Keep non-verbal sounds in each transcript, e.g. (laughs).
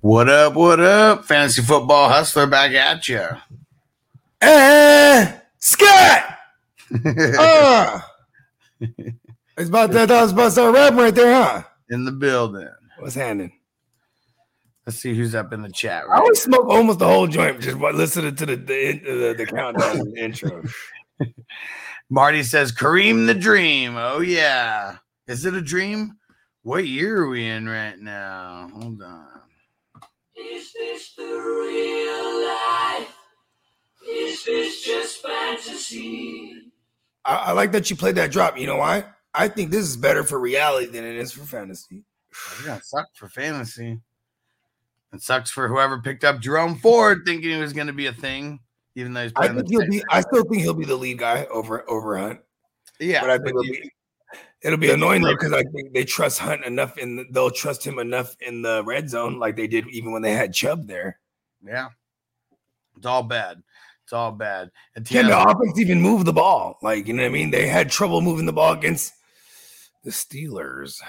What up? What up? Fantasy football hustler back at you. Eh, Scott. (laughs) uh, it's about that. That was about to start rapping right there, huh? In the building. What's happening? Let's see who's up in the chat. I always smoke almost the whole joint just by listening to the the, the, the countdown and the (laughs) intro. Marty says Kareem the Dream. Oh yeah. Is it a dream? What year are we in right now? Hold on. Is this the real life? Is this just fantasy? I, I like that you played that drop. You know why? I think this is better for reality than it is for fantasy. It's gonna for fantasy. It sucks for whoever picked up Jerome Ford thinking he was gonna be a thing, even though he's I think he'll same- be. I still think he'll be the lead guy over over Hunt. Yeah, but I think but it'll be it'll be annoying though because I think they trust Hunt enough and the, they'll trust him enough in the red zone like they did even when they had Chubb there. yeah. It's all bad. It's all bad. And Can the offense even move the ball? Like you know what I mean? They had trouble moving the ball against the Steelers.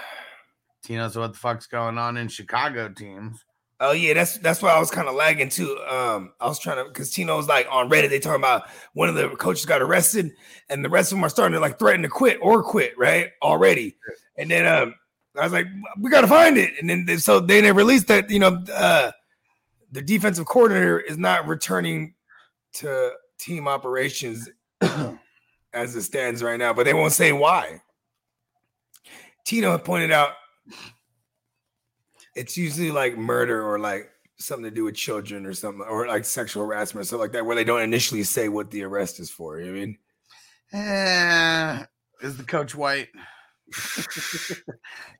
Tino's what the fuck's going on in Chicago teams. Oh yeah, that's that's why I was kind of lagging too. Um, I was trying to because Tino's like on Reddit. They talking about one of the coaches got arrested, and the rest of them are starting to like threaten to quit or quit right already. And then um, I was like, we got to find it. And then they, so they they released that you know uh, the defensive coordinator is not returning to team operations (coughs) as it stands right now, but they won't say why. Tino had pointed out it's usually like murder or like something to do with children or something, or like sexual harassment or stuff like that, where they don't initially say what the arrest is for. You know I mean? Eh, is the coach white? (laughs)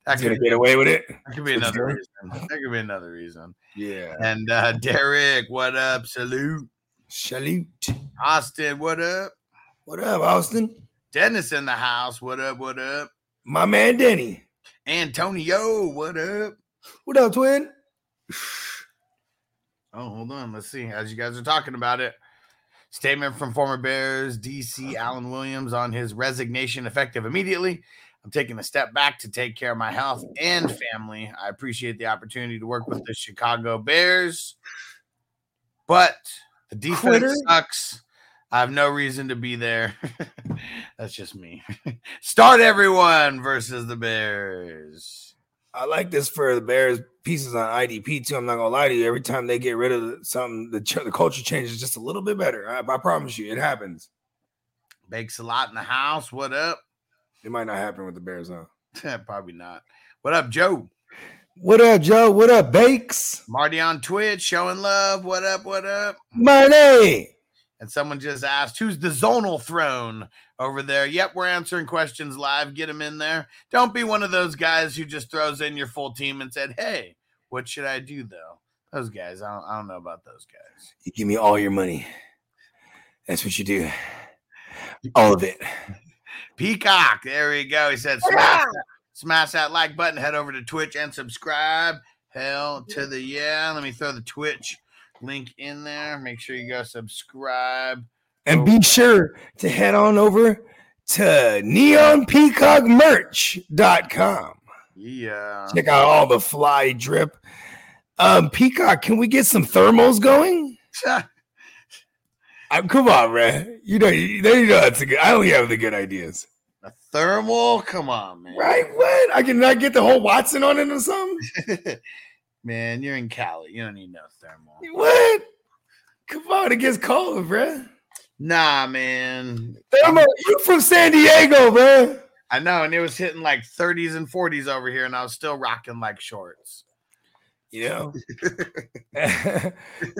that, could, get away with it. that could be another reason. That could be another reason. Yeah. And uh Derek, what up? Salute. Salute. Austin, what up? What up, Austin? Dennis in the house. What up? What up? My man Denny. Antonio, what up? What up, twin? Oh, hold on. Let's see. As you guys are talking about it, statement from former Bears DC uh-huh. Alan Williams on his resignation effective immediately. I'm taking a step back to take care of my health and family. I appreciate the opportunity to work with the Chicago Bears, but the defense Quitter. sucks. I have no reason to be there. (laughs) That's just me. (laughs) Start everyone versus the Bears. I like this for the Bears pieces on IDP too. I'm not gonna lie to you. Every time they get rid of something, the ch- the culture changes just a little bit better. I, I promise you, it happens. Bakes a lot in the house. What up? It might not happen with the Bears, huh? (laughs) Probably not. What up, Joe? What up, Joe? What up, Bakes? Marty on Twitch showing love. What up? What up? Marty. And someone just asked, who's the zonal throne over there? Yep, we're answering questions live. Get them in there. Don't be one of those guys who just throws in your full team and said, hey, what should I do though? Those guys, I don't, I don't know about those guys. You give me all your money. That's what you do. All of it. Peacock, there we go. He said, smash, that, smash that like button, head over to Twitch and subscribe. Hell to the yeah. Let me throw the Twitch link in there. Make sure you go subscribe. And be sure to head on over to neonpeacockmerch.com. Yeah. Check out all the fly drip. Um, Peacock, can we get some thermals going? (laughs) Uh, come on, man. You know, you, you know that's a good. I only have the good ideas, A thermal? Come on, man. right? What? I can not get the whole Watson on it or something. (laughs) man, you're in Cali. You don't need no thermal. What? Come on, it gets cold, bruh. Nah, man. You from San Diego, bruh. I know, and it was hitting like 30s and 40s over here, and I was still rocking like shorts. You know, (laughs)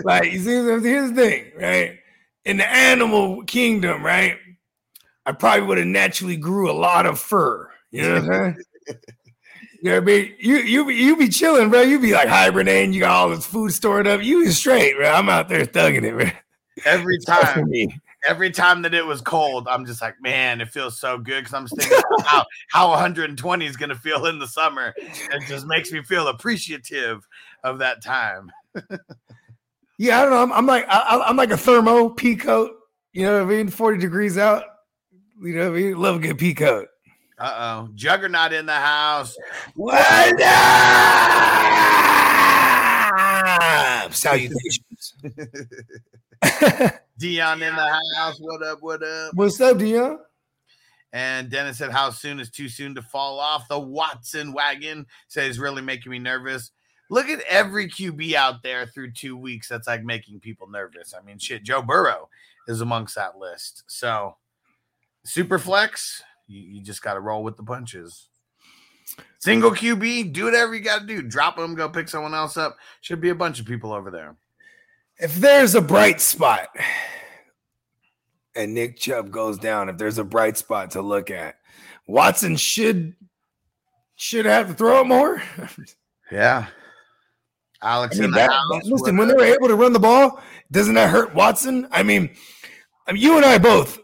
like you see, here's the thing, right? In the animal kingdom, right? I probably would have naturally grew a lot of fur. You know what I'm saying? (laughs) You know what I mean? You you be- you be chilling, bro. You be like hibernating. You got all this food stored up. You be straight, bro. I'm out there thugging it, bro. Every time, me. Every time that it was cold, I'm just like, man, it feels so good because I'm just thinking about how, how 120 is going to feel in the summer. It just makes me feel appreciative of that time. Yeah, I don't know. I'm, I'm like I, I'm like a thermo pea coat. You know what I mean? 40 degrees out. You know what I mean? Love a good pea coat. Uh oh. Juggernaut in the house. What? salutations. (laughs) (laughs) Dion in the house. What up? What up? What's up, Dion? And Dennis said, How soon is too soon to fall off the Watson wagon? Says really making me nervous. Look at every QB out there through two weeks that's like making people nervous. I mean, shit, Joe Burrow is amongst that list. So, super flex, you, you just got to roll with the punches. Single QB, do whatever you got to do. Drop them, go pick someone else up. Should be a bunch of people over there. If there's a bright spot and Nick Chubb goes down, if there's a bright spot to look at, Watson should should have to throw it more. (laughs) Yeah. Alex I mean, in that- that- listen, when they were able to run the ball, doesn't that hurt Watson? I mean, I mean, you and I both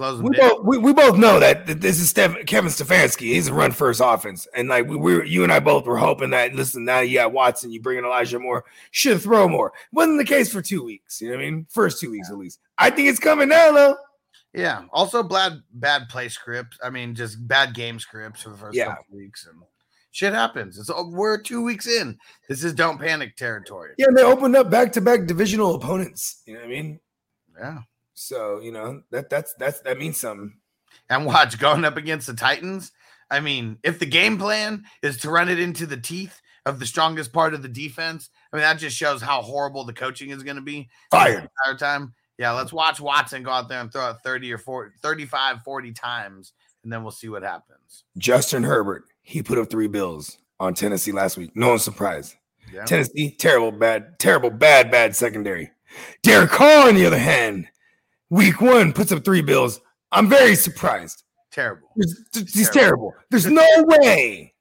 slows them we down. both we, we both know that, that this is Steph, Kevin Stefanski. He's a run first offense, and like we were, you and I both were hoping that. Listen, now you got Watson, you bring in Elijah Moore, should throw more. Wasn't the case for two weeks. You know what I mean? First two weeks at least. I think it's coming now though. Yeah. Also, bad bad play scripts. I mean, just bad game scripts for the first Yeah. couple weeks, and shit happens. It's oh, we're two weeks in. This is don't panic territory. Yeah, and they opened up back to back divisional opponents. You know what I mean? Yeah. So you know that that's that's that means something. And watch going up against the Titans. I mean, if the game plan is to run it into the teeth of the strongest part of the defense, I mean that just shows how horrible the coaching is going to be. Fired. the entire time. Yeah, let's watch Watson go out there and throw it 30 or 40, 35, 40 times, and then we'll see what happens. Justin Herbert, he put up three bills on Tennessee last week. No one's surprised. Yeah. Tennessee, terrible, bad, terrible, bad, bad secondary. Derek Carr, on the other hand, week one puts up three bills. I'm very surprised. Terrible. Th- He's terrible. There's no way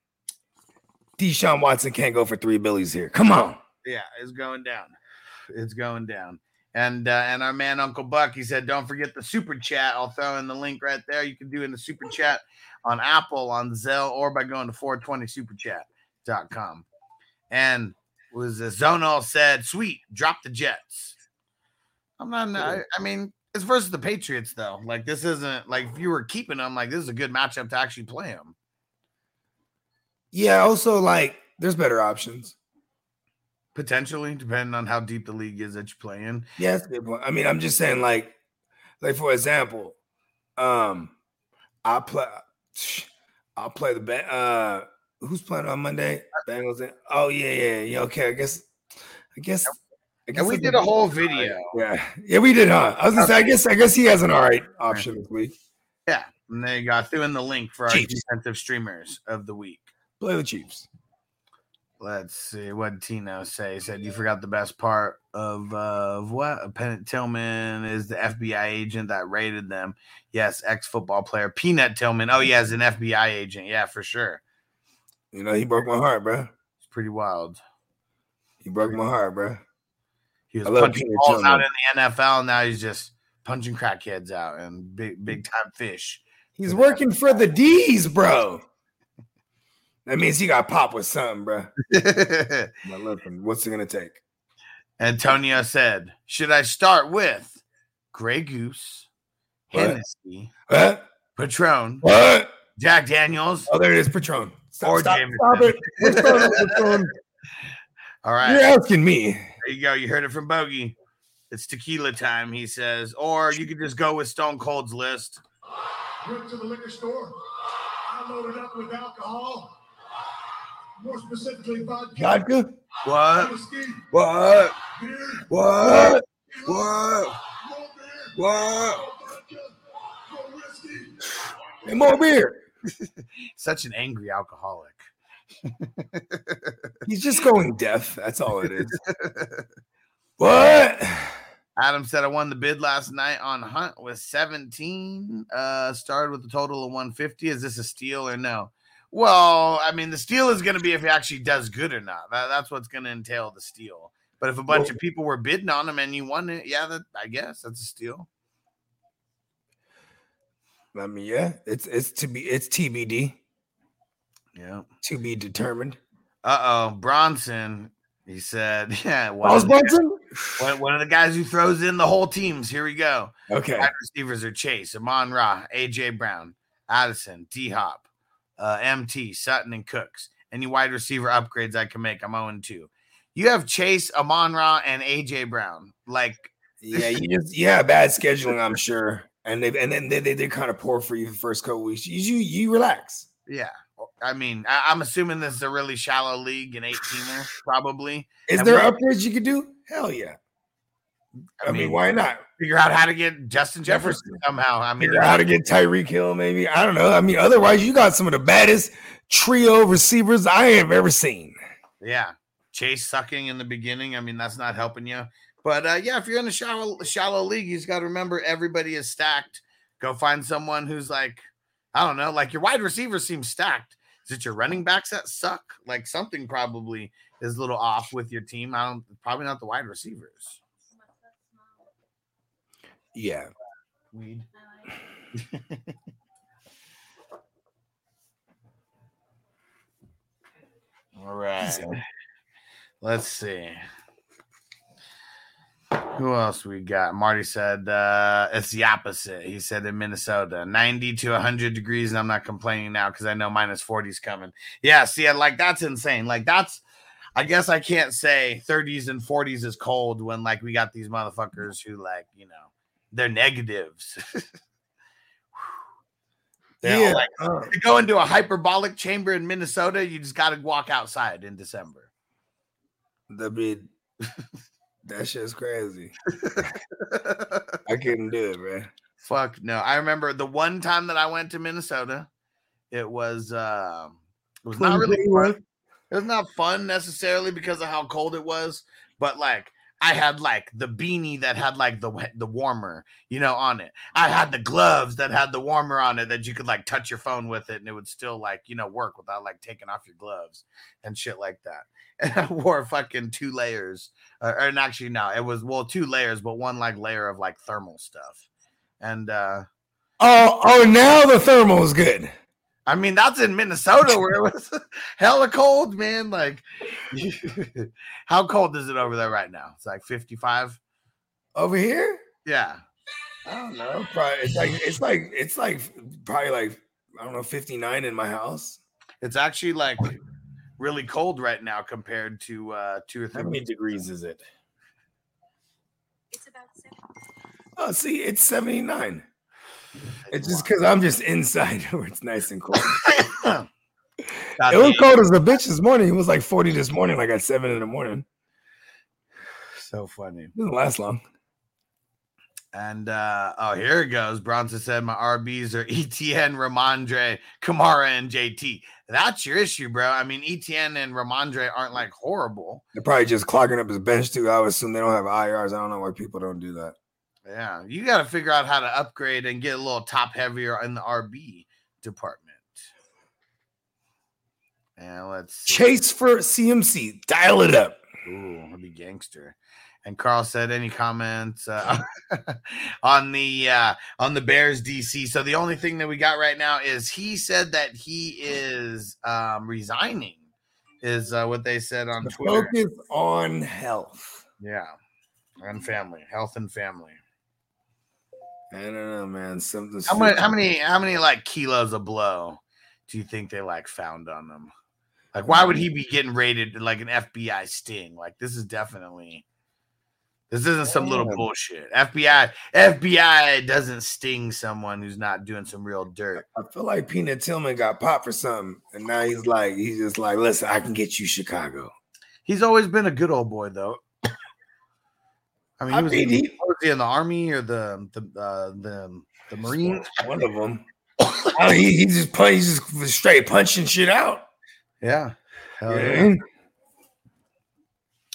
Deshaun Watson can't go for three billies here. Come on. Yeah, it's going down. It's going down. And uh, and our man Uncle Buck, he said, don't forget the super chat. I'll throw in the link right there. You can do in the super chat on Apple, on Zelle, or by going to 420superchat.com. And was uh, Zonal said, sweet, drop the Jets. I'm not, I, I mean, it's versus the Patriots, though. Like, this isn't like if you were keeping them, like, this is a good matchup to actually play them. Yeah, also, like, there's better options. Potentially, depending on how deep the league is that you play in. Yeah, that's a good point. I mean, I'm just saying, like, like for example, um, I play, (sighs) I'll play the uh, who's playing on Monday? Bengals. Oh yeah, yeah, yeah. Okay, I guess, I guess And we did a whole video. Yeah, yeah, we did, huh? I was gonna say, I guess, I guess he has an all right option this week. Yeah, and there you go. Threw in the link for our Chiefs. defensive streamers of the week. Play the Chiefs. Let's see what did Tino say. He said you forgot the best part of uh, of what Peanut Tillman is the FBI agent that raided them. Yes, ex football player Peanut Tillman. Oh yeah, is an FBI agent. Yeah, for sure. You know, he broke my heart, bro. It's pretty wild. He broke my heart, bro. He was punching Peanut balls out in the NFL. Now he's just punching crackheads out and big big time fish. He's working for the D's, bro. That means he got popped with something, bro. (laughs) But listen, what's it gonna take? Antonio said, "Should I start with Grey Goose, What? Hennessy, What? Patron, What? Jack Daniels?" Oh, there it is, Patron. Stop, Or stop, Jameson. stop it. We're starting with Patron. (laughs) All right, You're asking me. there you go. You heard it from Bogey. It's tequila time, he says, or you could just go with Stone Cold's list. Went to the liquor store. I loaded up with alcohol. More specifically, vodka, Vodka? What? whiskey, What? beer, What? tequila, What? What? more whiskey. And more beer. (laughs) Such an angry alcoholic. (laughs) He's just going deaf. That's all it is. (laughs) what? Adam said I won the bid last night on Hunt with 17. Uh started with a total of 150. Is this a steal or no? Well, I mean, the steal is going to be if he actually does good or not. That, that's what's going to entail the steal. But if a bunch Well- of people were bidding on him and you won it, yeah, that I guess that's a steal. I mean, yeah, it's it's to be it's TBD Yeah. to be determined. Uh oh, Bronson. He said, (laughs) "Yeah, one Miles of, the, Brunson? one, one of the guys who throws in the whole teams. Here we go. Okay. Wide receivers are Chase, Amon Ra, AJ Brown, Addison, D Hop, uh, MT, Sutton, and Cooks. Any wide receiver upgrades I can make, I'm 0 2. You have Chase, Amon Ra, and AJ Brown. Like, Yeah, (laughs) you just yeah, bad scheduling, I'm sure. And they and then they, they they're kind of poor for you the first couple weeks. You you, you relax. yeah. I mean, I, I'm assuming this is a really shallow league, an 18er, (sighs) probably. Is And there upgrades you could do? Hell yeah. I, mean, why not? Figure out how to get Justin Jefferson somehow. I mean, Figure out how to get Tyreek Hill, maybe. I don't know. I mean, otherwise, you got some of the baddest trio receivers I have ever seen. Yeah. Chase sucking in the beginning. I mean, that's not helping you. But uh, yeah, if you're in a shallow shallow league, you just got to remember everybody is stacked. Go find someone who's like, I don't know, like your wide receivers seem stacked. Is it your running backs that suck? Like something probably is a little off with your team. I don't probably not the wide receivers. Yeah. Weed. (laughs) All right. Let's see. Who else we got? Marty said uh it's the opposite. He said in Minnesota, 90 to 100 degrees, and I'm not complaining now because I know minus 40 is coming. Yeah, see, I- like that's insane. Like that's I guess I can't say 30s and 40s is cold when like we got these motherfuckers who like, you know, they're negatives. (laughs) They're Yeah. like uh, to go into a hyperbolic chamber in Minnesota, you just got to walk outside in December. the bid. That shit's crazy. (laughs) I couldn't do it, man. Fuck no. I remember the one time that I went to Minnesota, it was um it was not really fun. It was not fun necessarily because of how cold it was, but like I had like the beanie that had like the the warmer, you know, on it. I had the gloves that had the warmer on it that you could like touch your phone with it and it would still like, you know, work without like taking off your gloves and shit like that. (laughs) And I wore fucking two layers. Uh, and actually no, it was well two layers, but one like layer of like thermal stuff. And uh Oh, oh, now the thermal is good. I mean, that's in Minnesota where it was (laughs) (laughs) hella cold, man. Like, (laughs) how cold is it over there right now? It's like 55. Over here? Yeah. I don't know. Probably it's like it's like it's like probably like I don't know, 59 in my house. It's actually like really cold right now compared to uh two or three. How many degrees is it? It's about six. Oh, see, it's 79. It's just because I'm just inside (laughs) where it's nice and cold. (coughs) It was cold as a bitch this morning. It was like 40 this morning, like at seven in the morning. so funny. It doesn't last long. And uh oh, here it goes. Bronson said my RBs are ETN, Rhamondre, Kamara, and JT. That's your issue, bro. I mean, ETN and Rhamondre aren't like horrible. They're probably just clogging up his bench too. I would assume they don't have IRs. I don't know why people don't do that. Yeah, you got to figure out how to upgrade and get a little top heavier in the RB department. And let's see. Chase for CMC. Dial it up. Ooh, that'd be gangster. And Carl said, any comments uh, (laughs) on the uh, on the Bears DC? So the only thing that we got right now is he said that he is um, resigning. Is uh, what they said on The Twitter. focus on health. Yeah, and family, health and family. I don't know, man. Something's How many? How many? How many like kilos of blow do you think they like found on them? Like, why would he be mm. getting raided like an FBI sting? Like, this is definitely. This isn't some little bullshit. FBI FBI doesn't sting someone who's not doing some real dirt. I feel like Peanut Tillman got popped for something, and now he's like, he's just like, listen, I can get you Chicago. He's always been a good old boy, though. I mean, he I was, mean, in, he- was he in the army or the the uh, the the Marines? One of them. Oh, (coughs) he, he just punch, he's just straight punching shit out. Yeah. Hell yeah. Yeah.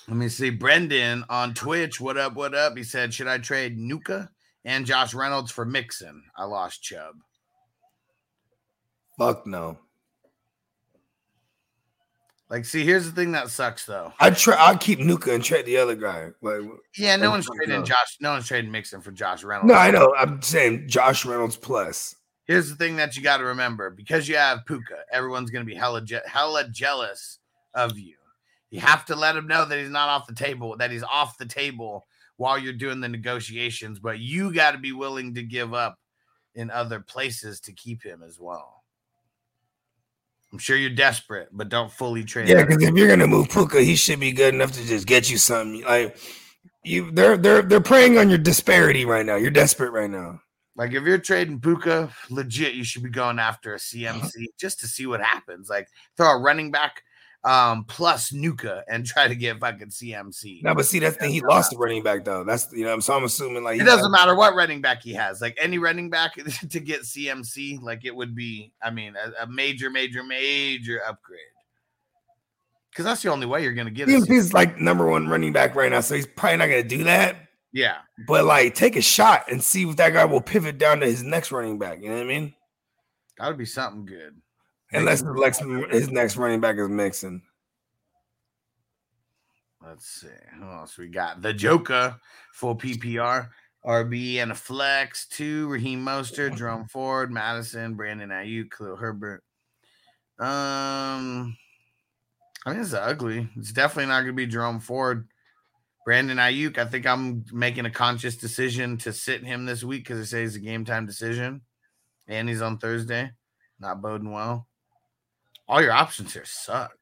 Let me see. Brendan on Twitch. What up? What up? He said, Should I trade Puka and Josh Reynolds for Mixon? I lost Chubb. Fuck no. Like, see, here's the thing that sucks though. I try. I'll keep Puka and trade the other guy. Like, Yeah, no one's trading. Josh. No one's trading Mixon for Josh Reynolds. no, I know. I'm saying Josh Reynolds plus. Here's the thing that you got to remember: because you have Puka, everyone's going to be hella je- hella jealous of you. You have to let him know that he's not off the table, that he's off the table while you're doing the negotiations. But you got to be willing to give up in other places to keep him as well. I'm sure you're desperate, but don't fully trade. Yeah, because if you're gonna move Puka, he should be good enough to just get you something. Like you, they're they're they're preying on your disparity right now. You're desperate right now. Like if you're trading Puka, legit, you should be going after a CMC (laughs) just to see what happens. Like throw a running back um plus Puka and (laughs) try to get fucking CMC. No, but see that's the thing. He lost the running back though. That's you know. So I'm assuming like It doesn't matter what running back he has. Like any running back (laughs) to get CMC, like it would be, I mean, a, a major, major, major upgrade. Because that's the only way you're gonna get it. CMC's like number one running back right now, so he's probably not gonna do that. Yeah, But like, take a shot and see if that guy will pivot down to his next running back. You know what I mean? that would be something good. Unless next, his next running back is Mixon. Let's see. Who else we got? The Joker, full PPR, RB and a flex. Two, Raheem Mostert, Jerome Ford, Madison, Brandon Aiyuk, Khalil Herbert. Um, I mean, it's ugly. It's definitely not going to be Jerome Ford. Brandon Aiyuk, I think I'm making a conscious decision to sit him this week because it says it's a game time decision. And he's on Thursday. Not boding well. All your options here suck.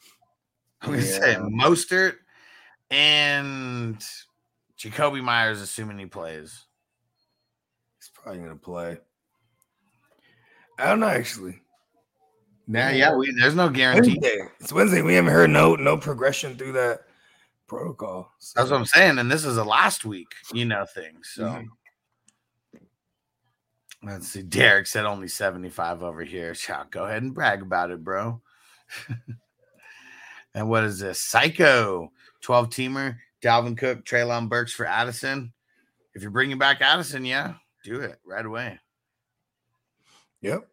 (laughs) I'm gonna say Mostert and Jakobi Meyers, assuming he plays. He's probably gonna play. I don't know actually. Now, yeah. We, there's no guarantee. Wednesday. It's Wednesday. We haven't heard no no progression through that protocol. So- That's what I'm saying. And this is a last week, you know, thing. So Mhm. Let's see. Derek said only 75 over here. Shall go ahead and brag about it, bro. (laughs) and what is this? Psycho 12 teamer, Dalvin Cook, Treylon Burks for Addison. If you're bringing back Addison, yeah, do it right away. Yep.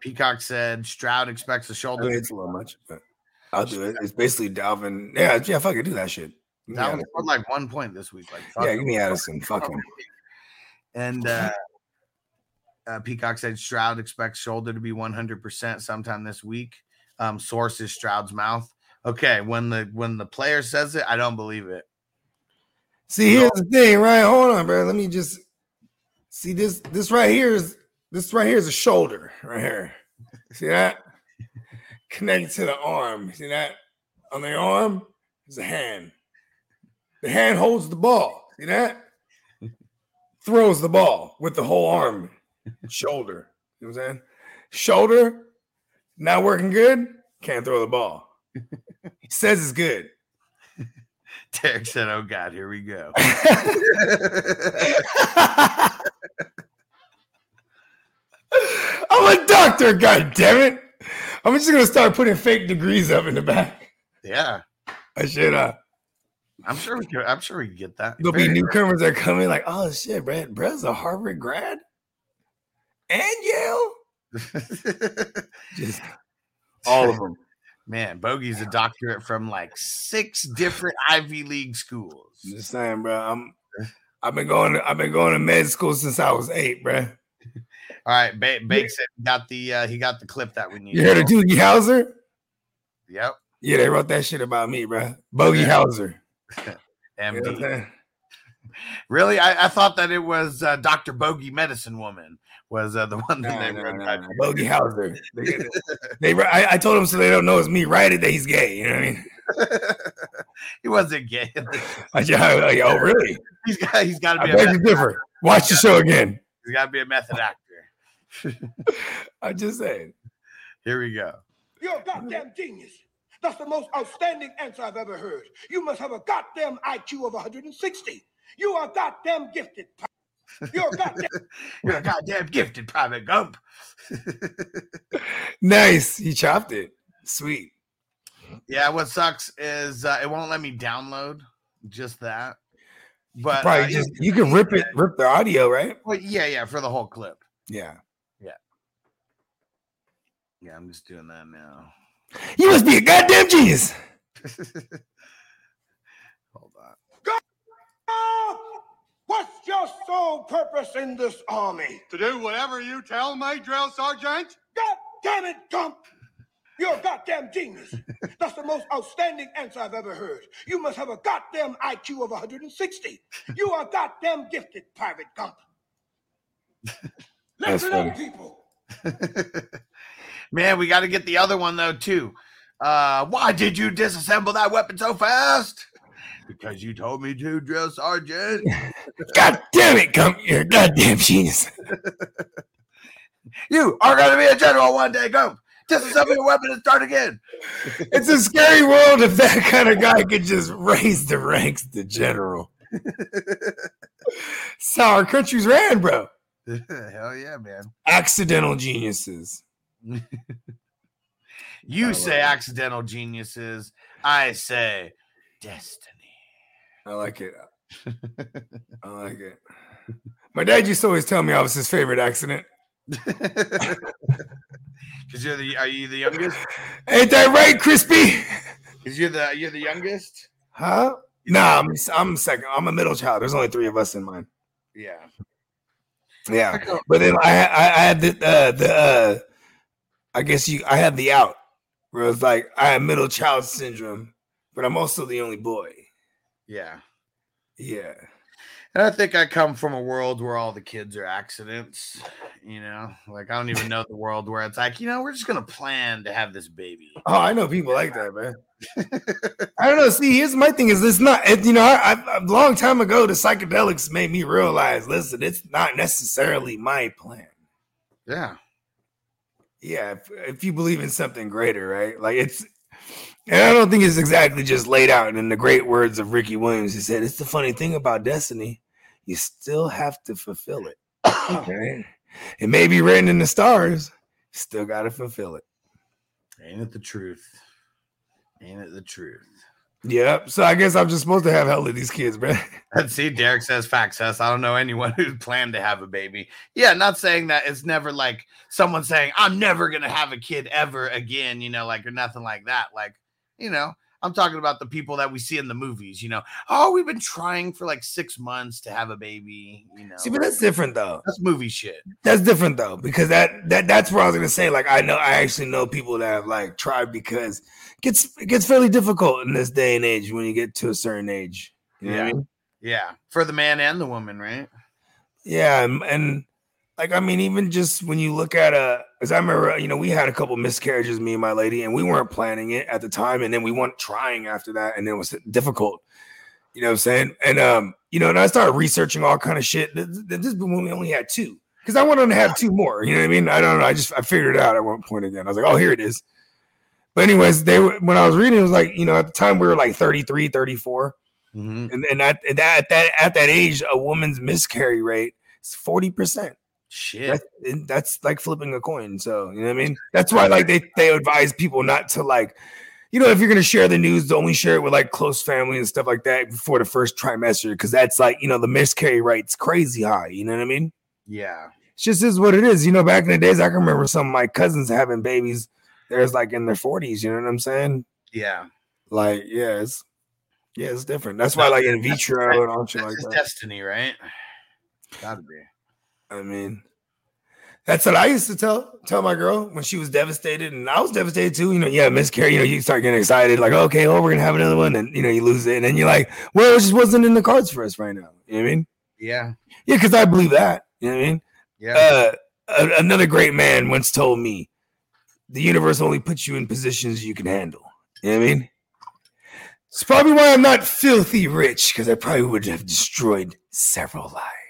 Peacock said Stroud expects a I shoulder. mean, it's a little much, but I'll do it. It's basically Dalvin. Yeah, yeah, fuck it, do that shit. Give me That one scored like one point this week. Like, Yeah, give me Addison. Fuck him. (laughs) And uh, uh, Peacock said Stroud expects shoulder to be 100% sometime this week. Um, source is Stroud's mouth. Okay, when the when the player says it, I don't believe it. See, here's the thing, right? Hold on, bro. Let me just see this. This right here is this right here is a shoulder, right here. See that? Connected to the arm. See that? On the arm is a hand. The hand holds the ball. See that? Throws the ball with the whole arm. Shoulder. You know what I'm saying? Shoulder, not working good, can't throw the ball. He says it's good. (laughs) Derek said, "Oh God, here we go." (laughs) I'm a doctor, god damn it. I'm just gonna start putting fake degrees up in the back. yeah, I should uh I'm sure we could. I'm sure we could get that. there'll be Very newcomers that come in like, oh shit, Brad, Brad's a Harvard grad and Yale. Just (laughs) all of (laughs) them. Man, Bogey's a doctorate from like six different Ivy League schools. Just saying, bro. I'm I've been going to, I've been going to med school since I was eight, bro. (laughs) All right, ba- Bake said he got the uh, he got the clip that we need. You heard of Doogie Howser? Yep, Yeah, they wrote that shit about me, bro. Bogey Hauser. You know MD. saying? Really, I, I thought that it was uh, Doctor Bogey, medicine woman, was uh, the (laughs) one that Nah, they nah, wrote nah, about nah. you. Bogey Hauser. (laughs) They, (laughs) they, they- I, I told them so they don't know it's me. Write it that he's gay. You know what I mean? he wasn't gay. I just, like, oh, really? he's got he's got to be a beg to method, differ. Watch the show again. he's got to be a method actor. I'm just saying. Here we go. You're a goddamn genius. That's the most outstanding answer I've ever heard. You must have a goddamn IQ of 160. You are goddamn gifted. You're a goddamn. You're a goddamn gifted private gump. (laughs) Nice. He chopped it. Sweet. Yeah, what sucks is uh, it won't let me download just that. But Probably uh, just you can rip it, rip the audio, right? well, yeah, yeah, for the whole clip. Yeah. Yeah. Yeah, I'm just doing that now. You must be a goddamn genius. (laughs) Hold on. Ah! What's your sole purpose in this army? To do whatever you tell me, drill sergeant. God damn it, Gump! You're a goddamn genius. (laughs) That's the most outstanding answer I've ever heard. You must have a goddamn IQ of 160. You are goddamn gifted, Private Gump. (laughs) That's Listen up, people. (laughs) Man, we got to get the other one though too. Uh, why did you disassemble that weapon so fast? Because you told me to, drill sergeant. (laughs) God damn it, come here, goddamn genius. (laughs) You are going to be a general one day. Go disassemble your weapon and start again. (laughs) It's a scary world if that kind of guy could just raise the ranks to general. How our country's ran, bro. Hell yeah, man. Accidental geniuses. You say accidental geniuses. I say destiny. I like it. I like it. My dad used to always tell me I was his favorite accident. (laughs) Because you're the are you the youngest? Ain't that right, Crispy? Because you're the you're the youngest. Huh? Nah, I'm I'm second. I'm a middle child. There's only three of us in mine. Yeah. Yeah, but then I I, I had the uh, the uh, I guess you I had the out where it's like I have middle child syndrome, but I'm also the only boy. Yeah. Yeah, And I think I come from a world where all the kids are accidents. You know, like I don't even know the world where it's like, you know, we're just gonna plan to have this baby. Oh, I know people like that, man. (laughs) I don't know. See, here's my thing: is it's not. You know, I, I, a long time ago, the psychedelics made me realize. Listen, it's not necessarily my plan. Yeah. Yeah, if, if you believe in something greater, right? Like it's. And I don't think it's exactly just laid out in the great words of Ricky Williams. He said, "It's the funny thing about destiny; you still have to fulfill it. (coughs) Right? It may be written in the stars, still got to fulfill it." Ain't it the truth? Ain't it the truth? Yep. So I guess I'm just supposed to have hell of these kids, bro. (laughs) Let's see. Derek says facts. Says I don't know anyone (laughs) who's planned to have a baby. Yeah, not saying that it's never like someone saying I'm never gonna have a kid ever again. You know, like or nothing like that. Like you know, I'm talking about the people that we see in the movies. You know, oh, we've been trying for like six months to have a baby. You know, See, but that's different though. that's movie shit. That's different though, because that that that's what I was gonna say. Like, I know I actually know people that have like tried because it gets it gets fairly difficult in this day and age when you get to a certain age. You know what I Yeah. mean? Yeah, for the man and the woman, right? Yeah, and, and like I mean, even just when you look at a, as I remember, you know, we had a couple miscarriages, me and my lady, and we weren't planning it at the time, and then we weren't trying after that, and it was difficult. You know what I'm saying? And um, you know, and I started researching all kind of shit. Th- th- This is when we only had two. Because I wanted to have two more. You know what I mean? I don't know. I just I figured it out at one point again. I was like, oh, here it is. But anyways, they were when I was reading, it was like, you know, at the time we were like 33, 34 Mm-hmm. and and at, at that at that at that age, a woman's miscarry rate is forty percent. Shit. That's that's like flipping a coin. So you know what I mean. That's why like they they advise people not to like, you know, if you're gonna share the news, only share it with like close family and stuff like that before the first trimester, because that's like you know the miscarry rate's crazy high. You know what I mean? yeah. It's just is what it is. You know, back in the days, I can remember some of my cousins having babies. There's like in their forties. You know what I'm saying? Yeah. Like, yeah, it's yeah, it's different. That's why like in vitro and all shit like that. destiny, right? Gotta be. I mean, that's what I used to tell tell my girl when she was devastated, and I was devastated too. You know, yeah, miscarry. You know, you start getting excited, like, okay, oh, we're gonna have another one, and you know, you lose it, and then you're like, well, it just wasn't in the cards for us right now. You know what I mean? Yeah. Yeah, because I believe that. You know what I mean? Yeah. Uh, a- another great man once told me, the universe only puts you in positions you can handle. You know what I mean? It's probably why I'm not filthy rich, because I probably would have destroyed several lives.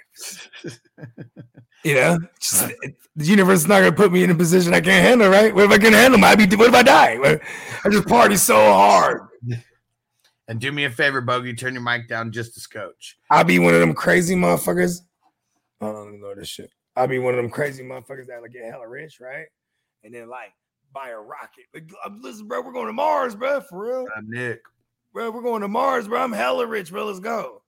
(laughs) you know, Just- it- the universe is not going to put me in a position I can't handle, right? What if I can't handle? I be, what if I die? I just party so hard. (laughs) and do me a favor, Bogey, turn your mic down just as coach. I'll be one of them crazy motherfuckers. I don't know this shit. I'll be one of them crazy motherfuckers that like get hella rich, right? And then like buy a rocket. Like, uh, listen, bro, we're going to Mars, bro, for real. Uh, Nick. Bro, we're going to Mars, bro. I'm hella rich, bro. Let's go.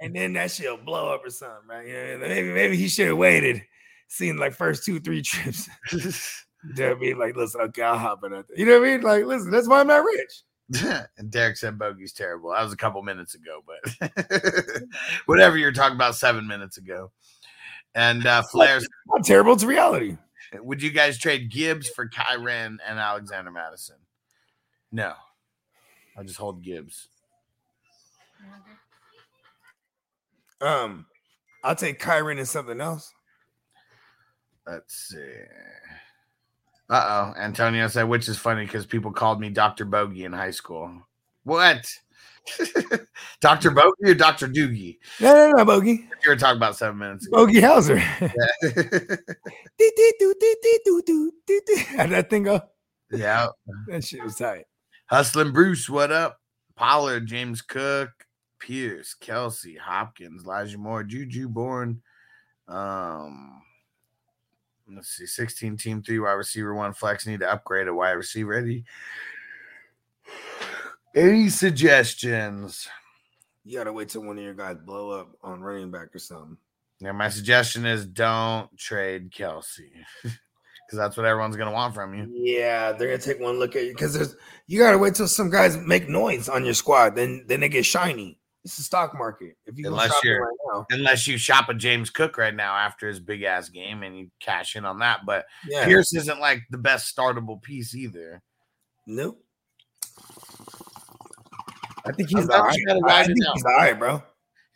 And (laughs) then that shit'll blow up or something, right? You know, maybe maybe he should have waited, seen like first two, three trips. (laughs) to be like, listen, okay, I'll hop in it. You know what I mean? Like, listen, that's why I'm not rich. (laughs) and Derek said Bogey's terrible. That was a couple minutes ago, but whatever you're talking about seven minutes ago. And uh Flares, Not terrible, it's reality. would you guys trade Gibbs for Kyren and Alexander Madison? No. I'll just hold Gibbs. Um, I'll take Kyren and something else. Let's see. Uh oh. Antonio said, which is funny because people called me Dr. Bogey in high school. What? (laughs) Dr. Bogey or Dr. Doogie? No, no, no, Bogey. You were talking about seven minutes ago. Bogey Hauser. How'd that thing go? yeah. That shit was tight. Hustling Bruce, what up? Pollard, James Cook, Pierce, Kelce, Hopkins, Elijah Moore, Juju Bourne. Um, let's see, 16 team three wide receiver one flex. Need to upgrade a wide receiver. Any, any suggestions? You gotta wait till one of your guys blow up on running back or something. Yeah, my suggestion is don't trade Kelce (laughs) because that's what everyone's gonna want from you. Yeah, they're gonna take one look at you because there's you gotta wait till some guys make noise on your squad, then then they get shiny. It's the stock market. If you Unless you're- right Unless you shop a James Cook right now after his big ass game and you cash in on that, but yeah, Pierce isn't like the best startable piece either. nope. I think he's all right. I ride it think out. he's all right, bro.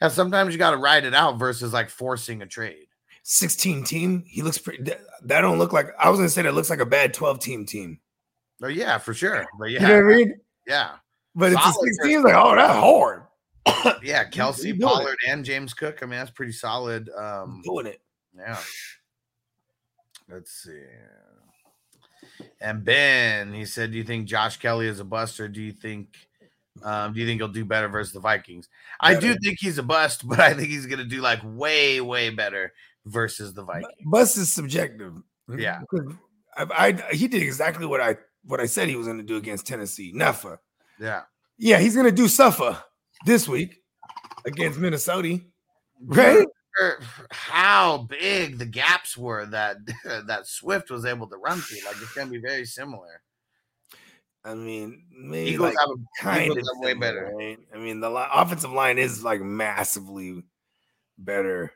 Yeah, sometimes you got to ride it out versus like forcing a trade. 16 team. He looks pretty. That, don't look like. I was gonna say that looks like a bad 12 team team. Oh yeah, for sure. But You know yeah, what I mean? yeah, But it's a 16. Like, oh, that's hard. (coughs) yeah. Kelce, it. Pollard, and James Cook. I mean, that's pretty solid. Um, doing it. yeah. Let's see. And Ben, he said, "Do you think Josh Kelley is a bust, or do you think, um, do you think he'll do better versus the Vikings? I do think he's a bust, (laughs) but I think he's going to do like way, way better versus the Vikings. Bust is subjective. Yeah. I, I he did exactly what I what I said he was going to do against Tennessee. Nuffa. Yeah, Yeah, he's going to do suffer this week against Minnesota. Right? How big the gaps were that (laughs) that Swift was able to run through. Like it's going to be very similar. I mean, maybe Eagles like have a kind of Eagles have way better. Right? I mean, the li- offensive line is like massively better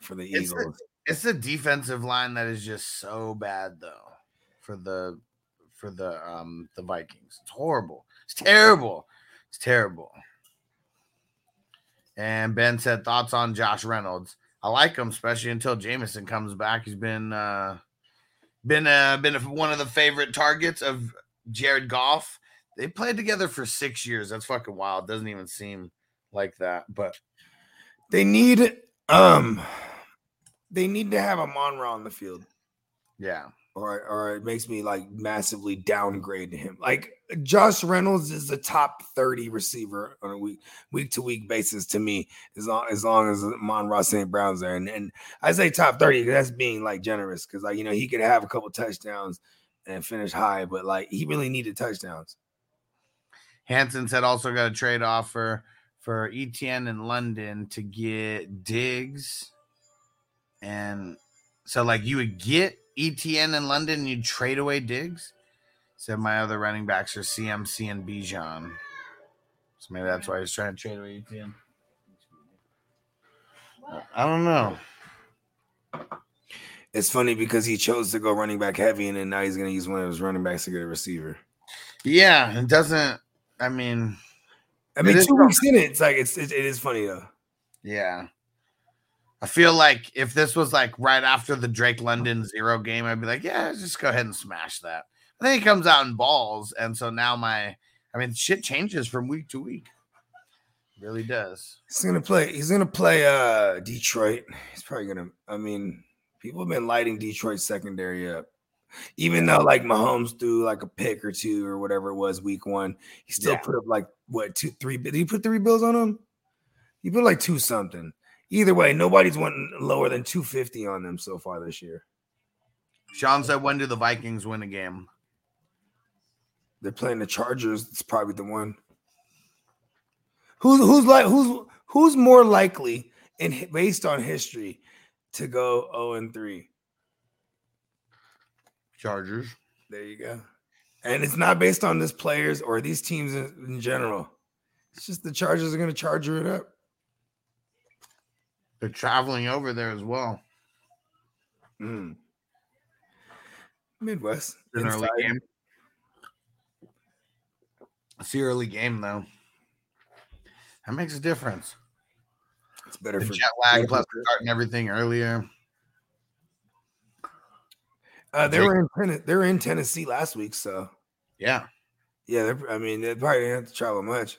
for the It's the- Eagles. It's the defensive line that is just so bad though for the for the um the Vikings. It's horrible. It's terrible. It's terrible. And Ben said thoughts on Josh Reynolds. I like him, especially until Jameson comes back. He's been uh been uh been one of the favorite targets of Jared Goff. They played together for six years. That's fucking wild. Doesn't even seem like that, but They need um they need to have Amon Ra on the field. yeah. Or or it makes me like massively downgrade him. Like Josh Reynolds is the top 30 receiver on a week week to week basis to me, as long as long as Monra St. Brown's there. And and I say top 30, that's being like generous because like you know he could have a couple touchdowns and finish high, but like he really needed touchdowns. Hanson said also got a trade offer for ETN in London to get Diggs. And so, like, you would get ETN in London and you'd trade away Diggs. Said my other running backs are CMC and Bijan. So maybe that's why he's trying to trade away ETN. I don't know. It's funny because he chose to go running back heavy, and then now he's going to use one of his running backs to get a receiver. Yeah, it doesn't. I mean, I mean, two weeks in it, it's like it's it, it is funny though. Yeah. I feel like if this was like right after the Drake London zero game, I'd be like, yeah, just go ahead and smash that. I think he comes out in balls. And so now my, I mean, shit changes from week to week. It really does. He's gonna play. He's gonna play uh Detroit. He's probably gonna. I mean, people have been lighting Detroit secondary up. Even though like Mahomes threw like a pick or two or whatever it was week one, he still Yeah. put up like what two, three. Did he put three bills on him? He put like two something. Either way, nobody's went lower than two fifty on them so far this year. Sean said, when do the Vikings win a game? They're playing the Chargers. It's probably the one. Who's who's like who's who's more likely in based on history to go 0 and 3? Chargers. There you go. And it's not based on this players or these teams in, in general. It's just the Chargers are going to charger it up. They're traveling over there as well. Mm. Midwest. It's an early game. It's the early game, though. That makes a difference. It's better The for jet lag better plus for- starting everything earlier. Uh, they were in Tenn- they were in Tennessee last week, so Yeah. yeah. They're, I mean, they probably didn't have to travel much.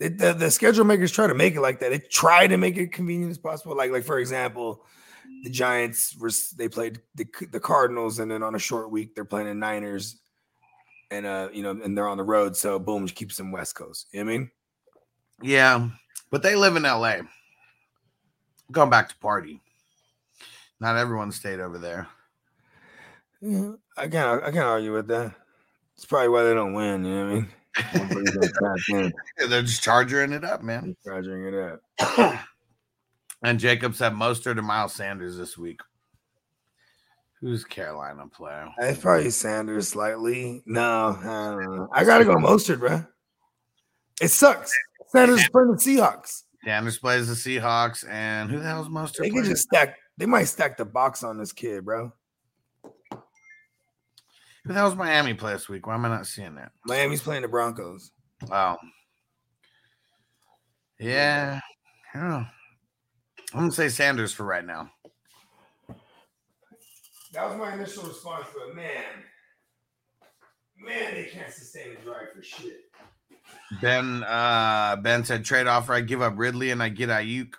The, the schedule makers try to make it like that. They try to make it convenient as possible. Like like for example, the Giants were they played the the Cardinals, and then on a short week they're playing the Niners, and uh you know and they're on the road, so boom keeps them West Coast. You know what I mean? Yeah. But they live in LA. Going back to party. Not everyone stayed over there. Yeah, I can't I can't argue with that. It's probably why they don't win. You know what I mean? Everybody's like, "God damn, Yeah, they're just charging it up, man. they're charging it up. (clears throat) and Jacob said Mostert and Miles Sanders this week. Who's Carolina player? It's probably Sanders slightly. No, I. (laughs) I gotta go Mostert, bro. It sucks. Sanders is playing the Seahawks. Sanders plays the Seahawks, and who the hell's Mostert? They can just stack. They might stack the box on this kid, bro. Who the hell's Miami play this week? Why am I not seeing that? Miami's playing the Broncos. Wow. yeah. yeah. I'm gonna say Sanders for right now. That was my initial response, but man, man, they can't sustain a drive for shit. Ben uh Ben said trade offer. I give up Ridley and I get Aiyuk.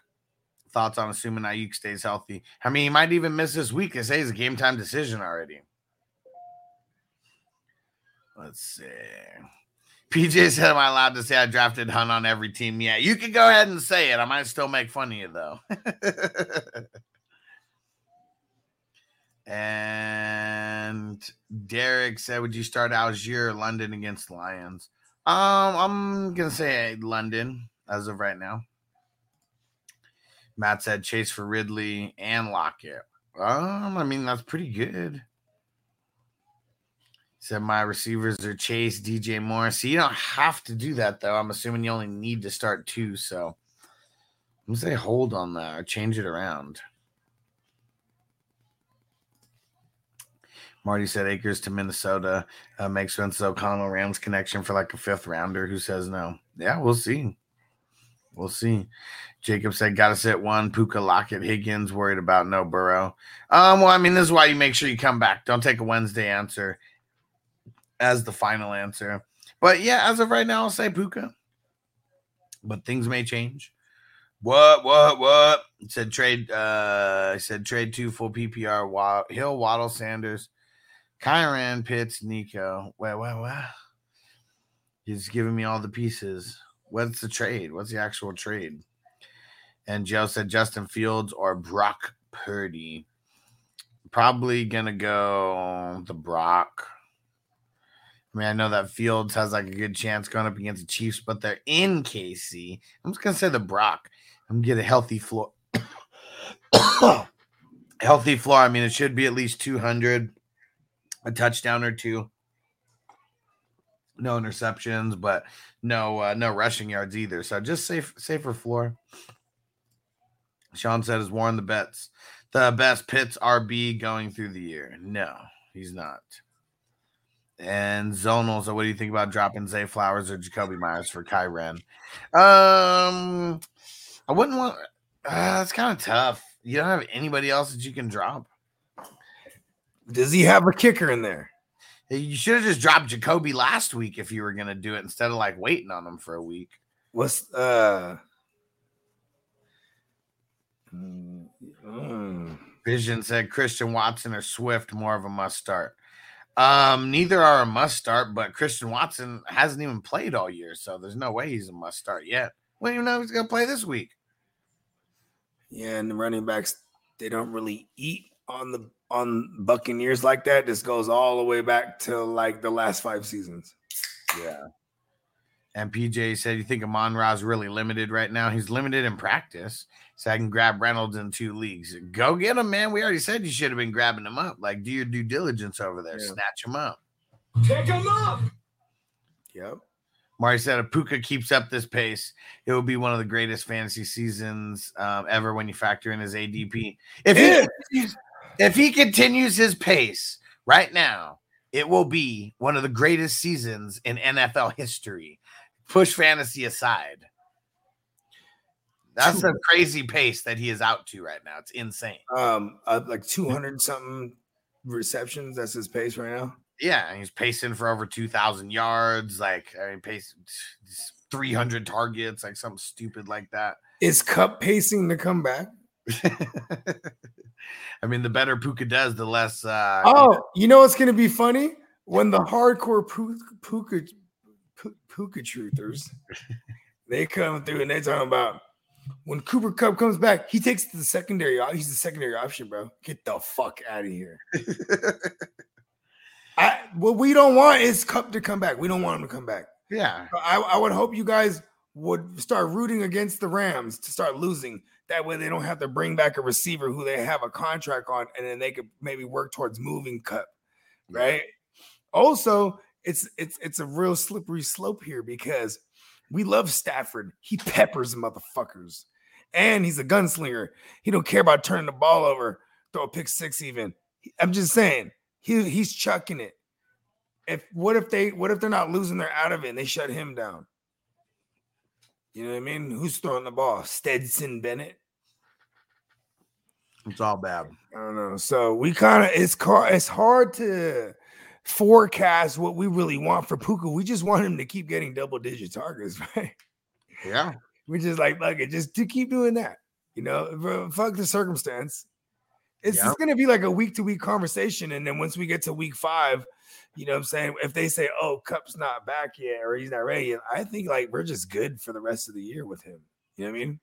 Thoughts on assuming Aiyuk stays healthy? I mean, he might even miss this week. They say it's a game time decision already. Let's see. PJ said, Am I allowed to say I drafted Hunt on every team? Yeah, you can go ahead and say it. I might still make fun of you though. (laughs) and Derek said, Would you start Allgeier London against Lions? Um, I'm gonna say London as of right now. Matt said Chase for Ridley and Lockett. Um, I mean that's pretty good. Said my receivers are Chase, DJ Moore. So you don't have to do that though. I'm assuming you only need to start two. So I'm gonna say hold on that or change it around. Marty said Akers to Minnesota uh, makes sense. O'Connell Rams connection for like a fifth rounder. Who says no? Yeah, we'll see. We'll see. Jacob said, "Got to sit one." Puka Lockett Higgins worried about no Burrow. Um, well, I mean, this is why you make sure you come back. Don't take a Wednesday answer as the final answer. But yeah, as of right now, I'll say Puka. But things may change. What? What? What? Said trade. Uh, I said trade two full PPR. Hill, Waddle, Sanders. Kyren, Pitts, Nico. Wait, wait, what? He's giving me all the pieces. What's the trade? What's the actual trade? And Joe said Justin Fields or Brock Purdy. Probably gonna go the Brock. I mean, I know that Fields has like a good chance going up against the Chiefs, but they're in KC. I'm just gonna say the Brock. I'm gonna get a healthy floor. (coughs) healthy floor. I mean, it should be at least 200 a touchdown or two. No interceptions, but no uh, no rushing yards either. So just safe safer floor. Sean said is Warren the bets the best Pitts RB going through the year. No, he's not. And Zonal, so what do you think about dropping Zay Flowers or Jakobi Meyers for Kyren? Um, I wouldn't want. Uh, it's kind of tough. You don't have anybody else that you can drop. Does he have a kicker in there? You should have just dropped Jakobi last week if you were gonna do it instead of like waiting on him for a week. What's uh? mm, mm. Vision said Christian Watson or Swift more of a must start. Um, neither are a must start, but Christian Watson hasn't even played all year, so there's no way he's a must start yet. We don't even know if he's gonna play this week. Yeah, and the running backs they don't really eat on the on Buccaneers like that. This goes all the way back to like the last five seasons. Yeah. And PJ said, You think Amon Ra's really limited right now? He's limited in practice. So I can grab Reynolds in two leagues. Go get him, man. We already said you should have been grabbing him up. Like, do your due diligence over there. Yeah. Snatch him up. Take him up. Yep. Marty said, if Puka keeps up this pace, it will be one of the greatest fantasy seasons um, ever when you factor in his ADP. If he, continues, if he continues his pace right now, it will be one of the greatest seasons in NFL history. Push fantasy aside. That's a crazy pace that he is out to right now. It's insane. Um, uh, like two hundred something receptions. That's his pace right now. Yeah, and he's pacing for over 2,000 yards. Like, I mean, pace 300 targets, like something stupid like that. Is Kupp pacing to come back? (laughs) I mean, the better Puka does, the less. Uh, Oh, you know what's gonna be funny when the hardcore Puka Puka, Puka truthers they come through and they talking about when Cooper Kupp comes back, he takes the secondary. He's the secondary option, bro. Get the fuck out of here. (laughs) I what we don't want is Kupp to come back. We don't want him to come back. yeah. I, I would hope you guys would start rooting against the Rams to start losing. That way they don't have to bring back a receiver who they have a contract on, and then they could maybe work towards moving Kupp, right? Also, it's it's it's a real slippery slope here because we love Stafford. He peppers motherfuckers, and he's a gunslinger. He don't care about turning the ball over, throw a pick six even. I'm just saying he he's chucking it if what if they what if they're not losing they're out of it and they shut him down you know what i mean who's throwing the ball stetson bennett It's all bad. i don't know so we kind of it's car it's hard to forecast what we really want for puka we just want him to keep getting double digit targets (laughs) right Yeah. we just like fuck it just to keep doing that you know fuck the circumstance it's Yeah. just gonna be like a week to week conversation and then once we get to week five you know what i'm saying if they say oh kupp's not back yet or he's not ready yet i think like we're just good for the rest of the year with him you know what i mean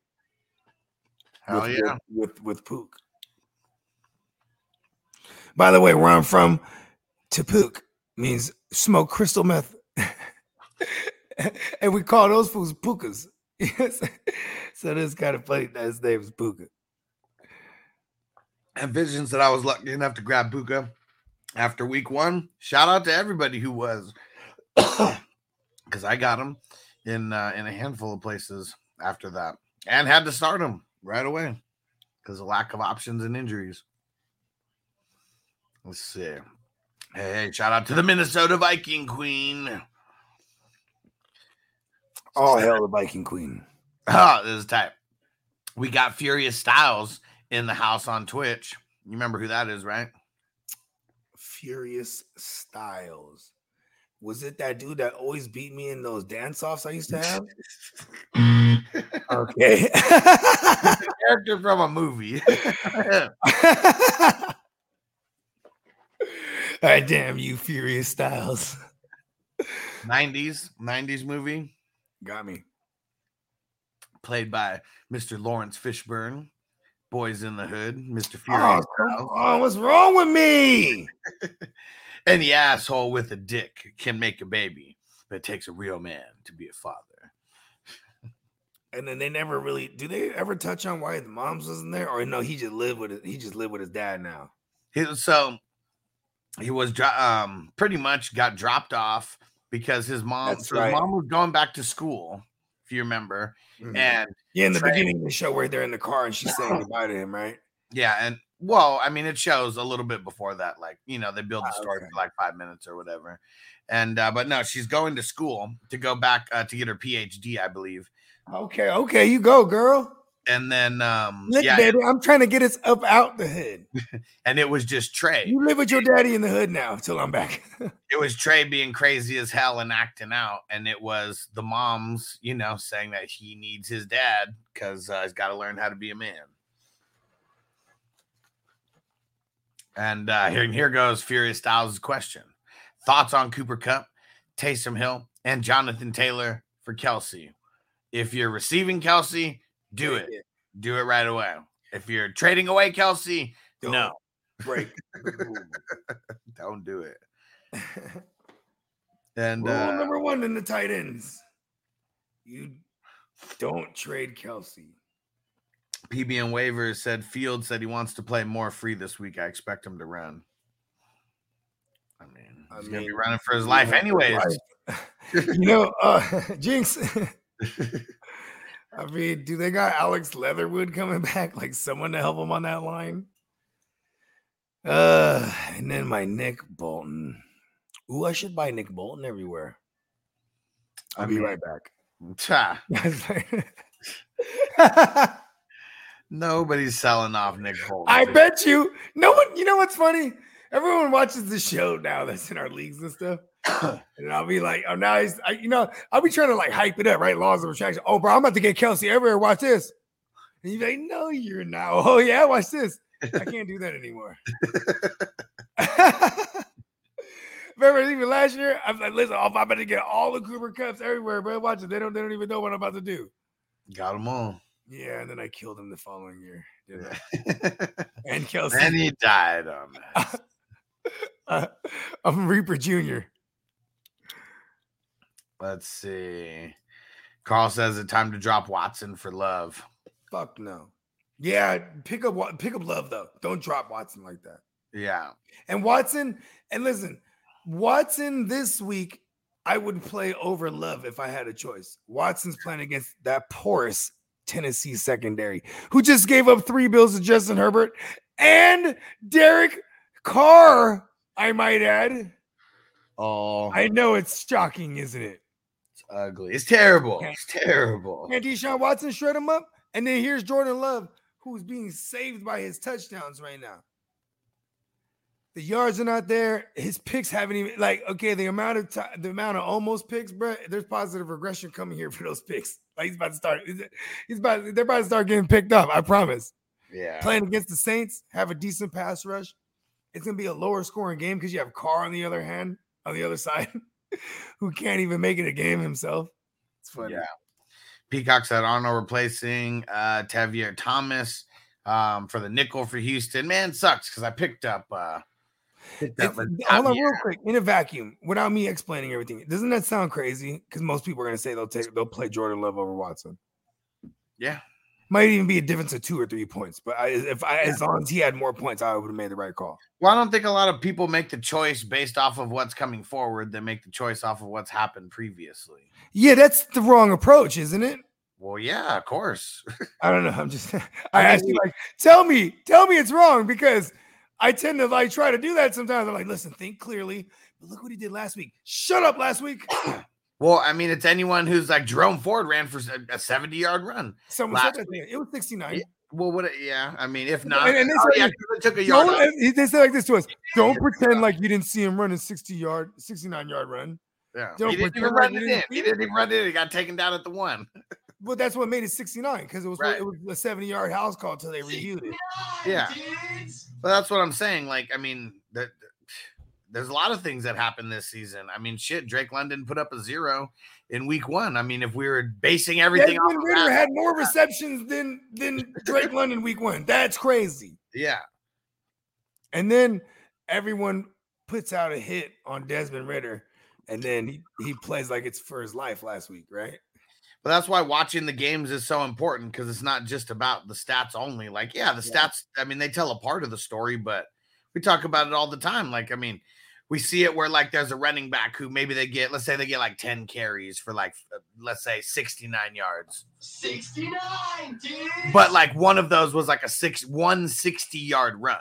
Hell with, yeah. with with, with pook by the way where i'm from to pook means smoke crystal meth (laughs) and we call those fools pukas (laughs) so this kind of funny that his name is puka And visions that I was lucky enough to grab Puka after week one. Shout out to everybody who was, (coughs) because I got him in uh, in a handful of places after that, and had to start him right away because of lack of options and injuries. Let's see. Hey, shout out to the Minnesota Viking Queen. oh hell the viking queen Oh, (laughs) this is tight. We got Furious Styles in the house on Twitch. You remember who that is, right? furious styles was it that dude that always beat me in those dance offs i used to have (laughs) okay Character from a movie. (laughs) (laughs) I damn you, Furious Styles. (laughs) 90s, 90s movie Got me. played by Mr. Lawrence Fishburne. Boys in the Hood, Mr. Oh, Furious come Styles. on, what's wrong with me? (laughs) Any asshole with a dick can make a baby, but it takes a real man to be a father. And then they never really do they ever touch on why the moms wasn't there? Or no, he just lived with it. He just lived with his dad now. He, so he was dro- um pretty much got dropped off because his mom That's so his mom was going back to school, if you remember. And Yeah, in the Trey- beginning of the show where they're in the car and she's saying (laughs) goodbye to him, right? yeah, and well, I mean, it shows a little bit before that, like you know, they build the Ah, story okay. for like five minutes or whatever. And uh, but no, she's going to school to go back uh, to get her PhD, I believe. Okay, okay, you go, girl. And then um Look, yeah, baby, I'm trying to get us up out the hood. (laughs) and it was just Trey. You live with your daddy in the hood now till I'm back. (laughs) it was Trey being crazy as hell and acting out, and it was the moms, you know, saying that he needs his dad because uh, he's got to learn how to be a man. And uh, here, here goes Furious Styles' question: Thoughts on Cooper Kupp, Taysom Hill, and Jonathan Taylor for Kelce? If you're receiving Kelce, do it. Do it right away. If you're trading away Kelce, Don't no, break. (laughs) don't do it. (laughs) And Rule uh, number one in the tight ends. You don't trade Kelce. PB and waivers said Field said he wants to play more free this week. I expect him to run. I mean, I he's gonna be running for his life anyways. right. (laughs) you know, uh Jinx. I mean, do they got Alex Leatherwood coming (laughs) back? Like someone to help him on that line? Uh, and then my Nick Bolton. Ooh, I should buy Nick Bolton everywhere. I'll I be right back. Ta, (laughs) (laughs) Nobody's selling off Nick Bolton. I dude. bet you. No one. You know what's funny? Everyone watches the show now that's in our leagues and stuff. And I'll be like, oh, now he's, I, you know, I'll be trying to like hype it up, right? Laws of attraction. Oh, bro, I'm about to get Kelce everywhere. Watch this. And you're like, no, you're now. Oh, yeah, watch this. I can't do that anymore. (laughs) Remember, even last year, I'm like, listen, I'm about to get all the Cooper Kupps everywhere, bro. Watch it. They don't, they don't even know what I'm about to do. Got them all. Yeah, and then I killed him the following year. I? (laughs) And Kelce. and he died on that. uh, (laughs) I'm Reaper Jr. Let's see. Carl says it's time to drop Watson for love. Fuck no. Yeah, pick up pick up love though. Don't drop Watson like that. Yeah. And Watson, and listen, Watson this week, I would play over love if I had a choice. Watson's playing against that porous Tennessee secondary, who just gave up three bills to Justin Herbert and Derek Carr, I might add. Oh, I know it's shocking, isn't it? Ugly. It's terrible. It's terrible. And Deshaun Watson shred him up. And then here's Jordan Love, who's being saved by his touchdowns right now. The yards are not there. His picks haven't even like okay. The amount of time, the amount of almost picks, bro. There's positive regression coming here for those picks. (laughs) Like he's about to start. He's about. They're about to start getting picked up. I promise. Yeah. Playing against the Saints, have a decent pass rush. It's gonna be a lower scoring game because you have Carr on the other hand, on the other (laughs) side, (laughs) who can't even make it a game himself. It's funny. Yeah. Peacock said Arnold replacing uh Tavierre Thomas um for the nickel for Houston. Man, sucks because I picked up uh picked up hold on, real quick. In a vacuum, without me explaining everything, doesn't that sound crazy? Because most people are going to say they'll take they'll play Jordan Love over Watson. Yeah. Might even be a difference of two or three points, but I, if I as long as he had more points, I would have made the right call. Well, I don't think a lot of people make the choice based off of what's coming forward. They make the choice off of what's happened previously. Yeah, that's the wrong approach, isn't it? Well, yeah, of course. (laughs) I don't know. I'm just (laughs) I asked you like, tell me, tell me it's wrong because I tend to like try to do that sometimes. I'm like, listen, think clearly. But look what he did last week. Shut up last week. (coughs) Well, I mean, it's anyone who's like Jerome Ford ran for a 70 yard run. Someone said that thing. It was 69. Yeah, Well, what? Yeah, I mean, if not, And- and they oh, said- yeah, took a yard. Don't, they say like this to us. Don't pretend like you didn't see him run a 60 yard, 69 yard run. Yeah, don't he didn't even pretend like run you it in. He didn't even run it in. He got taken down at the one. (laughs) Well, that's what made it 69 because it was Right. it was a 70 yard house call until they reviewed it. Yeah. But that's what I'm saying. Like, I mean, that there's a lot of things that happened this season. I mean, shit, Drake London put up a zero in week one. I mean, if we were basing everything Desmond of Ridder that, had more receptions than than Drake London week one. That's crazy. yeah, And then everyone puts out a hit on Desmond Ridder, and then he, he plays like it's for his life last week, right? but that's why watching the games is so important because it's not just about the stats only. Like, yeah, the Yeah. stats, I mean, they tell a part of the story, but we talk about it all the time. Like, I mean, we see it where like there's a running back who maybe they get, let's say they get like 10 carries for like, uh, let's say 69 yards. 69, dude. but like one of those was like a six 160 yard run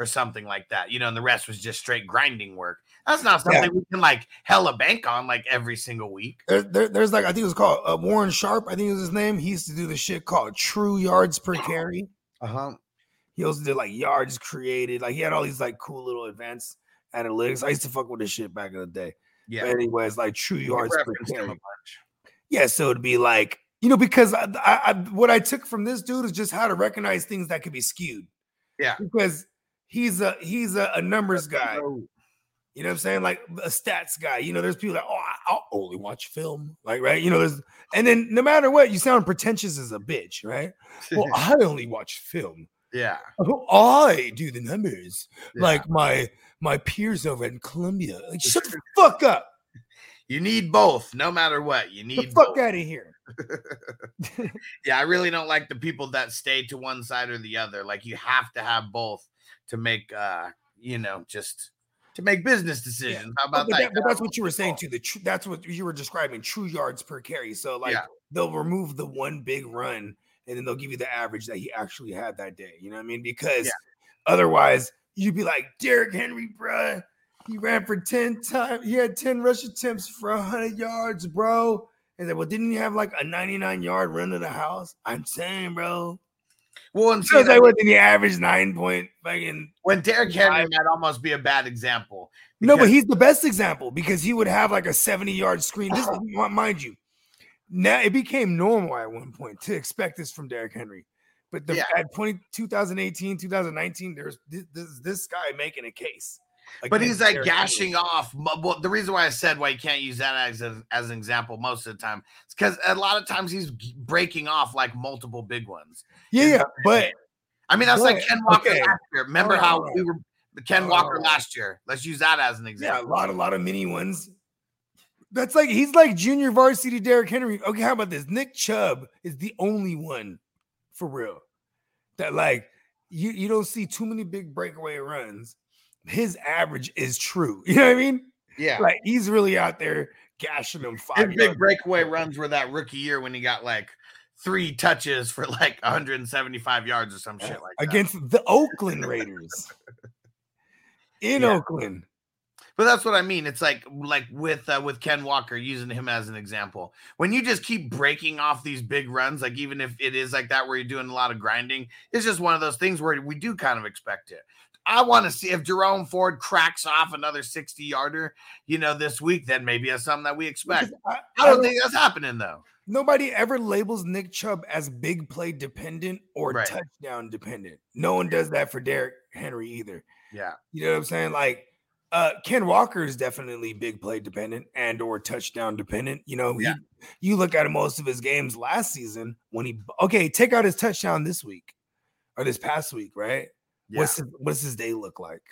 or something like that you know and the rest was just straight grinding work that's not Yeah. something we can like hella bank on like every single week There, there- there's like I think it was called uh, Warren Sharp. I think it was his name. He used to do the shit called True Yards per Carry. uh-huh He also did like yards created. Like he had all these like cool little advanced analytics. I used to fuck with this shit back in the day. yeah But anyways, like true yards per carry. Yeah, so it'd be like you know because I, I, I what I took from this dude is just how to recognize things that could be skewed. Yeah. because he's a he's a, a numbers guy. You know what I'm saying? Like a stats guy. You know, there's people that oh I- I'll only watch film. Like right. You know, there's and then no matter what, you sound pretentious as a bitch, right? Well, (laughs) I only watch film. yeah I do the numbers yeah. like my my peers over in Columbia. Like, shut the (laughs) fuck up. you need both no matter what you need the fuck both. out of here. (laughs) yeah i really don't like the people that stay to one side or the other like you have to have both to make uh you know just to make business decisions how about but, that, that- but that's what you were saying too. The tr- that's what you were describing. True yards per carry. So like Yeah. they'll remove the one big run and then they'll give you the average that he actually had that day. You know what I mean? Because otherwise you'd be like Derrick Henry, bruh. He ran for 10 times. He had 10 rush attempts for 100 yards, bro. And then, well, didn't he have like a 99 yard run to the house? I'm saying, bro. Well, and Feels like that- what the average nine point fucking. when Derrick Henry might almost be a bad example. No, but he's the best example because he would have like a 70 yard screen. This, (sighs) mind you, now it became normal at one point to expect this from Derrick Henry. But the, Yeah. at 20, 2018, 2019, there's this, this, this guy making a case. But he's like gashing off. Well, the reason why I said why you can't use that as, a, as an example most of the time is because a lot of times he's breaking off like multiple big ones. Yeah, yeah, but I mean, that's like Ken Walker okay. last year. Remember how hold on. we were Ken Walker Oh. last year? Let's use that as an example. yeah, a lot, a lot of mini ones. That's like he's like junior varsity Derrick Henry. Okay, how about this? Nick Chubb is the only one for real that like you you don't see too many big breakaway runs. His average is true. (laughs) You know what I mean? Yeah. Like he's really out there gashing them five. His big breakaway runs were that rookie year when he got like three touches for like 175 yards or some shit like that. against the Oakland Raiders (laughs) in Yeah. Oakland. But that's what I mean. It's like like with uh, with Ken Walker using him as an example. When you just keep breaking off these big runs, like even if it is like that where you're doing a lot of grinding, it's just one of those things where we do kind of expect it. I want to see if Jerome Ford cracks off another 60 yarder, you know, this week, then maybe it's something that we expect. I- I I don't don't- think that's happening though. Nobody ever labels Nick Chubb as big play dependent or Right. touchdown dependent. No one does that for Derrick Henry either. Yeah. You know what I'm saying? Like uh Ken Walker is definitely big play dependent and or touchdown dependent. You know, he- you look at most of his games last season when he okay, take out his touchdown this week or this past week, right? Yeah. What's his, what's his day look like?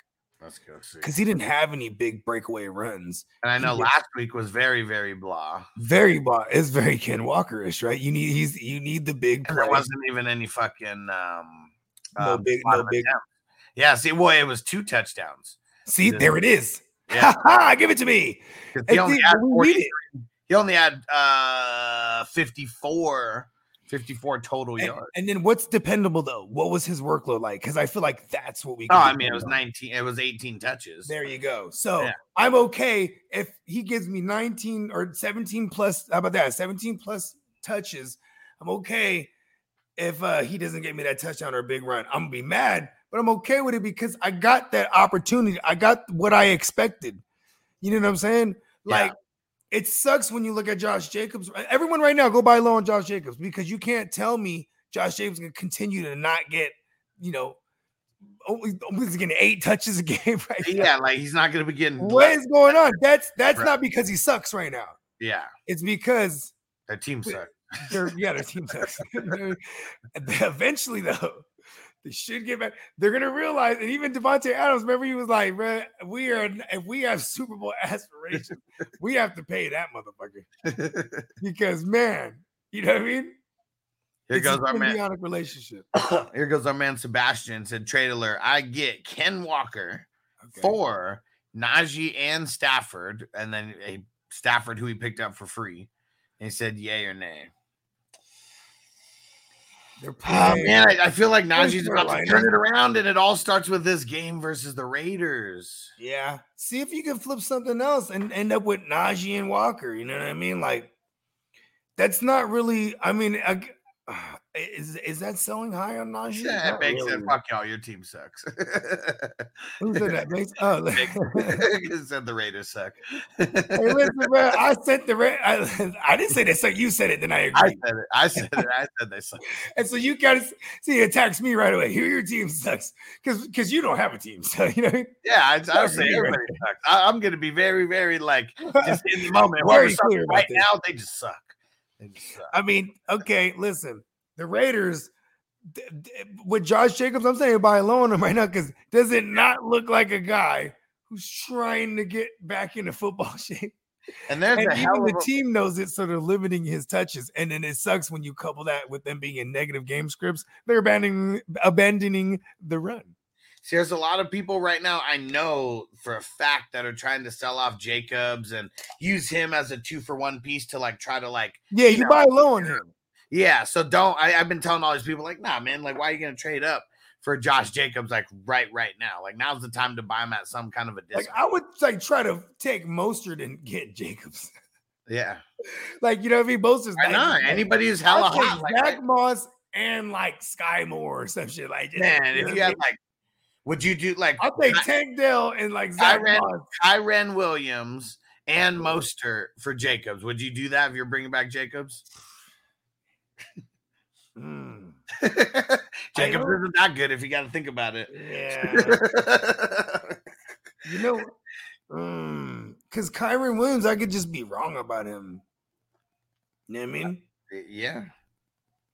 Let's go see. Because he didn't have any big breakaway runs. And I know he- last week was very, very blah. Very blah. it's very Ken Walker-ish, right? You need he's you need the big play. there wasn't even any fucking um No um, big- no big-. Yeah, see, well, it was two touchdowns. See, Yeah. there it is. (laughs) Yeah. Give it to me. He only had we 40 need it. he only had uh 54 54 total And, yards. and then what's dependable though? What was his workload like? Because I feel like that's what we. Oh, I mean, it was on. 19, it was 18 touches. There you go. So Yeah. I'm okay if he gives me 19 or 17 plus. How about that? 17 plus touches. I'm okay if uh, he doesn't get me that touchdown or a big run. I'm gonna be mad, but I'm okay with it because I got that opportunity. I got what I expected. You know what I'm saying? Yeah. Like it sucks when you look at Josh Jacobs. Everyone right now go buy low on Josh Jacobs because you can't tell me Josh Jacobs can continue to not get, you know, oh, only, only oh, getting eight (laughs) touches a game right now. Yeah, like he's not going to be getting What is going on? That's that's Right. not because he sucks right now. Yeah, It's because the team sucks. yeah, their team sucks. (laughs) Eventually, though, they should get back. They're gonna realize, and even Davante Adams, remember he was like, "Man, we are if we have Super Bowl (laughs) aspirations, we have to pay that motherfucker (laughs) because man, you know what I mean? Here It's goes our man. relationship. (coughs) Here goes our man Sebastian said trade alert. I get Ken Walker Okay. for Najee and Stafford, and then a Stafford who he picked up for free. And he said, "Yay or nay." They're Oh playing- man, I, I feel like Where's Najee's about to turn it around, and it all starts with this game versus the Raiders. Yeah. See if you can flip something else and end up with Najee and Walker. You know what I mean? Like, that's not really. I mean, I g- (sighs) is is that selling high on Najee? Yeah, Banks said, really. "Fuck y'all, your team sucks." Who said that? Banks? Oh, (laughs) (laughs) said the Raiders suck. hey, listen, man. I said the Ra- I, I didn't say that. So you said it. Then I I said it. I said it. I said they suck. (laughs) and so you guys see attacks me right away. Here, your team sucks because because you don't have a team. So you know. Yeah, I, I say you're right. everybody sucks. I, I'm going to be very, very like just in the moment. Very clear right now, they just suck. They just suck. I mean, okay, listen, the Raiders d- d- with Josh Jacobs, I'm saying by low on him right now because does it not look like a guy who's trying to get back into football (laughs) shape? And there's And a even the a, team knows it, so they're limiting his touches. And then it sucks when you couple that with them being in negative game scripts. They're abandoning abandoning the run. See, there's a lot of people right now I know for a fact that are trying to sell off Jacobs and use him as a two for one piece to like try to like Yeah, You you know, buy low on him. yeah. So don't I, I've been telling all these people like, nah, man, like why are you gonna trade up for Josh Jacobs like right right now? Like now's the time to buy him at some kind of a Like discount. I would like try to take Mostert and get Jacobs. (laughs) yeah, like you know what I mean? Mostert's I know anybody who's hella hot like Zach. Moss and like Skyy Moore or some shit like. Man, if you had like, would you do like I'll take Tank Dell and like Zach Moss. Kyren Williams and Mostert for Jacobs? Would you do that if you're bringing back Jacobs? (laughs) Mm, Jacobs isn't that good if you got to think about it. yeah. You know, because Kyren Williams, I could just be wrong about him. You know what I mean? yeah.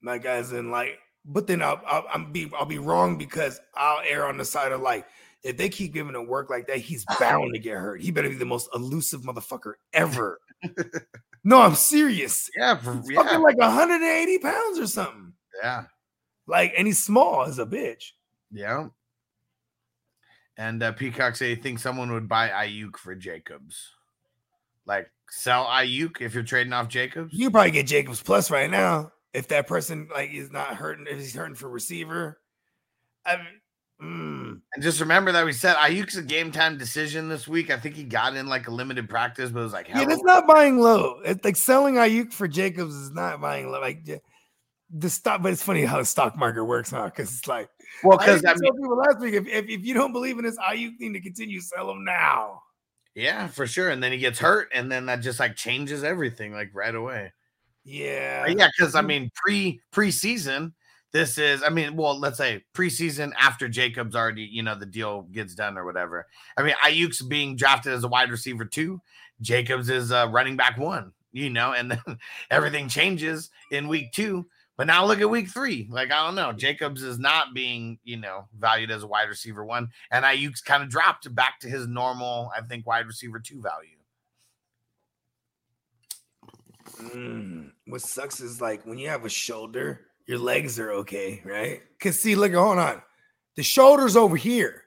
Like as in like, but then I'll, I'll I'm be I'll be wrong because I'll err on the side of like, if they keep giving him work like that, he's (laughs) bound to get hurt. He better be the most elusive motherfucker ever. no, I'm serious. (laughs) Yeah. For, yeah. fucking like 180 pounds or something. yeah. Like, and he's small as a bitch. Yeah. And uh, Peacock say he thinks someone would buy Aiyuk for Jacobs. Like sell Aiyuk if you're trading off Jacobs. You probably get Jacobs plus right now if that person like is not hurting. If he's hurting for receiver, I mean, mm, And just remember that we said Aiyuk's a game time decision this week. I think he got in like a limited practice, but it was like yeah, that's not buying low. It's like selling Aiyuk for Jacobs is not buying low. Like the stock, but it's funny how the stock market works, huh? Because it's like well, because even I mean, told people last week if, if if you don't believe in this Aiyuk thing to continue, sell him now. yeah, for sure. And then he gets hurt, and then that just like changes everything like right away. Yeah, yeah, because I mean, pre preseason, this is I mean, well, let's say preseason after Jacobs already, you know, the deal gets done or whatever. I mean, Aiyuk's being drafted as a wide receiver two, Jacobs is uh, running back one, you know, and then (laughs) everything changes in week two. But now look at week three. Like, I don't know. Jacobs is not being, you know, valued as a wide receiver one. And Aiyuk's kind of dropped back to his normal, I think, wide receiver two value. Mm, what sucks is like when you have a shoulder, your legs are okay, right? Cause see, look, hold on. The shoulder's over here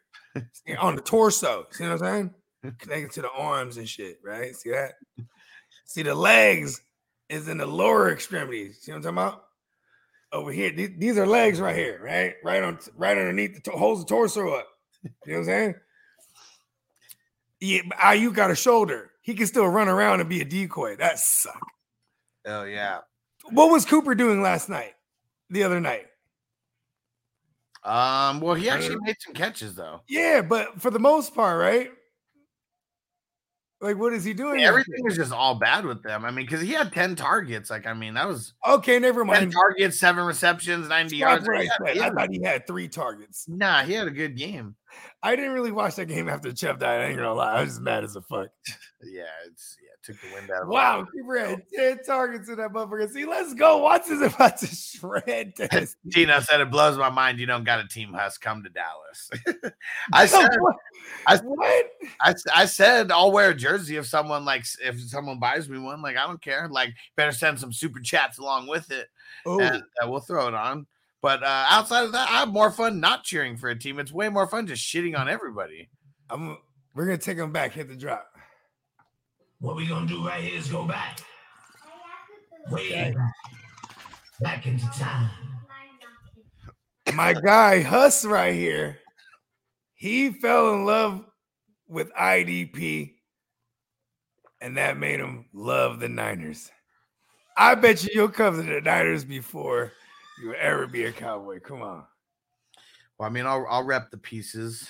on the torso. See what I'm saying? (laughs) Connected to the arms and shit, right? See that? See the legs is in the lower extremities. See what I'm talking about? Over here, these, these are legs right here, right? Right on, right underneath the to- holds the torso up. You know what I'm saying? Yeah, but Aiyuk got a shoulder. He can still run around and be a decoy. That sucks. Oh, yeah. What was Cooper doing last night? The other night? Um, well, he actually made some catches though. Yeah, but for the most part, right? Like, what is he doing? Everything was just all bad with them. I mean, because he had 10 targets. Like, I mean, that was Okay, never 10 mind. targets, seven receptions, 90 That's yards. He had- I thought he had three targets. nah, he had a good game. I didn't really watch that game after Chef died. I ain't gonna lie. I was just mad as a fuck. (laughs) Yeah, it's yeah, took the wind out of Wow, Cooper had 10 targets in that motherfucker. See, let's go. Watson's about to (laughs) shred this. Tino (laughs) said it blows my mind you don't got a team Huss come to Dallas. (laughs) I said what? I- what? I, I said I'll wear a jersey if someone likes if someone buys me one. Like I don't care. Like better send some super chats along with it. Oh, and uh, we'll throw it on. But uh, outside of that, I have more fun not cheering for a team. It's way more fun just shitting on everybody. I'm, we're gonna take him back. Hit the drop. What we gonna do right here is go back. Way Okay. back. Back into time. my guy Huss right here, he fell in love with IDP, and that made him love the Niners. I bet you you'll come to the Niners before you'll ever be a cowboy. Come on. Well, I mean, I'll I'll rep the pieces.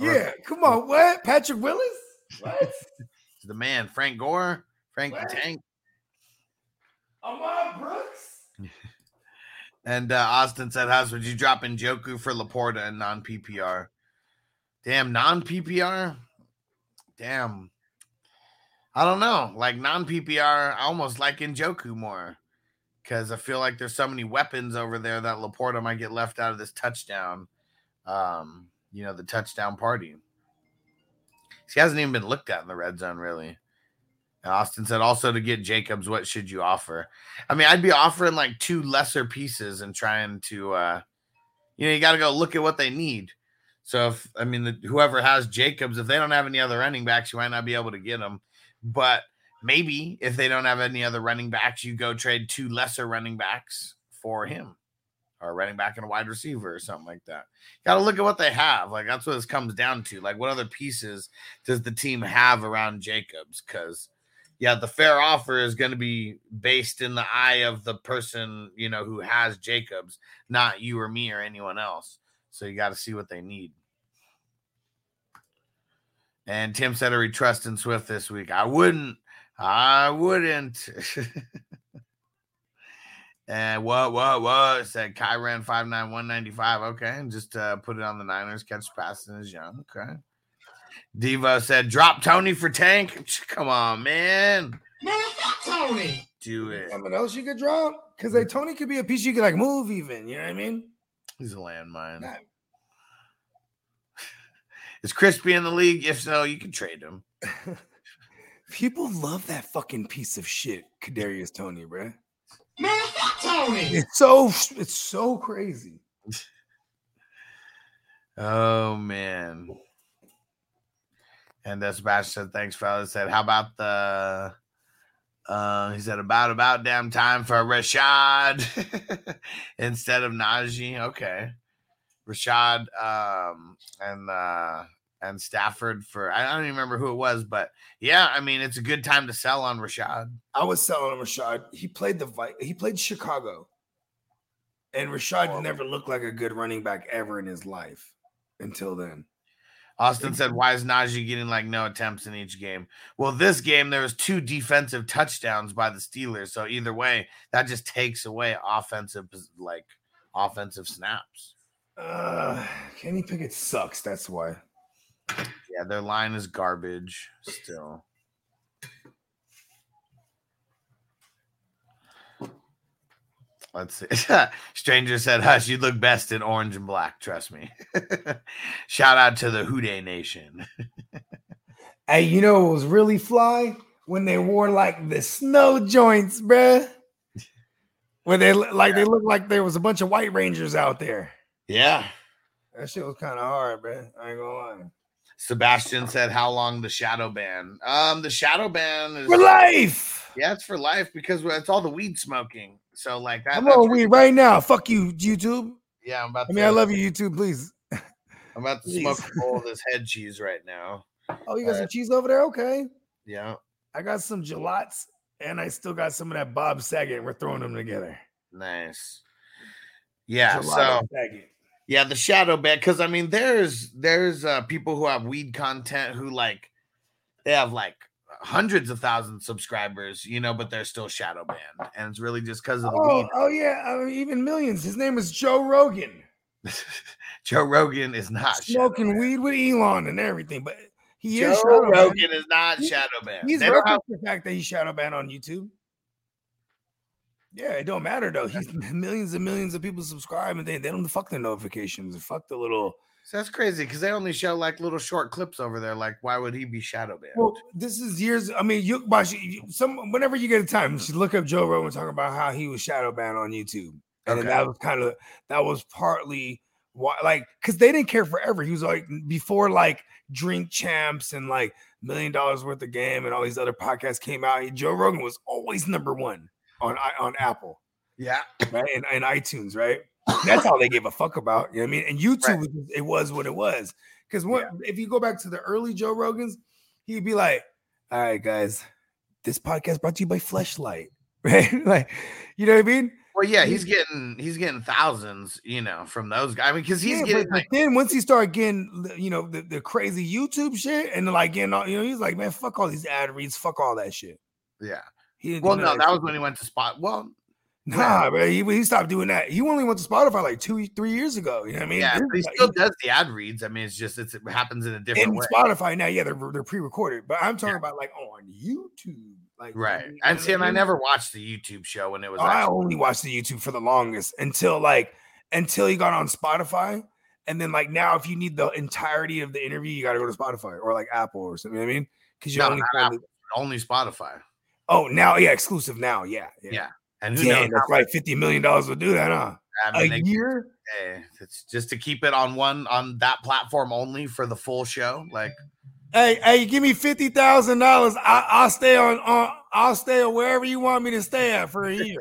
Or- Yeah, come on. What? Patrick Willis? What? (laughs) The man, Frank Gore, Frank the Tank, Ahmad Brooks? (laughs) and uh, Austin said, "House, would you drop Njoku for Laporta and non PPR? Damn, non PPR. Damn, I don't know. Like non PPR, I almost like Njoku more because I feel like there's so many weapons over there that Laporta might get left out of this touchdown. Um, you know, the touchdown party. He hasn't even been looked at in the red zone, really. And Austin said also to get Jacobs, what should you offer? I mean, I'd be offering like two lesser pieces and trying to, uh, you know, you got to go look at what they need. So if I mean, the, whoever has Jacobs, if they don't have any other running backs, you might not be able to get them. But maybe if they don't have any other running backs, you go trade two lesser running backs for him, or running back and a wide receiver or something like that. Got to look at what they have. Like that's what this comes down to. Like what other pieces does the team have around Jacobs? Because yeah, the fair offer is going to be based in the eye of the person, you know, who has Jacobs, not you or me or anyone else. So you got to see what they need. And Tim said, Are we trusting Swift this week? I wouldn't. I wouldn't. (laughs) and what, what, what? Said Kyren 59195. Okay. And just uh, put it on the Niners. Catch passing is young. Okay. Devo said, Drop Toney for Tank. (laughs) Come on, man. Man, fuck Toney. Do it. Someone else you could drop because like Toney could be a piece you could like move even. You know what I mean? He's a landmine. Nah. (laughs) Is Crispy in the league? If so, you can trade him. (laughs) People love that fucking piece of shit, Kadarius Toney, bro. Man, fuck Toney. It's so it's so crazy. (laughs) Oh man. And that's Sebastian said, thanks, fellas. Said, how about the uh he said about about damn time for Rachaad (laughs) instead of Najee. Okay. Rachaad um and uh and Stafford for I don't even remember who it was, but yeah, I mean it's a good time to sell on Rachaad. I was selling on Rachaad. He played the he played Chicago. And Rachaad Horrible. never looked like a good running back ever in his life until then. Austin said, "Why is Najee getting like no attempts in each game?" Well, this game there was two defensive touchdowns by the Steelers, so either way, that just takes away offensive like offensive snaps. Uh Kenny Pickett sucks. That's why. Yeah, their line is garbage still. Let's see. (laughs) Stranger said, "Hush, you look best in orange and black. Trust me." (laughs) Shout out to the Houday Nation. (laughs) Hey, you know what was really fly when they wore like the snow joints, bruh. Where they like they looked like there was a bunch of white rangers out there. Yeah. That shit was kind of hard, bruh. I ain't gonna lie. Sebastian said, "How long the shadow ban?" Um, the shadow ban is For life. Yeah, it's for life because it's all the weed smoking. So like that. I'm on weed right now. Fuck you, YouTube. Yeah, I'm about. I mean, I love you, YouTube. Please. (laughs) I'm about to Please. smoke all of (laughs) this head cheese right now. Oh, you got some Alright. cheese over there? Okay. Yeah, I got some gelatos and I still got some of that Bob Saget. We're throwing them together. nice. Yeah, Gelato so Saget. Yeah, the shadow ban because I mean, there's there's uh, people who have weed content who like they have like hundreds of thousands of subscribers, you know, but they're still shadow banned, and it's really just because of the Oh, weed. oh yeah, I mean, even millions. His name is Joe Rogan. (laughs) Joe Rogan is not Smoking weed with Elon and everything, but he Joe is banned. Rogan is not shadow banned. He's They don't have- the fact that he's shadow banned on YouTube. Yeah, it don't matter though. He's (laughs) millions and millions of people subscribe and they, they don't fuck their notifications. Fuck the little So that's crazy because they only show like little short clips over there. Like, why would he be shadow banned? Well, this is years. I mean, you, you- some whenever you get a time, you should look up Joe Rogan talking about how he was shadow banned on YouTube, and Okay. that was kind of that was partly why, like, because they didn't care forever. He was like before like Drink Champs and like Million Dollars Worth of Game and all these other podcasts came out. Joe Rogan was always number one on on Apple, yeah, right, and, and iTunes, right. That's all they gave a fuck about. You know what I mean? And YouTube, Right. it was what it was. Because what if you go back to the early Joe Rogans, he'd be like, "All right, guys, this podcast brought to you by Fleshlight." (laughs) Right? like, you know what I mean? well, yeah, he's getting he's getting thousands, you know, from those guys. I mean, because he's Yeah, getting but, like, then once he started getting, you know, the, the crazy YouTube shit and like getting all, you know, he's like, man, fuck all these ad reads, fuck all that shit. yeah. He Well, no, that was when he went to spot. Well, Nah, bro, he, he stopped doing that. He only went to Spotify like two, three years ago. You know what I mean? yeah, he still does the ad reads. I mean, it's just it's, it happens in a different in way, Spotify now, yeah, they're they're pre-recorded, but I'm talking about like on YouTube, like right? you know And see, and I never watched the YouTube show when it was. Oh, I only watched the YouTube for the longest until like until he got on Spotify, and then like now, if you need the entirety of the interview, you got to go to Spotify or like Apple or something. You know what I mean? Because you No, only only Spotify. Oh now, yeah, exclusive now, yeah, yeah. Yeah, and who Damn, knows? that's like fifty million dollars will do that, huh? I mean, A they- year? eh, it's just to keep it on one on that platform only for the full show. Like, Hey, hey, give me fifty thousand dollars. I'll stay on, on. I'll stay wherever you want me to stay at for a year.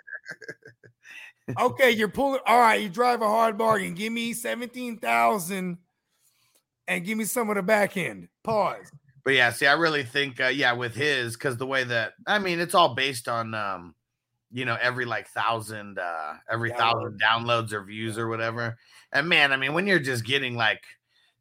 (laughs) okay, you're pulling. All right, you drive a hard bargain. Give me seventeen thousand, and give me some of the back end. Pause. But yeah, see, I really think, uh, yeah, with his, because the way that I mean, it's all based on, um, you know, every like thousand, uh, every thousand downloads or views or whatever. And man, I mean, when you're just getting like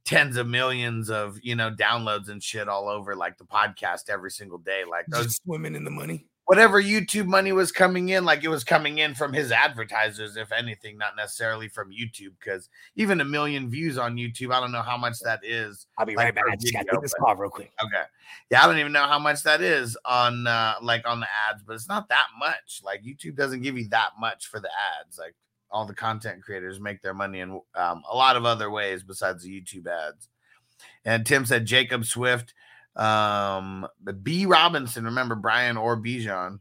tens of millions of you know downloads and shit all over like the podcast every single day, like those Just swimming in the money. Whatever YouTube money was coming in, like it was coming in from his advertisers, if anything, not necessarily from YouTube. Because even a million views on YouTube, I don't know how much that is. I'll be Like right back. I just got to this call real quick. Okay. Yeah, I don't even know how much that is on uh like on the ads, but it's not that much. Like YouTube doesn't give you that much for the ads. Like all the content creators make their money in um, a lot of other ways besides the YouTube ads. And Tim said Jacob Swift, um, B Robinson. Remember Brian or Bijan?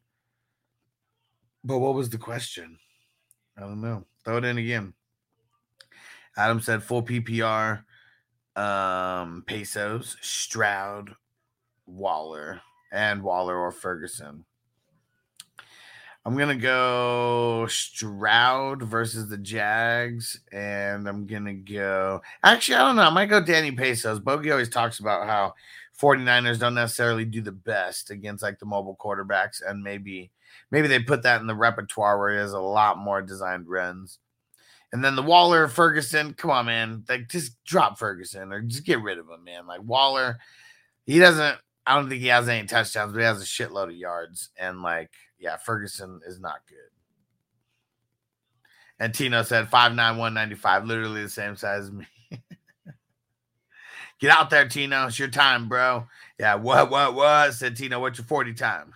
But what was the question? I don't know. Throw it in again. Adam said full PPR, um, pesos, Stroud, Waller, and Waller or Ferguson. I'm gonna go Stroud versus the Jags, and I'm gonna go. Actually, I don't know. I might go Danny Pesos. Bogey always talks about how 49ers don't necessarily do the best against like the mobile quarterbacks, and maybe maybe they put that in the repertoire where he has a lot more designed runs. And then the Waller Ferguson, come on, man. Like just drop Ferguson or just get rid of him, man. Like Waller, he doesn't, I don't think he has any touchdowns, but he has a shitload of yards. And like, yeah, Ferguson is not good. And Tino said 5'9, 195, literally the same size as me. Get out there, Tino. It's your time, bro. Yeah, what, what, what? Said Tino, what's your 40 time?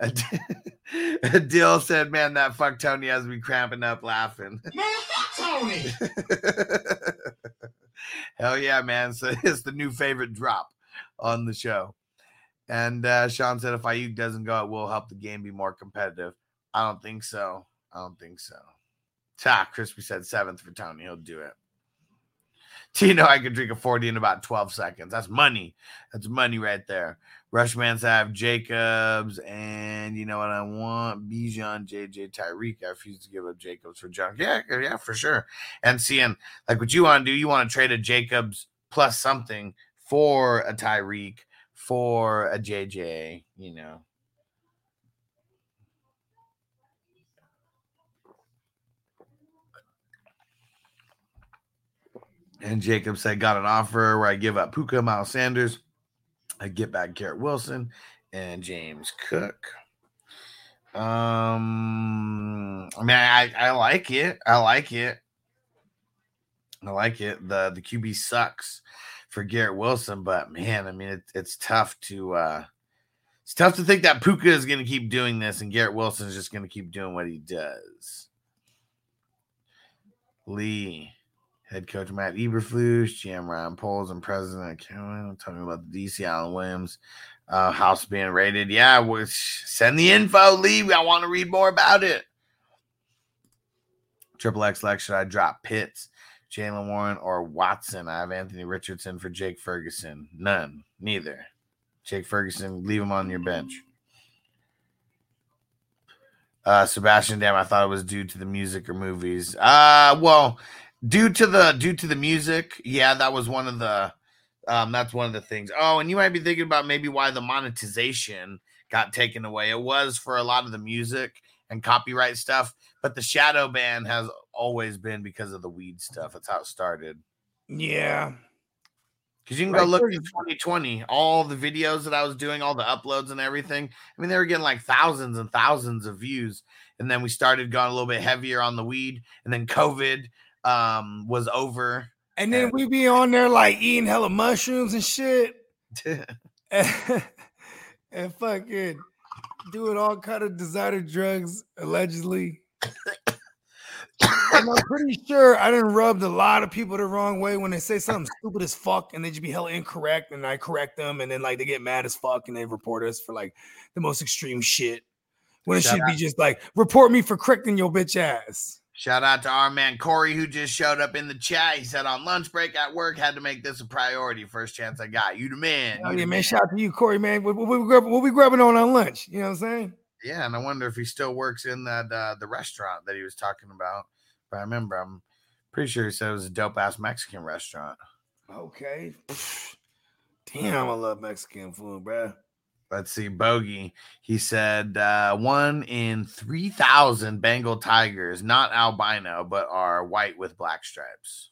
(laughs) Dill said, man, that fuck Toney has me cramping up laughing. Man, fuck Toney. (laughs) Hell yeah, man. So (laughs) it's the new favorite drop on the show. And uh, Sean said if Aiyuk doesn't go, it will help the game be more competitive. I don't think so. I don't think so. Ta, Crispy said seventh for Toney. He'll do it. (laughs) Tino, I could drink a 40 in about 12 seconds. That's money. That's money right there. Rushman said I have Jacobs, and you know what I want? Bijan, JJ, Tyreek. I refuse to give up Jacobs for junk. Yeah, yeah, for sure. And seeing like what you want to do, you want to trade a Jacobs plus something for a Tyreek, for a JJ, you know. And Jacob said, got an offer where I give up Puka, Miles Sanders. I get back Garrett Wilson and James Cook. Um, I mean, I, I like it. I like it. I like it. The the QB sucks for Garrett Wilson, but man, I mean, it, it's tough to uh it's tough to think that Puka is going to keep doing this and Garrett Wilson is just going to keep doing what he does. Lee, head coach Matt Eberflus, GM Ryan Poles, and President Kevin talking about the DC Alan Williams uh, house being raided. Yeah, was send the info, Lee. I want to read more about it. Triple X Lex, should I drop Pitts, Jaylen Warren, or Watson? I have Anthony Richardson for Jake Ferguson. None, neither. Jake Ferguson, leave him on your bench. Uh, Sebastian, damn, I thought it was due to the music or movies. Uh, well, due to the due to the music, yeah, that was one of the um, that's one of the things. Oh, and you might be thinking about maybe why the monetization got taken away. It was for a lot of the music and copyright stuff, but the shadow ban has always been because of the weed stuff. That's how it started. Yeah. Because you can Right, go look at 2020, all the videos that I was doing, all the uploads and everything. I mean, they were getting like thousands and thousands of views. And then we started going a little bit heavier on the weed. And then COVID um, was over. And then we be on there like eating hella mushrooms and shit. (laughs) and, (laughs) and fucking doing all kind of designer drugs allegedly. and I'm pretty sure I didn't rubbed a lot of people the wrong way when they say something stupid as fuck and they just be hella incorrect and I correct them and then like they get mad as fuck and they report us for like the most extreme shit. When it Shout should be just like report me for correcting your bitch ass. Shout out to our man Corey, who just showed up in the chat. He said on lunch break at work, had to make this a priority. First chance I got. You the man. Oh, you yeah, the man. Shout out to you, Corey, man. What, what, what, what we grabbing on on lunch? You know what I'm saying? Yeah, and I wonder if he still works in that uh, the restaurant that he was talking about. But I remember, I'm pretty sure he said it was a dope ass Mexican restaurant. Okay. Damn, I love Mexican food, bro. Let's see, Bogey. He said uh, one in 3,000 Bengal tigers, not albino, but are white with black stripes.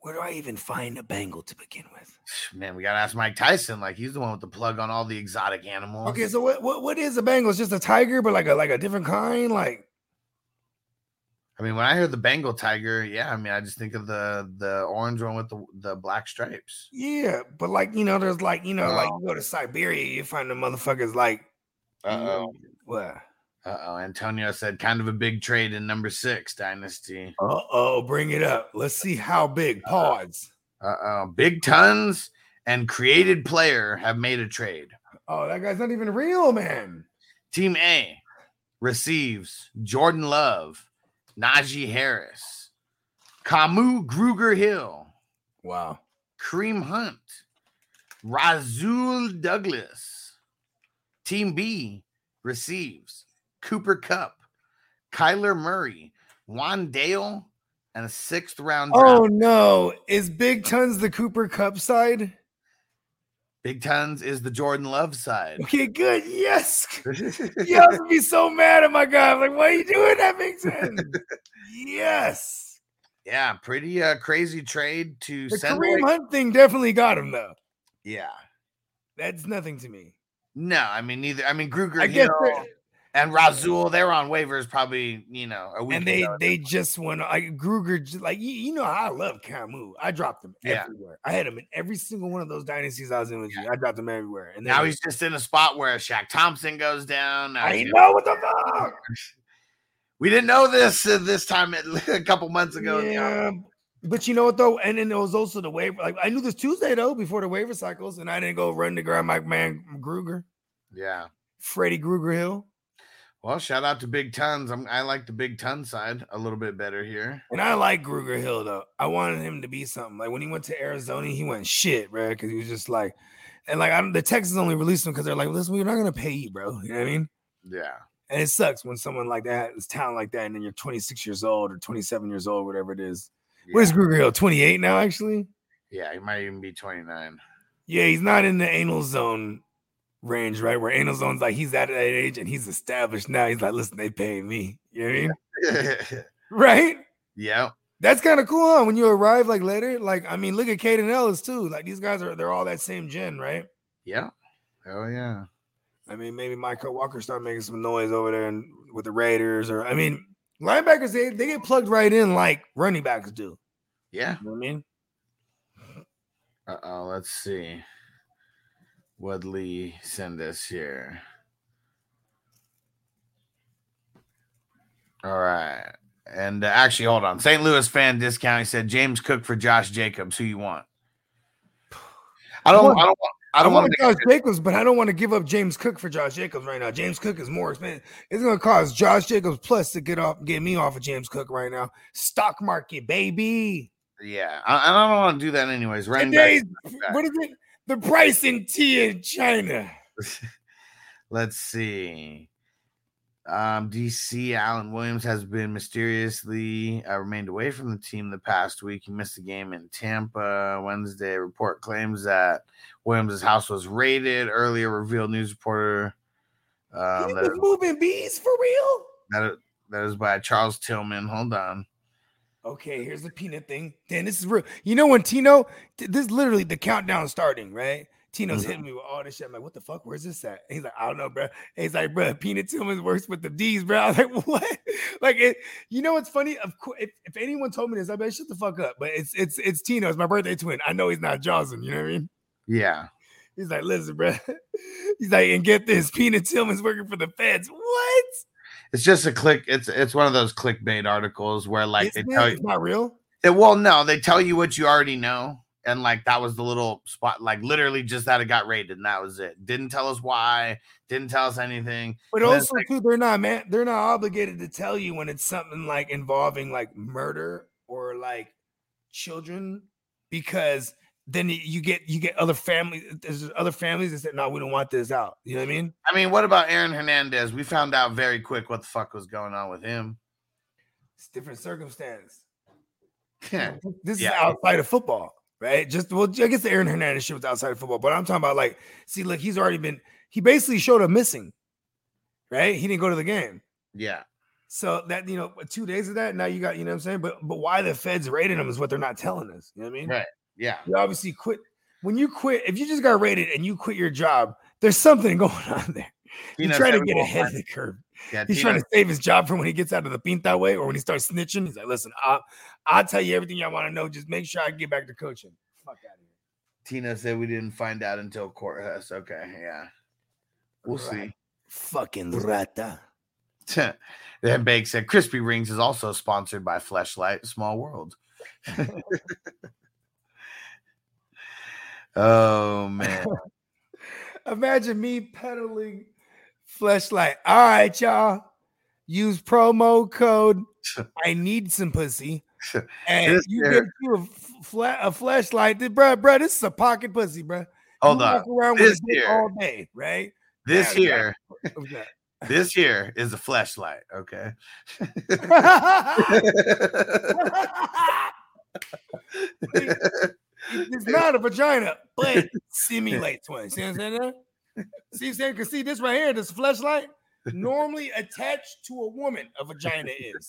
Where do I even find a Bengal to begin with? Man, we got to ask Mike Tyson. Like, he's the one with the plug on all the exotic animals. Okay, so what what, what is a Bengal? It's just a tiger, but like a like a different kind. Like I mean, when I hear the Bengal tiger, yeah, I mean, I just think of the the orange one with the, the black stripes. yeah, but like you know, there's like you know, like Oh. you go to Siberia, you find the motherfuckers like Uh oh. what? Uh oh. Antonio said kind of a big trade in number six dynasty. Uh oh, bring it up. Let's see how big. Pause. Uh oh. Big tons and created player have made a trade. Oh, that guy's not even real, man. Team A receives Jordan Love, Najee Harris, Kamu Grugier-Hill, Wow. Kareem Hunt, Rasul Douglas. Team B receives Cooper Kupp, Kyler Murray, Juan Dale, and a sixth round oh, draft. Oh no, is Big Tons the Cooper Kupp side? Big Tons is the Jordan Love side. Okay, good. Yes. Yeah, I would be so mad at my guy. I'm like, why are you doing that, Big Tons? yes. yeah, pretty uh, crazy trade to The send. Kareem Hunt thing definitely got him though. yeah. That's nothing to me. No, I mean neither. I mean Grugier I guess and Razul, they're on waivers probably, you know, a week and they they just went like Grugier, like you, you know how I love Kamu's. I dropped him Yeah. everywhere. I had him in every single one of those dynasties I was in with you. I dropped him everywhere. And then now he's just in a spot where Shaq Thompson goes down. Now I know what the fuck. (laughs) We didn't know this uh, this time at- (laughs) a couple months ago. Yeah, but you know what though, and then there was also the waiver. Like I knew this Tuesday though before the waiver cycles, and I didn't go run to grab my man Grugier, Yeah. Freddie Gruger Hill, Well, shout out to Big Tons. I'm, I like the Big Ton side a little bit better here. and I like Grugier-Hill though. I wanted him to be something. Like when he went to Arizona, he went shit, bro, because he was just like, and like I'm, the Texans only released him because they're like, listen, we're not gonna pay you, bro. You know what I mean? Yeah. And it sucks when someone like that is talent like that, and then you're 26 years old or 27 years old, whatever it is. Yeah. What is Grugier-Hill? 28 now, actually. yeah, he might even be 29. Yeah, he's not in the anal zone range, right? Where anal zone's like he's at that age and he's established now. He's like, listen, they pay me. You know what I mean? (laughs) Right? yeah. That's kind of cool, huh? When you arrive like later, like I mean, look at Kaden Elliss too. Like these guys are they're all that same gen, right? Yeah. Oh yeah. I mean, maybe Michael Walker start making some noise over there and with the Raiders, or I mean, linebackers they, they get plugged right in like running backs do. Yeah. You know what I mean? Uh oh. Let's see. What Lee send us here? All right. And uh, actually, hold on. St. Louis fan discount. He said James Cook for Josh Jacobs. Who you want? I don't. want- I don't want. I I don't want want to. Josh Jacobs, but I don't want to give up James Cook for Josh Jacobs right now. James Cook is more expensive. It's going to cost Josh Jacobs plus to get off, get me off of James Cook right now. Stock market, baby. Yeah, I, I don't want to do that anyways. Running back- what is it? The price in tea in China. (laughs) Let's see. Um, DC Alan Williams has been mysteriously uh, remained away from the team the past week. He missed a game in Tampa Wednesday. Report claims that Williams' house was raided. Earlier, revealed news reporter um, he was moving bees for real. that that is by Charles Tillman. Hold on. Okay, here's the peanut thing. Dan, this is real. You know when Tino, this is literally the countdown starting, right? Tino's Mhm. hitting me with all this shit. I'm like, what the fuck? Where's this at? And he's like, I don't know, bro. And he's like, bro, Peanut Tillman works with the D's, bro. (laughs) I was like, what? Like, it, you know what's funny? Of course, if, if anyone told me this, I'd be like, shut the fuck up. But it's it's it's Tino. It's my birthday twin. I know he's not Johnson. You know what I mean? Yeah, He's like, listen, bro. (laughs) He's like, and get this, Peanut Tillman's working for the feds. What? It's just a click. It's it's one of those clickbait articles where like It's, they tell you. it's not real. They, well, no, they tell you what you already know. And like that was the little spot, like literally just that it got raided, and that was it. Didn't tell us why, didn't tell us anything. But And also, too, they're not man, they're not obligated to tell you when it's something like involving like murder or like children, because then you get you get other families. There's other families that said, "No, we don't want this out." You know what I mean? I mean, what about Aaron Hernandez? We found out very quick what the fuck was going on with him. It's different circumstance. (laughs) This Yeah. is outside of football. right? Just well, I guess the Aaron Hernandez shit was outside of football, but I'm talking about like, see, look, he's already been. He basically showed up missing, right? He didn't go to the game. Yeah. So that you know, two days of that, now you got, you know what I'm saying? But but why the feds raided him is what they're not telling us. You know what I mean? Right. Yeah. You obviously quit when you quit, if you just got rated and you quit your job, there's something (laughs) going on there. He's trying to get ahead of the curve. Yeah. He's trying to save his job from when he gets out of the pinta way or when he starts snitching. He's like, listen, I'll, I'll tell you everything y'all want to know. Just make sure I get back to coaching. Fuck out of here. Tina said we didn't find out until court courthouse. Okay. Yeah. We'll Right. Fucking rata. see. then Bake said Crispy Rings is also sponsored by Fleshlight Small World. (laughs) oh (laughs) man. Imagine me peddling fleshlight. All right, y'all. Use promo code. (laughs) I need some pussy, and This you get you a a flashlight. Bruh, bruh, this is a pocket pussy, bro. Hold you on. Walk around This dick here- all day, right? This here, What's that? this here is a flashlight. Okay. (laughs) it's not a vagina, but simulates (laughs) one. See what I'm saying? There? See what I'm saying? Because see this right here, this flashlight, normally attached to a woman, a vagina is.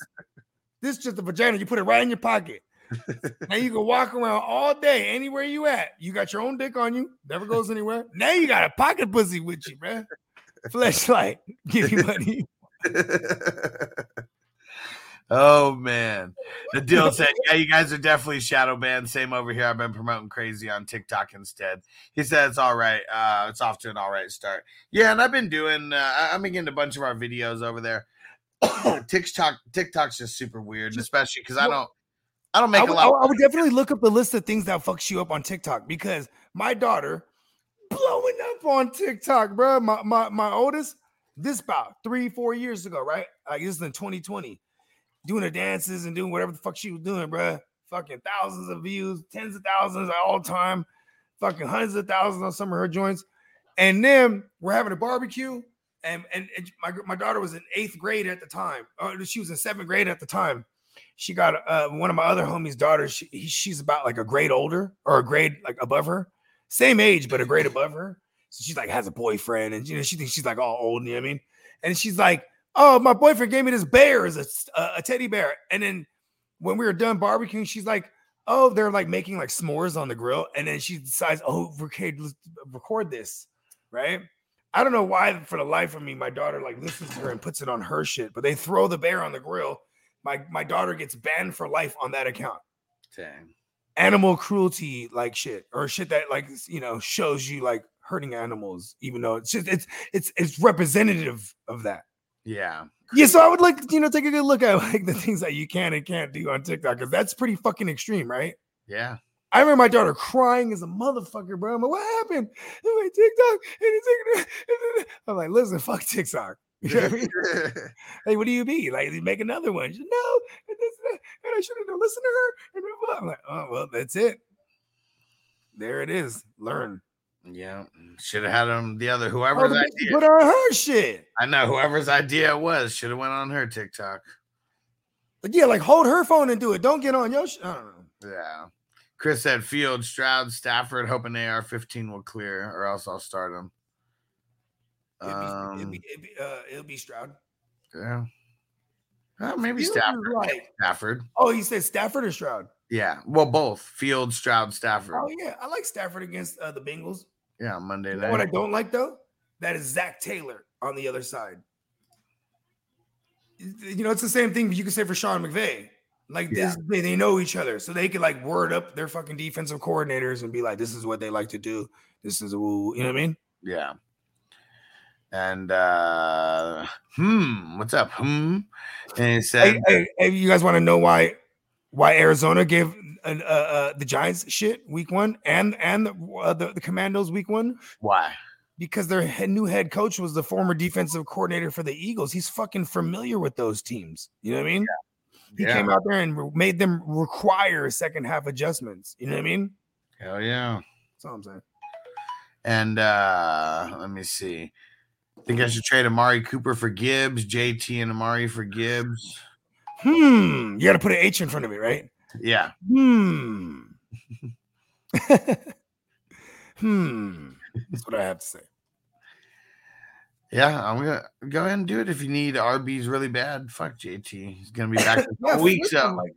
This just a vagina. You put it right in your pocket. Now you can walk around all day, anywhere you at. You got your own dick on you, never goes anywhere. Now you got a pocket pussy with you, man. Flashlight, give you money. (laughs) oh man. The deal said, Yeah, you guys are definitely shadow banned. Same over here. I've been promoting crazy on TikTok instead. He said it's all right. Uh, it's off to an all right start. Yeah, and I've been doing uh, I- I'm getting a bunch of our videos over there. (coughs) TikTok TikTok's just super weird, especially because I don't I don't make I a would, lot. I would definitely look up the list of things that fucks you up on TikTok because my daughter blowing up on TikTok, bro. My my my oldest, this about three four years ago, right? Like this is in 2020, doing her dances and doing whatever the fuck she was doing, bro. Fucking thousands of views, tens of thousands at all time, fucking hundreds of thousands on some of her joints. And then we're having a barbecue, and and, my my daughter was in eighth grade at the time, or she was in seventh grade at the time she got uh, one of my other homies' daughters. She, she's about like a grade older or a grade like above her, same age but a grade above her. So she's like has a boyfriend, and you know she thinks she's like all old. You know what I mean? And she's like, "Oh, my boyfriend gave me this bear as a teddy bear." And then when we were done barbecuing, she's like, "Oh, they're like making like s'mores on the grill." And then she decides, "Oh, okay, let's record this." Right? I don't know why, for the life of me, my daughter like listens to her and puts it on her shit. But they throw the bear on the grill. My my daughter gets banned for life on that account. Dang. Animal cruelty, like shit, or shit that like you know shows you like hurting animals, even though it's just it's it's it's representative of that. Yeah. Yeah, so I would like you know take a good look at (laughs) like the things that you can and can't do on TikTok because that's pretty fucking extreme, right? Yeah. I remember my daughter crying as a motherfucker, bro. I'm like, what happened? I'm like, TikTok. And it's- (laughs) I'm like, listen, fuck TikTok. (laughs) You know what I mean? Hey, what do you mean? Like, make another one. She's, no, and, this, and I shouldn't have listened to her. And blah, blah. I'm like, oh, well, that's it. There it is. Learn. Yeah. Should have had him the other Oh, whoever's bitch idea. put on her shit. I know whoever's idea it was should have went on her TikTok. But yeah, like hold her phone and do it. Don't get on your shit. I don't know. Yeah. Chris said Field, Stroud, Stafford, hoping AR-15 will clear, or else I'll start him. It'll be, it'll Um, be, it'll be, uh, it'll be Stroud. yeah. Uh, maybe Fields is Stafford. like- Stafford. Oh, he said Stafford or Stroud? Yeah. Well, both. Field, Stroud, Stafford. Oh, yeah. I like Stafford against uh, the Bengals. Yeah, Monday You night. know what I don't like though? That is Zac Taylor on the other side. You know, it's the same thing you can say for Sean McVay. Like this, they, they know each other, so they can like word up their fucking defensive coordinators and be like, "This is what they like to do. This is ooh, you know what I mean?" Yeah. And uh hmm, what's up? Hmm. And he said Hey, hey, hey, you guys want to know why why Arizona gave uh, uh, uh, the Giants shit week one and and the, uh, the the Commandos week one why? because their head, new head coach was the former defensive coordinator for the Eagles. He's fucking familiar with those teams. You know what I mean? He Yeah. came out there and re- made them require second half adjustments. You know what I mean? Hell yeah. That's all I'm saying. And uh let me see. I Think I should trade Amari Cooper for Gibbs, JT and Amari for Gibbs. Hmm. You got to put an H in front of it, right? Yeah. Hmm. (laughs) hmm. That's what I have to say. Yeah, I'm gonna go ahead and do it if you need RBs really bad. Fuck JT. He's gonna be back in a (laughs) Yeah, couple weeks. So like,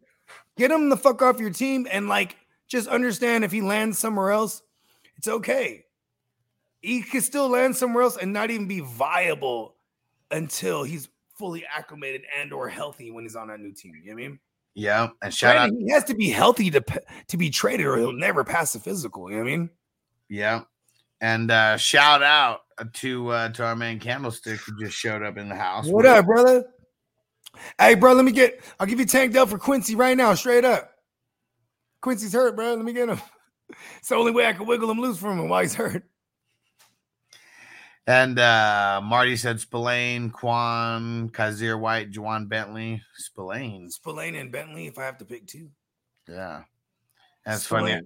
get him the fuck off your team and like just understand if he lands somewhere else, it's okay. He could still land somewhere else and not even be viable until he's fully acclimated and or healthy when he's on that new team. You know what I mean? Yeah, and shout out he has to be healthy to to be traded or he'll never pass the physical. You know what I mean? Yeah, and uh shout out to uh to our man Candlestick who just showed up in the house. What up, brother? Hey, bro, let me get. I'll give you tanked up for Quincy right now, straight up. Quincy's hurt, bro. Let me get him. (laughs) It's the only way I can wiggle him loose from him while he's hurt. And uh Marty said Spillane, Quan, Kaiser White, Ja'Whaun Bentley, Spillane. Spillane and Bentley, if I have to pick two. Yeah. That's funny.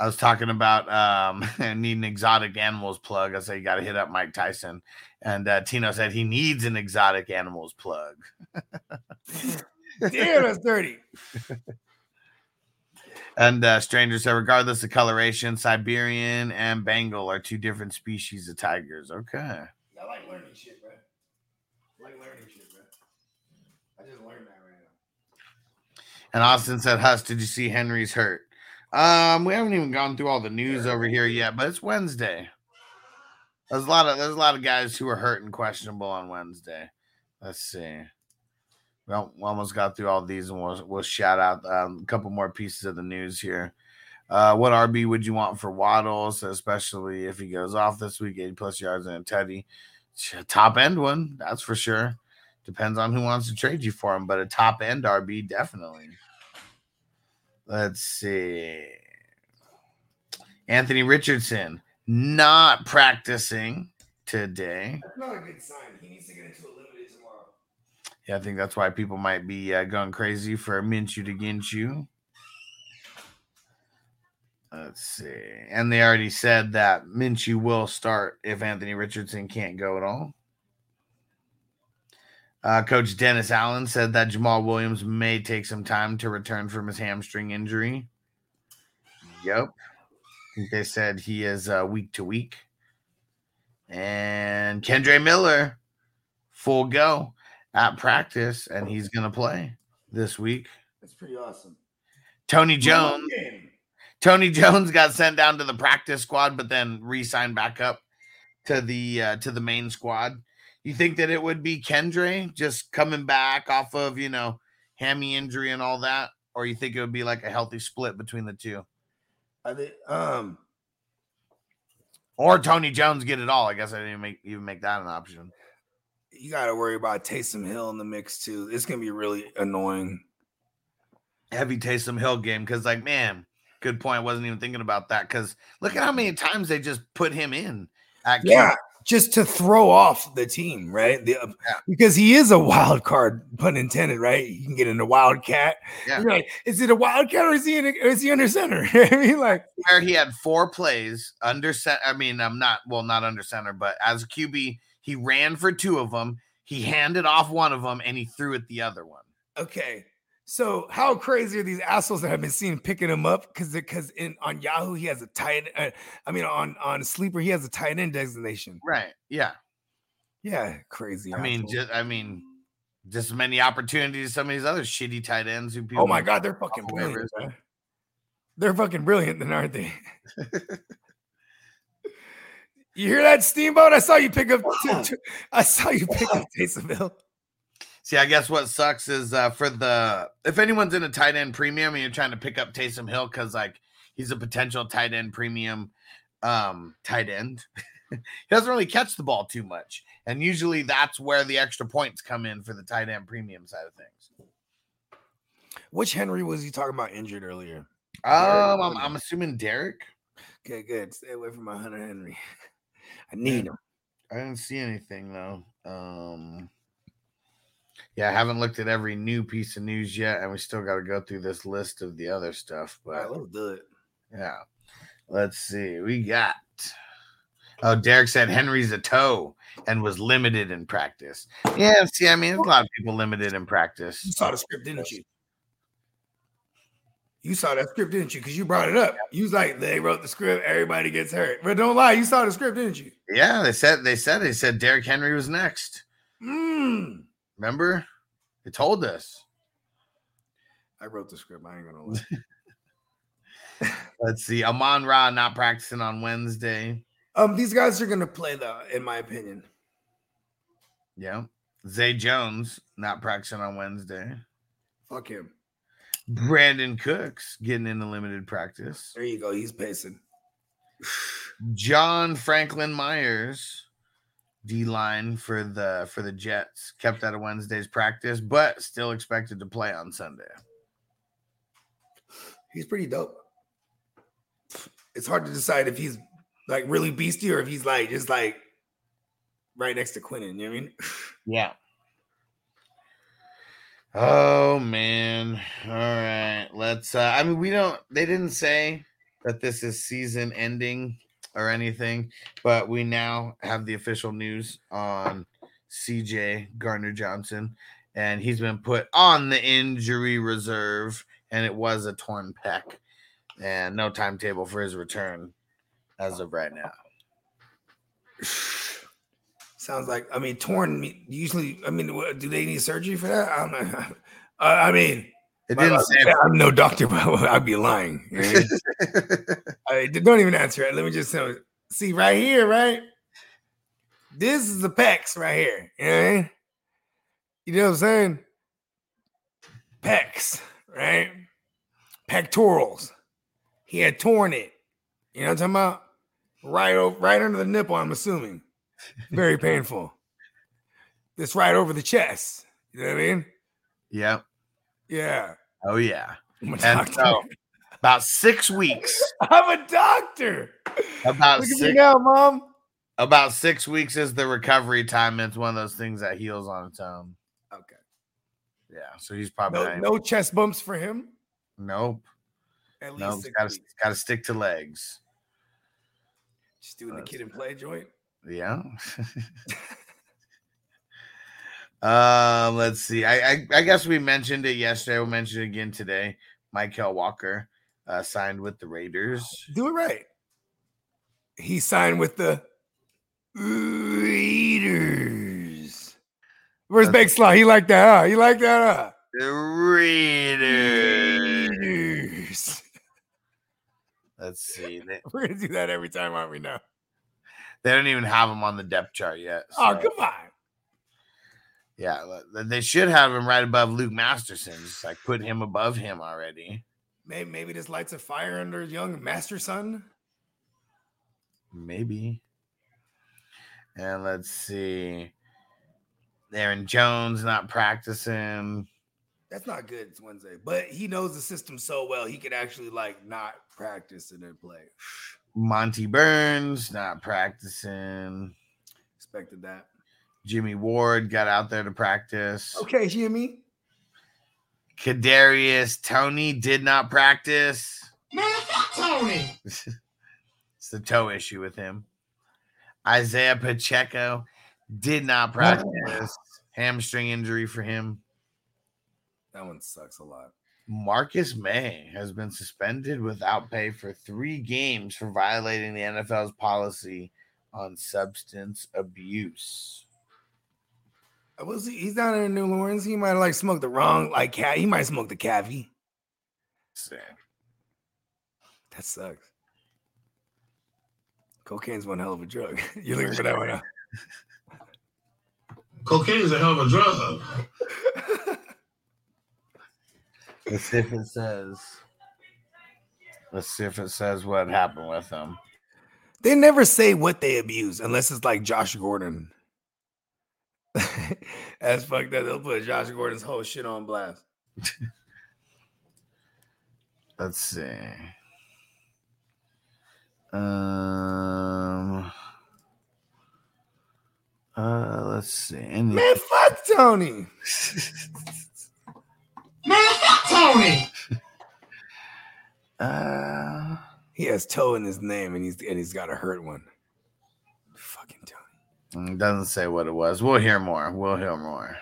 I was talking about um (laughs) needing exotic animals plug. I said you got to hit up Mike Tyson, and uh, Tino said he needs an exotic animals plug. (laughs) (laughs) Damn, that's dirty. And uh, Stranger said, regardless of coloration, Siberian and Bengal are two different species of tigers. Okay. I like learning shit, bro. I like learning shit, bro. I just learned that right now. And Austin said, Huss, did you see Henry's hurt? Um, we haven't even gone through all the news over here yet, but it's Wednesday. There's a lot of there's a lot of guys who are hurt and questionable on Wednesday. Let's see. Well, we almost got through all these, and we'll we'll shout out um, a couple more pieces of the news here. Uh, what RB would you want for Waddles, especially if he goes off this week, 80 plus yards and a tutty? Top end one, that's for sure. Depends on who wants to trade you for him, but a top end RB definitely. Let's see. Anthony Richardson not practicing today. That's not a good sign. He needs to get into a. Yeah, I think that's why people might be uh, going crazy for Minshew to Ginshew. Let's see. And they already said that Minshew will start if Anthony Richardson can't go at all. Uh, Coach Dennis Allen said that Jamaal Williams may take some time to return from his hamstring injury. Yep. I think they said he is uh, week to week. And Kendre Miller, full go at practice, and he's going to play this week. That's pretty awesome. Tony Jones. Tony Jones got sent down to the practice squad, but then re-signed back up to the uh, to the main squad. You think that it would be Kendre just coming back off of you know hammy injury and all that, or you think it would be like a healthy split between the two, I think, um, or Tony Jones get it all? I guess I didn't make even make that an option. You got to worry about Taysom Hill in the mix too. It's gonna be really annoying. Heavy Taysom Hill game because like man, good point. I wasn't even thinking about that because look at how many times they just put him in. At Yeah, just to throw off the team, right? The, uh, Because he is a wild card, pun intended, right? You can get in a wildcat. Yeah. You're like, is it a wildcat or is he in a, is he under center? (laughs) I mean, like, where he had four plays under center. I mean, I'm not well, not under center, but as a QB, he ran for two of them. He handed off one of them and he threw at the other one. okay. So how crazy are these assholes that have been seen picking him up? Because because in on Yahoo he has a tight. Uh, I mean on on Sleeper he has a tight end designation. Right. Yeah. Yeah, crazy. I mean, just I mean, just as many opportunities as some of these other shitty tight ends who people. oh my god, they're fucking brilliant. They're fucking brilliant, then aren't they? (laughs) you hear that, Steamboat? I saw you pick up. (laughs) I saw you pick up Taysom Hill. See, I guess what sucks is uh, for the if anyone's in a tight end premium and you're trying to pick up Taysom Hill because like he's a potential tight end premium um tight end. (laughs) he doesn't really catch the ball too much. And usually that's where the extra points come in for the tight end premium side of things. Which Henry was he talking about injured earlier? Um, I'm, I'm assuming Derrick. Okay, good. Stay away from my Hunter Henry. (laughs) I need him. I didn't see anything though. Um, yeah, I haven't looked at every new piece of news yet, and we still got to go through this list of the other stuff. All right, But let's do it. yeah, let's see. We got. Oh, Derek said Henry's a toe and was limited in practice. Yeah, see, I mean, a lot of people limited in practice. You saw the script, didn't you? You saw that script, didn't you? Because you brought it up. You was like, they wrote the script, everybody gets hurt. But don't lie, you saw the script, didn't you? Yeah, they said they said they said Derrick Henry was next. Mm. Remember? They told us. I wrote the script. I ain't gonna lie. (laughs) (laughs) Let's see. Amon Ra not practicing on Wednesday. um, these guys are gonna play though, in my opinion. Yeah. Zay Jones not practicing on Wednesday. Fuck him. Brandin Cooks getting into limited practice. There you go. He's pacing. John Franklin Myers, D line for the for the Jets, kept out of Wednesday's practice, but still expected to play on Sunday. He's pretty dope. It's hard to decide if he's like really beastie or if he's like just like right next to Quinnen. You know what I mean? Yeah. Oh man. All right. Let's uh I mean we don't they didn't say that this is season ending or anything, but we now have the official news on CJ Gardner Johnson and he's been put on the injury reserve and it was a torn pec and no timetable for his return as of right now. (sighs) (sighs) (sighs) Sounds like I mean torn. Usually, I mean, what, do they need surgery for that? I don't know. (laughs) Uh, I mean, It didn't (laughs) I'm no doctor, (laughs) but I'd be lying. what I don't even answer it. Let me just say, see right here, right? This is the pecs right here. You know, what I mean? you know what I'm saying? Pecs, right? Pectorals. He had torn it. You know what I'm talking about? Right right under the nipple. I'm assuming. Very painful. This right over the chest. You know what I mean? Yep. Yeah. Oh yeah. And so about six weeks. (laughs) I'm a doctor. About Look six now, mom. about six weeks is the recovery time. It's one of those things that heals on its own. Okay. Yeah. So he's probably No, no chest bumps for him. nope. At least Nope. Gotta gotta stick to legs. Just doing the kid and play joint. Yeah. um, let's see. I, I I guess we mentioned it yesterday. We'll mention it again today. Michael Walker uh, signed with the Raiders. Do it right. He signed with the Raiders. Where's Big Slaw? He like that, huh? He like that, huh? The Raiders. Raiders. Let's see. (laughs) We're gonna do that every time, aren't we? Now. They don't even have him on the depth chart yet. Oh, so- come on. Yeah, they should have him right above Luke Masterson. Just like put him above him already. Maybe, maybe this lights a fire under young Masterson. Maybe. And let's see. Aaron Jones not practicing. That's not good. It's Wednesday, but he knows the system so well he could actually like not practice and then play. Monty Burns not practicing. Expected that. Jimmy Ward got out there to practice. Okay, Jimmy. Kadarius Toney did not practice. Man, fuck Toney. (laughs) it's the toe issue with him. Isaiah Pacheco did not practice. (sighs) Hamstring injury for him. That one sucks a lot. Marcus Maye has been suspended without pay for three games for violating the NFL's policy on substance abuse. Uh, Was he? He's down in New Orleans. He might have like smoked the wrong like cat. He might smoke the caffy. Sad. That sucks. Cocaine's one hell of a drug. (laughs) You're looking for that one. Huh? Cocaine is a hell of a drug. (laughs) Let's see if it says. Let's see if it says what happened with him. They never say what they abuse unless it's like Josh Gordon. (laughs) As fucked up. They'll put Josh Gordon's whole shit on blast. (laughs) Let's see. Um. Uh, let's see. Any- Man, fuck Toney. (laughs) Man, fuck Toney. uh, He has toe in his name and he's and he's got a hurt one. Fucking Toney. Mm, Doesn't say what it was. We'll hear more. We'll hear more.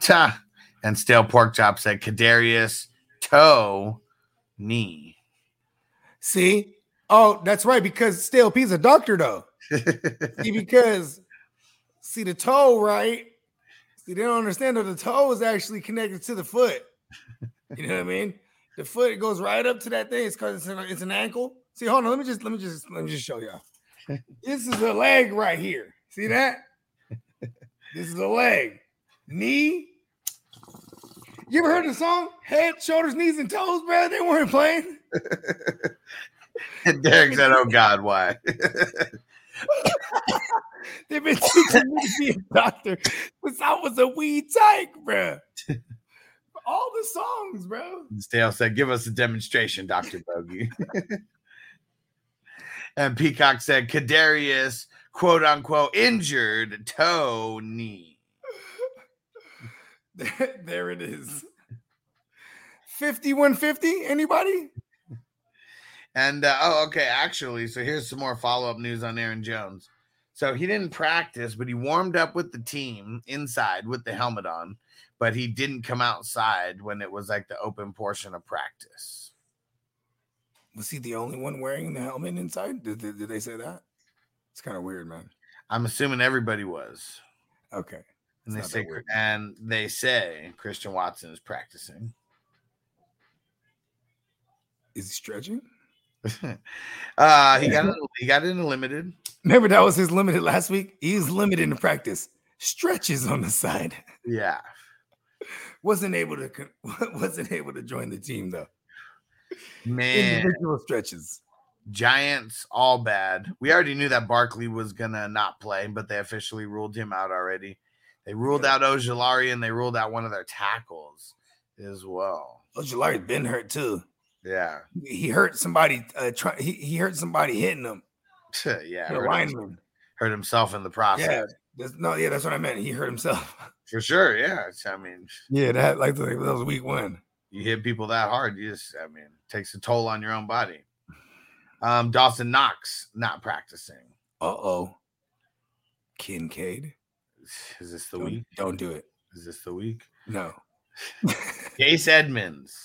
Ta. And stale pork chop said Kadarius toe knee. See? Oh, that's right. Because Stale P's a doctor, though. (laughs) See, because see the toe, right? See, they don't understand that the toe is actually connected to the foot. (laughs) You know what I mean? The foot goes right up to that thing. It's because it's an, it's an ankle. See, hold on. Let me just let me just let me just show y'all. (laughs) This is a leg right here. See that? (laughs) This is a leg. Knee. You ever heard the song Head, Shoulders, Knees, and Toes, bro? They weren't playing. Derek said, "Oh God, why?" (laughs) They've been teaching me to be a doctor since I was a wee tyke, bro. All the songs, bro. Stale said, "Give us a demonstration, Doctor Bogey." (laughs) and Peacock said, "Kadarius, quote unquote, injured toe knee." (laughs) There, there it is. 5150. Anybody? And uh, oh, okay, actually, so here's some more follow up news on Aaron Jones. So he didn't practice, but he warmed up with the team inside with the helmet on, but he didn't come outside when it was like the open portion of practice. Was he the only one wearing the helmet inside? Did, did, did they say that? It's kind of weird, man. I'm assuming everybody was. Okay. And It's they say and they say Christian Watson is practicing. Is he stretching? (laughs) uh he got he got into limited. Remember that was his limited last week? He was limited in practice. Stretches on the side. Yeah. (laughs) Wasn't able to (laughs) wasn't able to join the team though. Man, Individual stretches. Giants all bad. We already knew that Barkley was gonna not play, but they officially ruled him out already. They ruled out Ojulari and they ruled out one of their tackles as well. Ojulari's been hurt too. Yeah. He hurt somebody. Uh, try, he, he hurt somebody hitting him. (laughs) yeah. Hurt, lineman. hurt himself in the process. Yeah. That's, no, yeah, that's what I meant. He hurt himself. (laughs) For sure. Yeah. It's- I mean, yeah, that like that was week one. you hit people that hard, you just, I mean, takes a toll on your own body. Um, Dawson Knox not practicing. Uh oh. Kincaid. Is this the Don't, week? don't do it. Is this the week? No. (laughs) Chase Edmonds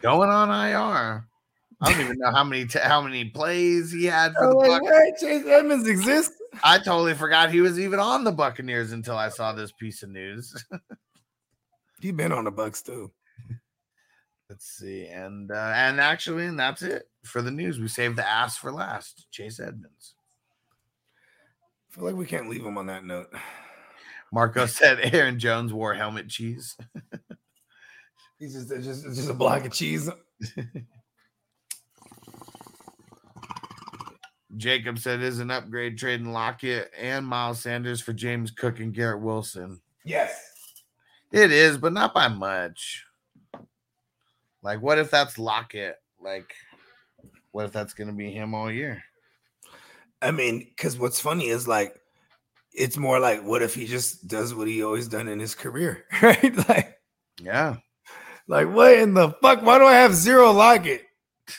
going on IR. I don't even know how many t- how many plays he had for the wait, Chase Edmonds exists. I totally forgot he was even on the Buccaneers until I saw this piece of news. He been on the Bucks too. Let's see, and uh, and actually, and that's it for the news. We saved the ass for last. Chase Edmonds. I feel like we can't leave him on that note. Marco said Aaron Jones wore helmet cheese. (laughs) He's just just, just a block of cheese. (laughs) Jacob said is an upgrade trading Lockett and Miles Sanders for James Cook and Garrett Wilson. Yes. It is, but not by much. Like, what if that's Lockett? Like, what if that's gonna be him all year? I mean, because what's funny is like, it's more like, what if he just does what he always done in his career, (laughs) right? Like, Yeah. Like what in the fuck? Why do I have zero Lockett? (laughs)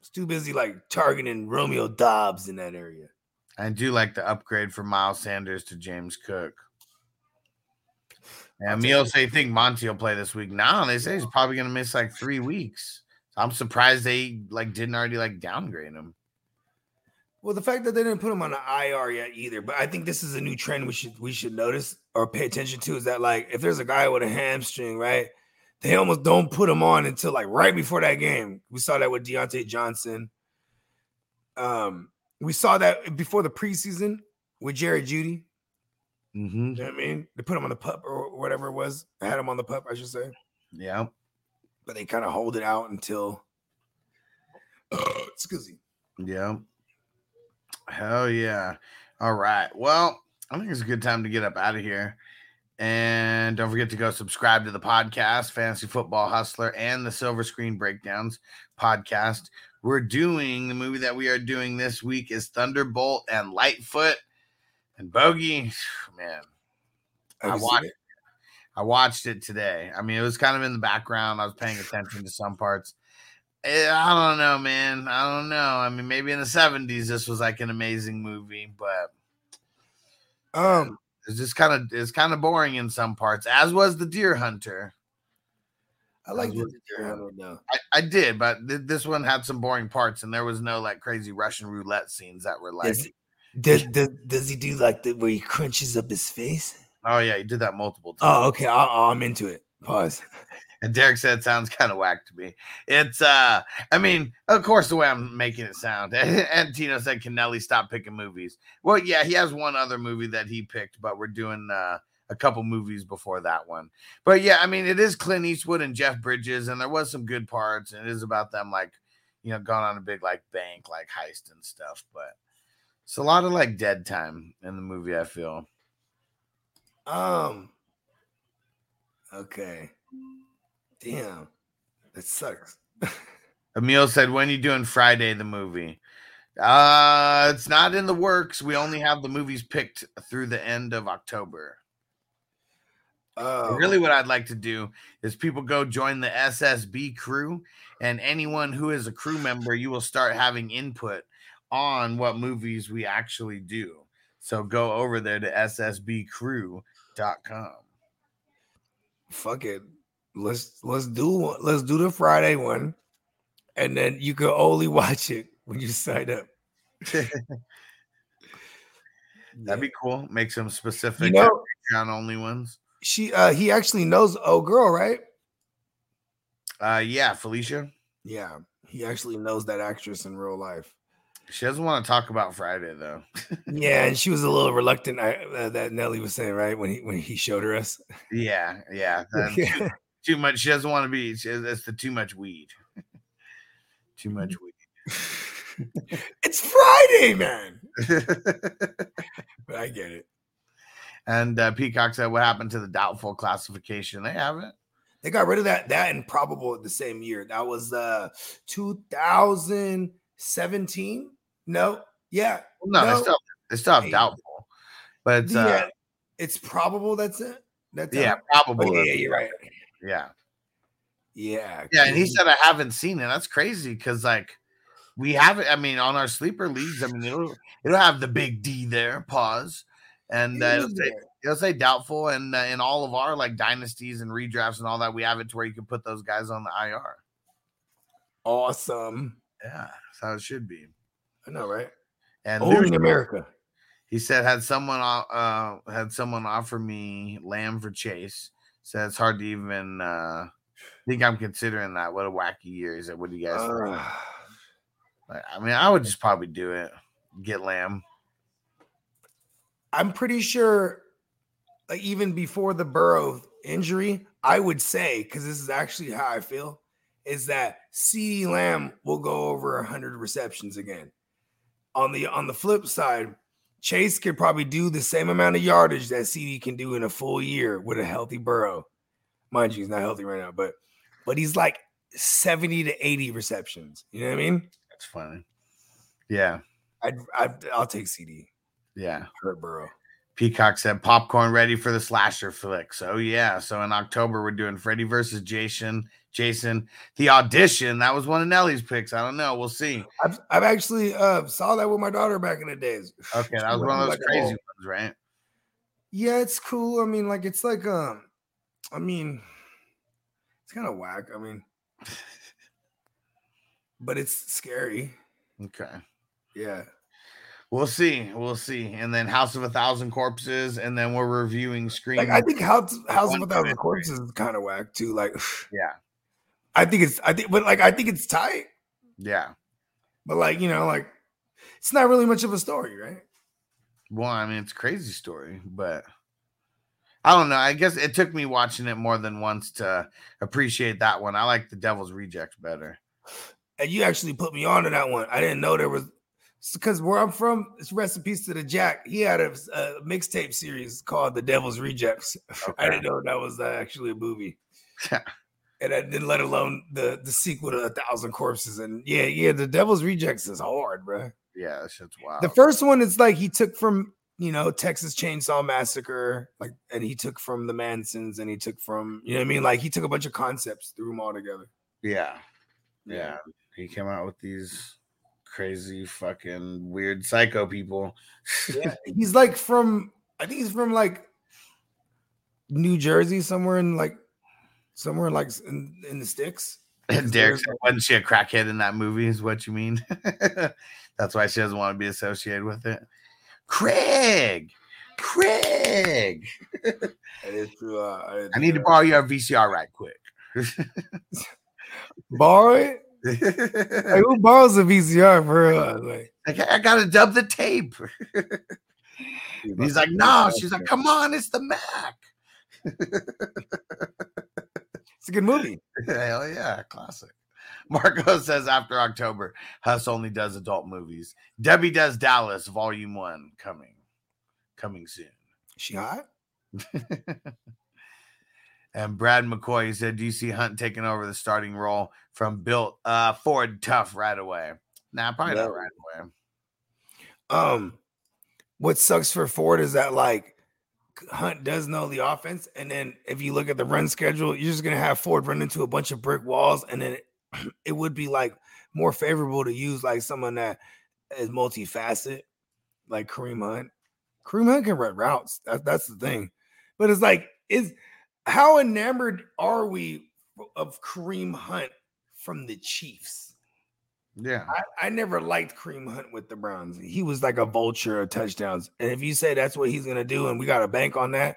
It's too busy like targeting Romeo Doubs in that area. I do like the upgrade from Miles Sanders to James Cook. And Meal say think Monty will play this week. Now they say he's probably gonna miss like three weeks. I'm surprised they like didn't already like downgrade him. Well, the fact that they didn't put him on the IR yet either, but I think this is a new trend we should we should notice or pay attention to is that like if there's a guy with a hamstring, right? They almost don't put him on until like right before that game. We saw that with Diontae Johnson. Um, we saw that before the preseason with Jerry Jeudy. Mm-hmm. You know what I mean? They put him on the pup or whatever it was. I had him on the pup, I should say. Yeah. But they kind of hold it out until (coughs) excuse me. Yeah. Hell yeah. All right. Well, I think it's a good time to get up out of here. And don't forget to go subscribe to the podcast, Fantasy Football Hustler, and the Silver Screen Breakdowns podcast. We're doing the movie that we are doing this week is Thunderbolt and Lightfoot. And Bogey, man, Have I watched it? I watched it today. I mean, it was kind of in the background. I was paying attention to some parts. Eh, I don't know, man. I don't know. I mean, maybe in the 70s this was like an amazing movie, but Um, it's just kind of it's kind of boring in some parts, as was The Deer Hunter. I like the Deer Hunter. I, I did, but th- this one had some boring parts, and there was no like crazy Russian roulette scenes that were like, Does, does, does, does he do like the where he crunches up his face? oh yeah, he did that multiple oh, times. Oh, okay. I, I'm into it. Pause. (laughs) And Derek said it sounds kind of whack to me. It's uh I mean, of course the way I'm making it sound. (laughs) and Tino said, Can Nelly stop picking movies? Well, yeah, he has one other movie that he picked, but we're doing uh a couple movies before that one. But yeah, I mean it is Clint Eastwood and Jeff Bridges, and there was some good parts, and it is about them like you know, going on a big like bank like heist and stuff, but it's a lot of like dead time in the movie, I feel. Um. Okay. Damn. That sucks. Emil said, "When you doing Friday the movie?" Uh, it's not in the works. We only have the movies picked through the end of October. Oh, Really, what I'd like to do is people go join the SSB crew, and anyone who is a crew member, you will start having input on what movies we actually do. So go over there to ssbcrew.com. Fuck it. Let's let's do one. Let's do the Friday one, and then you can only (laughs) watch it when you sign up. (laughs) That'd be cool. Make some specific You know, Patreon only ones. she uh he actually knows oh girl, right? Uh, yeah, Felicia. Yeah, he actually knows that actress in real life. She doesn't want to talk about Friday though. (laughs) Yeah, and she was a little reluctant. I, uh, that Nelly was saying right when he when he showed her us. Yeah, yeah. Too, much. She doesn't want to be. She, it's the too much weed. (laughs) too much weed. (laughs) it's Friday, man. But (laughs) I get it. and uh, Peacock said, "What happened to the doubtful classification? They haven't. They got rid of that that and probable the same year. That was uh 2017. No, yeah, No, No. they still they still Hey. doubtful, but it's, yeah. uh, It's probable. That's it. That's yeah, it? probable. Oh, yeah, that's- you're right. Yeah, Yeah, yeah. And he said, "I haven't seen it. That's crazy because like." We have it. I mean, on our sleeper leagues, I mean, it'll it'll have the big D there. Pause, and uh, It it'll say it'll say doubtful and uh, in all of our like dynasties and redrafts and all that we have it to where you can put those guys on the IR. awesome. Yeah, that's how it should be. I know, right? And in America. he said had someone uh had someone offer me Lamb for Chase. Said it's hard to even uh think I'm considering that. What a wacky year. is said, What do you guys think? Uh, Like, I mean, I would just probably do it. Get Lamb. I'm pretty sure, like even before the Burrow injury, I would say because this is actually how I feel, is that CeeDee Lamb will go over 100 receptions again. On the on the flip side, Chase could probably do the same amount of yardage that CD can do in a full year with a healthy Burrow. Mind you, he's not healthy right now, but but he's like 70 to 80 receptions. You know what I mean? That's funny. Yeah. I'd, I'd I'll take CD. Yeah. Hurt Burrow. Peacock said popcorn ready for the slasher flick. So yeah. So in October we're doing Freddy versus Jason. Jason, the audition. That was one of Nellie's picks. I don't know. We'll see. I've, I've actually uh, saw that with my daughter back in the days. (laughs) Okay, that was one of those like crazy ones, right? Yeah, it's cool. I mean, like it's like um, I mean, it's kind of whack. I mean, but it's scary. Okay. Yeah. We'll see. We'll see. And then House of a Thousand Corpses, and then we're reviewing Scream. Like I think House House of a Thousand. Corpses is kind of whack too. Like (sighs) yeah, I think it's I think, but like I think it's tight. yeah. But like you know, like it's not really much of a story, right? Well, I mean, it's a crazy story, but I don't know. I guess it took me watching it more than once to appreciate that one. I like the Devil's Rejects better. And you actually put me on to that one. I didn't know there was because where I'm from, it's recipes to the Jack. He had a, a mixtape series called The Devil's Rejects. (laughs) I didn't know that was uh, actually a movie. (laughs) and didn't let alone the the sequel to A Thousand Corpses. And yeah, yeah, The Devil's Rejects is hard, bro. Yeah, that shit's wild. The first one it's like he took from you know Texas Chainsaw Massacre, like, and he took from the Mansons, and he took from you know what I mean. Like he took a bunch of concepts, threw them all together. yeah, yeah. He came out with these crazy, fucking weird psycho people. Yeah, (laughs) he's like from I think he's from like New Jersey, somewhere in like somewhere like in, in the sticks. And (laughs) Derek said, wasn't she a crackhead in that movie? Is what you mean? (laughs) That's why she doesn't want to be associated with it. Craig, Craig, (laughs) That is true. Uh, I need to borrow your VCR right quick. borrow it. Like, who borrows a VCR for Like, I gotta dub the tape. He's like, no. She's like, come on, it's the Mac. It's a good movie. (laughs) Hell yeah, classic. Marco says after October, Huss only does adult movies. Debbie does Dallas Volume One coming, coming soon. She hot? (laughs) And Brad McCoy said, "Do you see Hunt taking over the starting role from Built uh, Ford Tough right away?" Nah, probably not right away. Um, what sucks for Ford is that like Hunt does know the offense, and then if you look at the run schedule, you're just gonna have Ford run into a bunch of brick walls, and then it, (clears throat) it would be like more favorable to use like someone that is multifaceted, like Kareem Hunt. Kareem Hunt can run routes. That, that's the thing, but it's like is how enamored are we of Kareem Hunt from the Chiefs? Yeah, I, I never liked Kareem Hunt with the Browns. He was like a vulture of touchdowns. And if you say that's what he's gonna do, and we got a bank on that,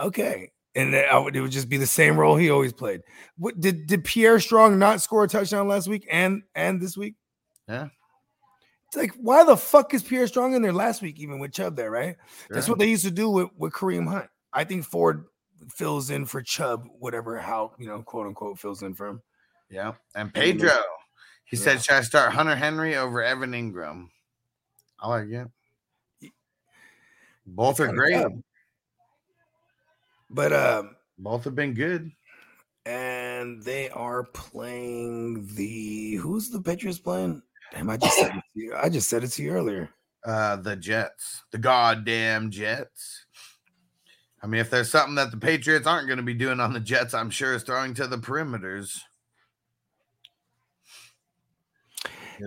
okay. And would, it would just be the same role he always played. What did did Pierre Strong not score a touchdown last week and and this week? Yeah. It's like why the fuck is Pierre Strong in there last week, even with Chubb there, right? That's what they used to do with, with Kareem Hunt. I think Ford fills in for Chubb, whatever how you know, quote unquote, fills in for him. yeah. And. Pedro, he Yeah. said, "Should I start Hunter Henry over Evan Engram?" I like it. Both are great. tough. But um, Both have been good. and they are playing the who's the Patriots playing? Damn, I just said it to you. I just said it to you earlier. Uh, the Jets, the goddamn Jets. I mean, if there's something that the Patriots aren't going to be doing on the Jets, I'm sure is throwing to the perimeters.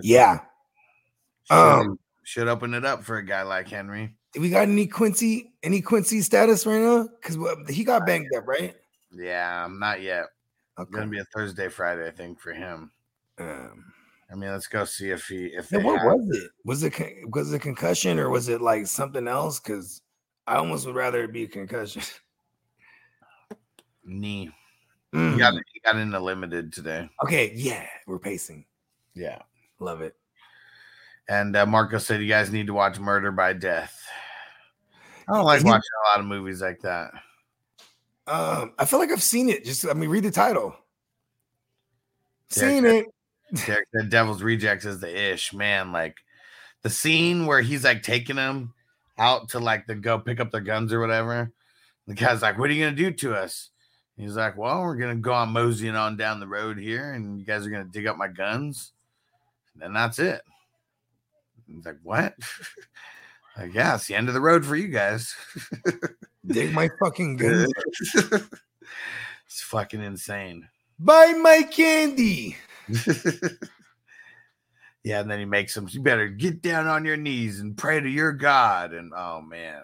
Yeah. Should, Um, should open it up for a guy like Henry. we got any Quincy any Quincy status right now? Because he got banged up, right? Yeah, not yet. Okay. Going to be a Thursday, Friday, I think, for him. Um, I mean, let's go see if he if what have- was it? Was it was it concussion or was it like something else? Because I almost would rather it be a concussion. (laughs) knee. Mm. He got he got into limited today. Okay, yeah, we're pacing. Yeah. Love it. And uh, Marco said you guys need to watch Murder by Death. I don't like He- watching a lot of movies like that. Um, I feel like I've seen it. Just I mean, read the title. Yeah, Seen it. Derek said Devil's Rejects is the ish, man. Like the scene where he's like taking them out to like the go pick up their guns or whatever. The guy's like, What are you gonna do to us? He's like, Well, we're gonna go on moseying on down the road here, and you guys are gonna dig up my guns. And that's it. He's like, What? (laughs) like, yeah, it's the end of the road for you guys. (laughs) Dig my fucking gun. (laughs) it's fucking insane. Buy my candy. yeah, and then he makes them. You better get down on your knees and pray to your God. And oh man,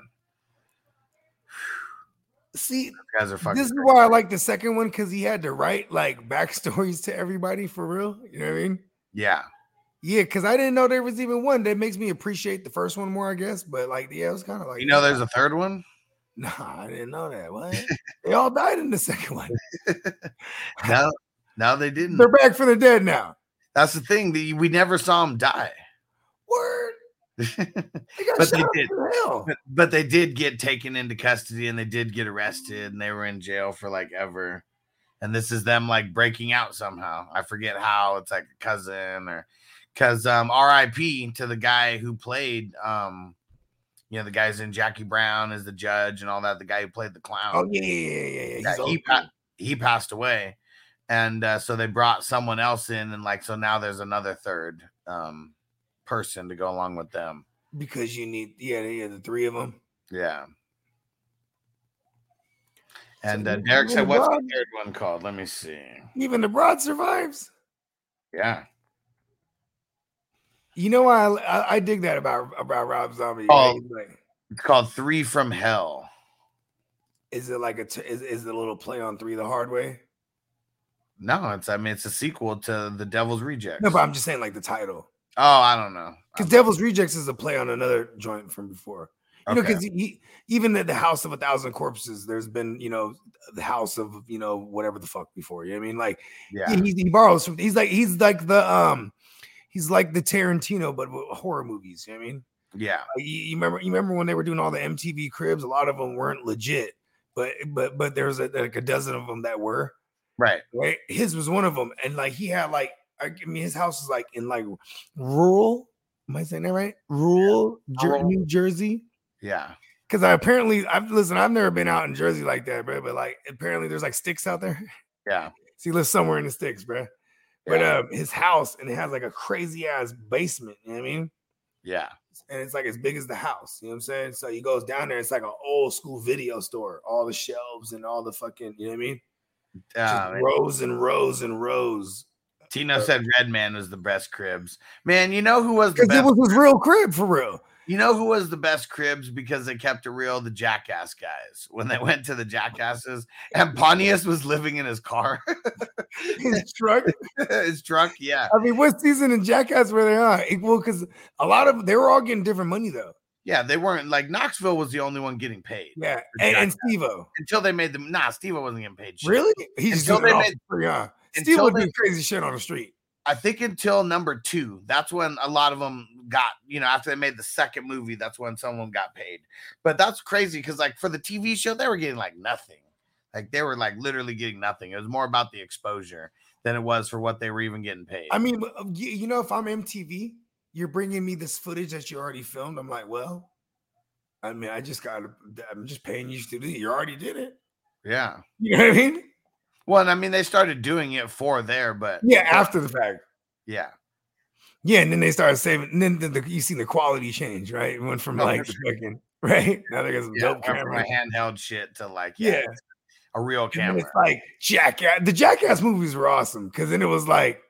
See, guys are fucking. this is crazy. why I like the second one because he had to write like backstories to everybody for real. You know what I mean? Yeah, Yeah, because I didn't know there was even one. That makes me appreciate the first one more, I guess. But like, yeah, it was kind of like you know, there's a third one. (laughs) Nah, I didn't know that. What? they all died in the second one. (laughs) No, no, they didn't. They're back from the dead now. That's the thing. that we never saw them die. Word. (laughs) They But they did. But, but they did get taken into custody and they did get arrested and they were in jail for like ever. And this is them like breaking out somehow. I forget how. It's like a cousin or because um RIP to the guy who played um you know the guys in Jackie Brown as the judge and all that, the guy who played the clown. Oh yeah, yeah, yeah, yeah. yeah. He, pa- he passed away. And uh, so they brought someone else in, and like so now there's another third um person to go along with them. because you need yeah, yeah, the three of them. Yeah. And uh, Derek said, "What's the third one called?" Let me see. Even the broad survives. Yeah. You know why I, I, I dig that about about Rob Zombie. Oh. right? Like, It's called Three from Hell. is it like a t- is, is it a little play on three the hard way? No, it's I mean it's a sequel to The Devil's Rejects. No, but I'm just saying like the title. oh, I don't know. Because Devil's Rejects is a play on another joint from before. You know, because even at the House of a Thousand Corpses, there's been you know the House of you know whatever the fuck before. You know what I mean? Like yeah, he, he borrows from. He's like he's like the um, he's like the Tarantino, but with horror movies. You know what I mean? yeah, Like, you remember you remember when they were doing all the MTV cribs? A lot of them weren't legit, but but but there was a, like a dozen of them that were right. right. His was one of them, and like he had like I mean his house is like in like rural. Am I saying that right? Rural, Jer- New Jersey. Yeah, Because I apparently I've listen. I've never been out in Jersey like that, bro. But like apparently there's like sticks out there. yeah, (laughs) So he lives somewhere in the sticks, bro. But um, his house and it has like a crazy ass basement. You know what I mean? yeah, and it's like as big as the house. You know what I'm saying? So he goes down there. It's like an old school video store. All the shelves and all the fucking. You know what I mean? Uh, rows and rows and rows. Tino said Redman was the best cribs. Man, you know who was the Because it was his real crib for real. You know who was the best cribs because they kept it real? The Jackass guys. When they went to the Jackasses, and Pontius was living in his car, (laughs) His truck. (laughs) his truck. Yeah, I mean, what season in Jackass were they on? Well, because a lot of they were all getting different money though. yeah. They weren't like Knoxville was the only one getting paid Yeah, and, and Steve-O. until they made them. Nah, Steve-O wasn't getting paid. Shit. Really? He just Until doing they made- free, Steve would do crazy shit on the street. I think until number two, that's when a lot of them got, you know, after they made the second movie, that's when some of them got paid. But that's crazy because, like, for the TV show, they were getting like nothing. Like, they were like literally getting nothing. It was more about the exposure than it was for what they were even getting paid. I mean, you, know, if I'm MTV, you're bringing me this footage that you already filmed. I'm like, well, I mean, I just got I'm just paying you to do it. You already did it. yeah. You know what I mean? Well, and I mean, they started doing it for there, but Yeah, after the fact. yeah. Yeah, and then they started saving. And then the, the, you see the quality change, right? It went from Oh, like fucking (laughs) right now they got some Yeah, dope camera. a handheld shit to like, yeah, Yeah. a real camera. it's like Jackass. The Jackass movies were awesome because then it was like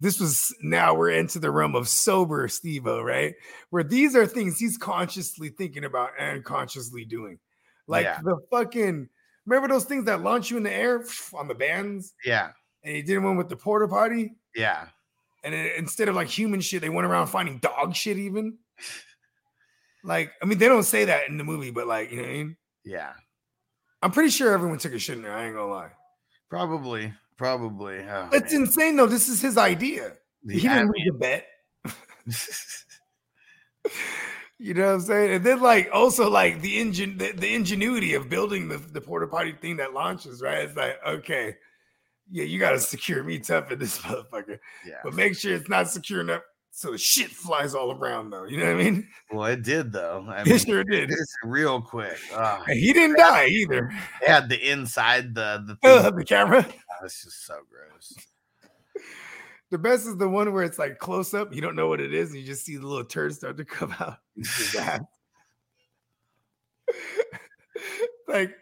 this was now we're into the realm of sober Steve-O, right? Where these are things he's consciously thinking about and consciously doing. Like Yeah. the fucking remember those things that launch you in the air on the bands? Yeah. And he did one with the porter party. Yeah. And then instead of like human shit, they went around finding dog shit, even. (laughs) Like, I mean, they don't say that in the movie, but like, you know what I mean? Yeah. I'm pretty sure everyone took a shit in there. I ain't gonna lie. Probably. Probably. Oh, That's man. insane, though. This is his idea. The he didn't ad- lose a bet. (laughs) (laughs) You know what I'm saying? And then like also like the engine the, the ingenuity of building the, the porta potty thing that launches, right? It's like, okay, yeah, you gotta secure me tough in this (laughs) motherfucker. yeah. But make sure it's not secure enough so the shit flies all around though. You know what I mean? Well, it did though. I (laughs) It mean, sure did. it's real quick. Oh, he didn't die either. they had the inside the the Uh, (laughs) the camera. That's just so gross. The best is the one where it's like close up, you don't know what it is, and you just see the little turd start to come out. It's just that. like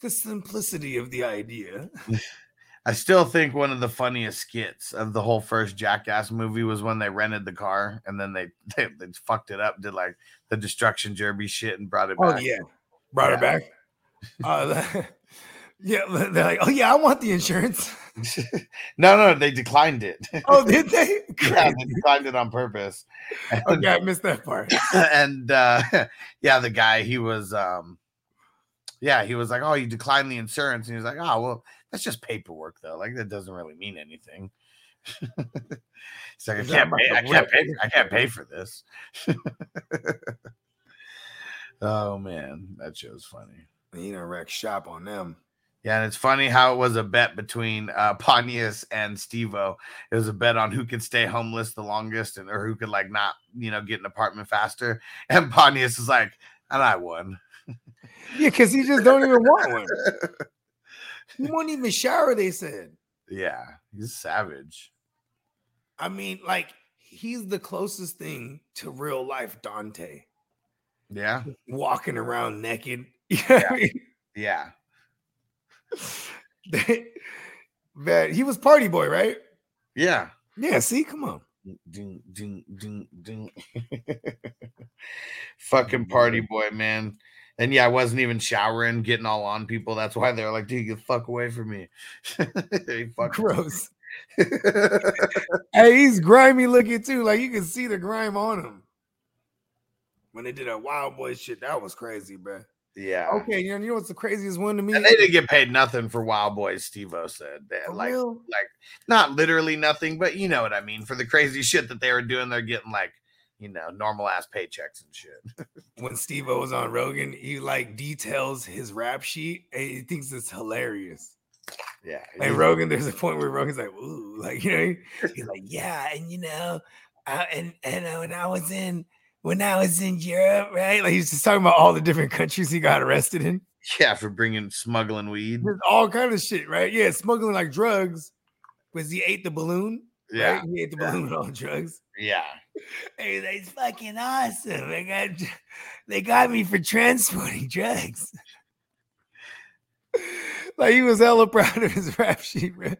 the simplicity of the idea. (laughs) I still think one of the funniest skits of the whole first Jackass movie was when they rented the car and then they (laughs) they, they fucked it up, did like the destruction derby shit and brought it back. Oh yeah, brought Yeah. it back. Uh, (laughs) yeah, they're like, oh yeah, I want the insurance. (laughs) no, no, they declined it. (laughs) Oh, did they? yeah, they declined it on purpose. And, (laughs) Okay, I missed that part. and uh yeah, the guy he was um yeah, he was like, Oh, you declined the insurance. And he was like, Oh, well, that's just paperwork though. Like that doesn't really mean anything. He's like, I can't pay, I can't pay, I can't pay for this. oh man, that show's funny. You know, wreck shop on them. Yeah, and it's funny how it was a bet between uh (laughs) Pontius and Steve-O. It was a bet on who could stay homeless the longest and or who could like not, you know, get an apartment faster. (laughs) And Pontius is like, and I won. (laughs) Yeah, because he just don't even want one. He won't even shower. They said. yeah, he's savage. I mean, like he's the closest thing to real life Dante, Yeah, walking around naked. You know what I mean? yeah, (laughs) That he was party boy, right? yeah. Yeah. See, come on. Ding, ding, ding, ding. (laughs) Fucking mm-hmm. party boy, man. And yeah, I wasn't even showering, getting all on people. That's why they're like, dude, get fuck away from me. (laughs) hey, fucking- Gross. Hey, he's grimy looking too. Like you can see the grime on him. When they did that wild boy shit, that was crazy, bro. Yeah. Okay, you know, you know what's the craziest one to me? And they didn't get paid nothing for Wild Boys, Steve O said. that, For like real? like not literally nothing, but you know what I mean. For the crazy shit that they were doing, they're getting like, you know, normal ass paychecks and shit. (laughs) when Steve O was on Rogan, he like details his rap sheet and he thinks it's hilarious. Yeah. Like Rogan, there's a point where Rogan's like, ooh, (laughs) like you know, he's like, yeah, and you know, uh, and and uh, when I was in when I was in Europe, right? Like he's just talking about all the different countries he got arrested in, Yeah, for bringing smuggling weed. There's all kind of shit, right? Yeah, smuggling like drugs, because he ate the balloon. Yeah. right? he ate the balloon with all the drugs. Yeah. (laughs) Hey, that's fucking awesome. They got they got me for transporting drugs. (laughs) like he was hella proud of his (laughs) rap sheet, man.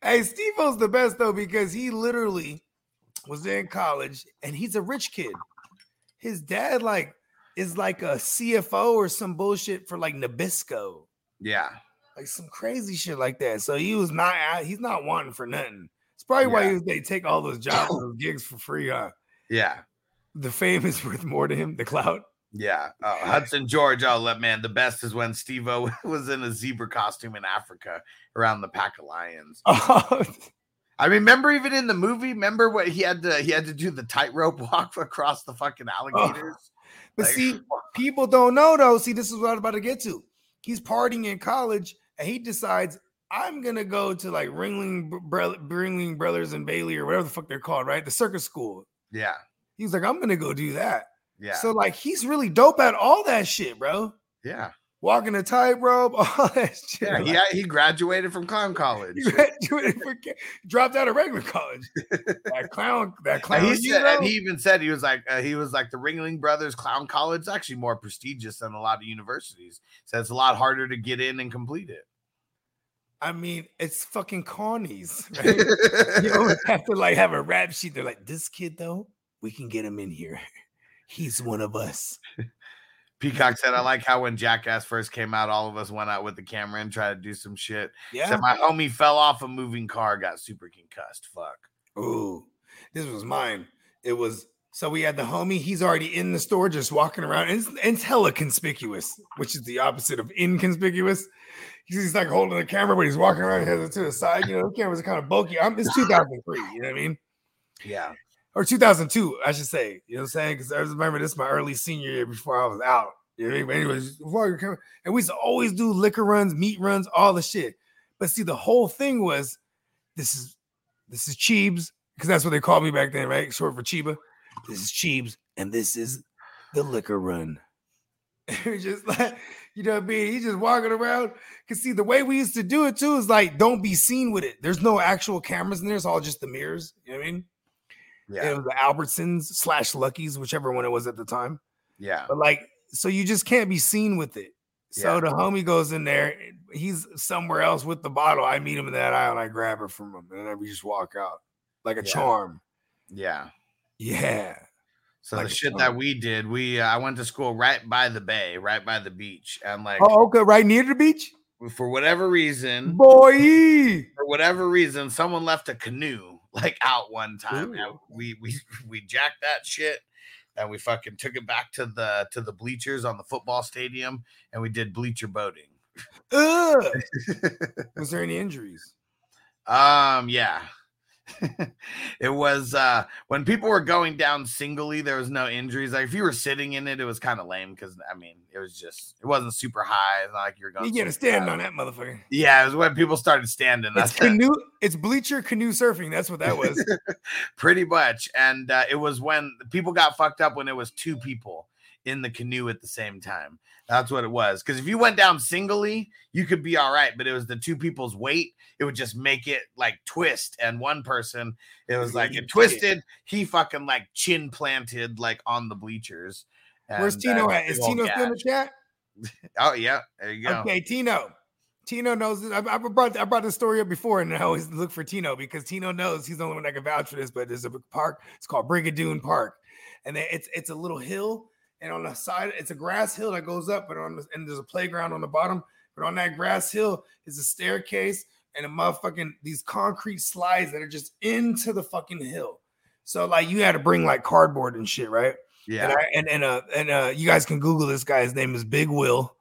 Hey, Steve O's the best though, because he literally was in college and he's a rich kid. His dad, like, is like a CFO or some bullshit for like Nabisco. Yeah. Like some crazy shit like that. So he was not out, he's not wanting for nothing. It's probably why Yeah. he they take all those jobs, those gigs for free, huh? Yeah. The fame is (laughs) worth more to him, the clout. Yeah. Uh, Hudson George, oh let man, the best is when Steve O (laughs) was in a zebra costume in Africa around the pack of lions. (laughs) Oh, I remember even in the movie, remember what he had to he had to do the tightrope (laughs) walk across the fucking alligators. but Like, see, (laughs) people don't know though. See, this is what I'm about to get to. He's partying in college and he decides, I'm gonna go to like Ringling, Bro- Ringling Brothers and Bailey or whatever the fuck they're called, right? The circus school. Yeah. He's like, I'm gonna go do that. Yeah. So like he's really dope at all that shit, bro. yeah. Walking a tightrope, (laughs) all that shit. Yeah. He, he graduated from clown college. he graduated for, dropped out of regular college. That (laughs) clown, that And clown. he, said, and he even said he was like uh, he was like the Ringling Brothers Clown College is actually more prestigious than a lot of universities. So it's a lot harder to get in and complete it. I mean, it's fucking Connie's. (laughs) Right? you always have to like have a rap sheet. They're like, this kid though, we can get him in here. He's one of us. Peacock said, I like how when Jackass first came out, all of us went out with the camera and tried to do some shit. Yeah. Said my homie fell off a moving car, got super concussed. Fuck. Ooh, this was mine. It was so we had the homie. He's already in the store, just walking around, and it's, and it's hella conspicuous, which is the opposite of inconspicuous. He's he's, like holding the camera, but he's walking around, he has it to the side. You know, the cameras are kind of bulky. I'm, it's 2003. You know what I mean? Yeah. Or 2002, I should say. You know what I'm saying? Because I remember this is my early senior year before I was out. You know I mean? But anyways, before and we used to always do liquor runs, meat runs, all the shit. But see, the whole thing was this is this is Cheebs, because that's what they called me back then, right? Short for Chiba. This is Cheebs, and this is the liquor run. (laughs) Just like, you know what I mean? He's just walking around. Cause see, the way we used to do it too is like, don't be seen with it. There's no actual cameras in there, it's all just the mirrors. You know what I mean? Yeah. It was the Albertsons slash Luckies, whichever one it was at the time. Yeah. But like, so you just can't be seen with it. So Yeah. the homie goes in there. He's somewhere else with the bottle. I meet him in that aisle and I grab it from him, and then we just walk out like a Yeah. charm. Yeah. Yeah. So Like the shit that we did, we uh, I went to school right by the bay, right by the beach, and like Oh, okay, right near the beach, for whatever reason, boy. for whatever reason, someone left a canoe like out one time, we we (laughs) we jacked that shit, and we fucking took it back to the to the bleachers on the football stadium, and we did bleacher boating. (laughs) Was there any injuries? Um, yeah. (laughs) it was uh when people were going down singly, there was no injuries. Like if you were sitting in it, it was kind of lame because I mean it was just it wasn't super high. It's not like you're going. You gotta stand high. on that motherfucker. Yeah, it was when people started standing. It's That's canoe. It's bleacher canoe surfing. That's what that was. (laughs) pretty much. And uh, it was when people got fucked up when it was two people in the canoe at the same time. That's what it was. Because if you went down singly, you could be all right. But it was the two people's weight. It would just make it like twist. And one person, it was like it twisted. He fucking like chin planted like on the bleachers. Where's Tino uh, at? Is Tino still in the chat? (laughs) Oh yeah, there you go. Okay, Tino. Tino knows. I, I brought I brought this story up before, and I always look for Tino because Tino knows he's the only one that can vouch for this. But there's a park. It's called Brigadoon Park, and it's it's a little hill, and on the side it's a grass hill that goes up, but on the, and there's a playground on the bottom. But on that grass hill is a staircase and a motherfucking these concrete slides that are just into the fucking hill. So like you had to bring like cardboard and shit, right? Yeah. And I, and and uh and uh you guys can Google this guy. His name is Big Will,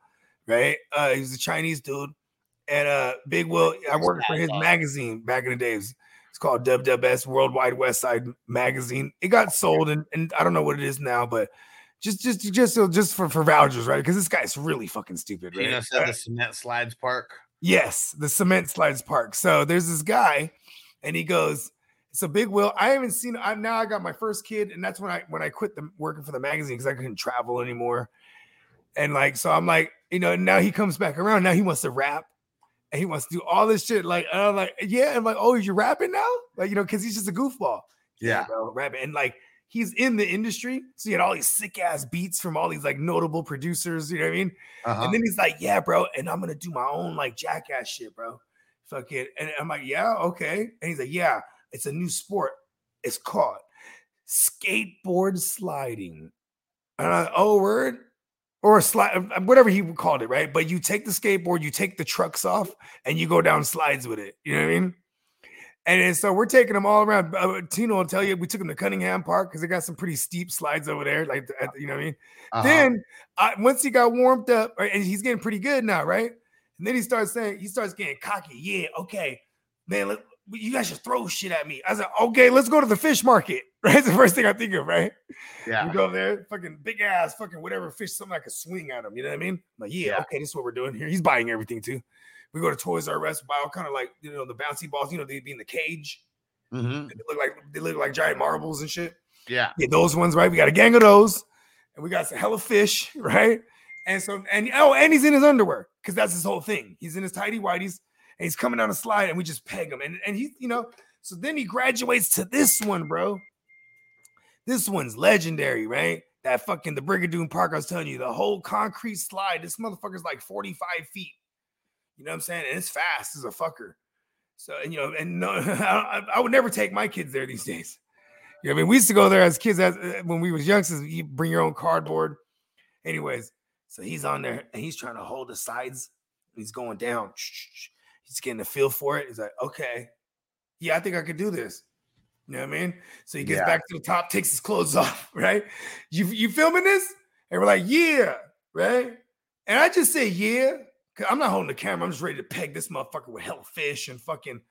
right? Uh he's a Chinese dude. And uh Big Will, I worked for his magazine back in the days. It's called WWS Worldwide West Side Magazine. It got sold and, and I don't know what it is now, but just just just just for, for vouchers, right? Because this guy's really fucking stupid, right? Tino said the (laughs) cement slides park. Yes, the cement slides park. So there's this guy, and he goes, "It's a big will." I haven't seen. I'm now. I got my first kid, and that's when I when I quit the working for the magazine because I couldn't travel anymore. And like, so I'm like, you know, now he comes back around. Now he wants to rap, and he wants to do all this shit. Like, and I'm like, yeah. I'm like, oh, you're rapping now? Like, you know, because he's just a goofball. Yeah. bro, rapping, and like. He's in the industry, so he had all these sick ass beats from all these like notable producers. You know what I mean? Uh-huh. And then he's like, "Yeah, bro," and I'm gonna do my own like jackass shit, bro. Fuck it. And I'm like, "Yeah, okay." And he's like, "Yeah, it's a new sport. It's called skateboard sliding." And I, oh, word, or a slide, whatever he called it, right? But you take the skateboard, you take the trucks off, and you go down slides with it. You know what I mean? And then, so we're taking them all around. Uh, Tino will tell you we took him to Cunningham Park because they got some pretty steep slides over there. Like, at, you know what I mean? Uh-huh. Then uh, once he got warmed up, right, and he's getting pretty good now, right? And then he starts saying, he starts getting cocky. Yeah, okay, man, let, you guys should throw shit at me. I was like, okay, let's go to the fish market. (laughs) Right, That's the first thing I think of, right? yeah. We go there, fucking big ass, fucking whatever fish, something I could swing at him. You know what I mean? I'm like, yeah, Yeah. okay, this is what we're doing here. He's buying everything too. We go to Toys R Us, buy all kind of like you know the bouncy balls. You know they'd be in the cage. Mm-hmm. They look like they look like giant marbles and shit. Yeah. Yeah, those ones, right? We got a gang of those, and we got some hella fish, (laughs) right? And so, and oh, and he's in his underwear because that's his whole thing. He's in his tidy whities, and he's coming down a slide, and we just peg him, and and he, you know, so then he graduates to this one, bro. This one's legendary, right? That fucking the Brigadoon Park I was telling you, the whole concrete slide. This motherfucker's like 45 feet. You know what I'm saying? And it's fast as a fucker. So, and you know, and no, (laughs) I, I would never take my kids there these days. You know, what I mean, we used to go there as kids as uh, when we was youngsters. You bring your own cardboard. Anyways, so he's on there and he's trying to hold the sides. He's going down. He's getting a feel for it. He's like, okay, yeah, I think I could do this. You know what I mean? So he gets Yeah. back to the top, takes his clothes (laughs) off, right? You you filming this? And we're like, yeah, right? And I just say, yeah, because I'm not holding the camera. I'm just ready to peg this motherfucker with hell fish and fucking.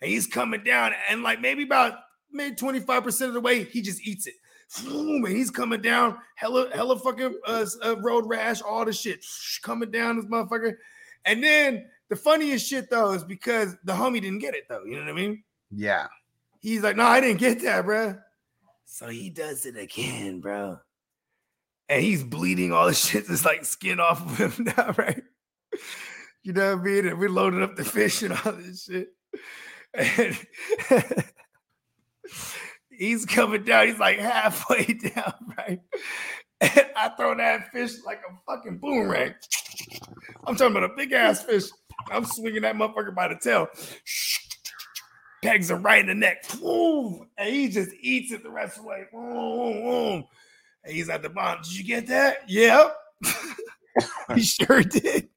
And he's coming down, and like maybe about maybe 25% of the way, he just eats it. Boom, and he's coming down, hella, hella fucking uh, uh, road rash, all the shit coming down this motherfucker. And then the funniest shit though is because the homie didn't get it though. You know what I mean? Yeah. He's like, no, I didn't get that, bro. So he does it again, bro. And he's bleeding all the shit (laughs) that's like skin off of him now, (laughs) right? (laughs) You know what I mean? And we loaded up the fish and all this shit. And (laughs) he's coming down. He's like halfway (laughs) down, right? And I throw that fish like a fucking boomerang. I'm talking about a big ass fish. I'm swinging that motherfucker by the tail. Pegs him right in the neck. And he just eats it the rest of the way. And he's at the bottom. Did you get that? Yep. he sure did.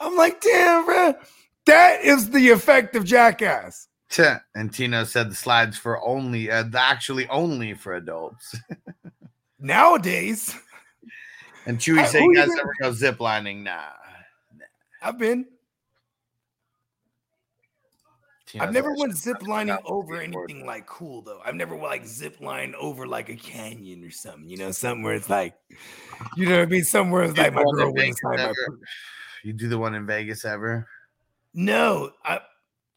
I'm like, damn, bro. That is the effect of jackass. (laughs) And Tino said the slides for only, uh, actually only for adults. (laughs) Nowadays, And Chewy Hey, said, "You guys ever go zip lining?" Nah. I've been. Tino's I've never went zip lining over anything like cool though. I've never like zip line over like a canyon or something. You know, something where it's like, you know what I mean? Somewhere it's like my girl went inside my. You do the one in Vegas ever? No, I,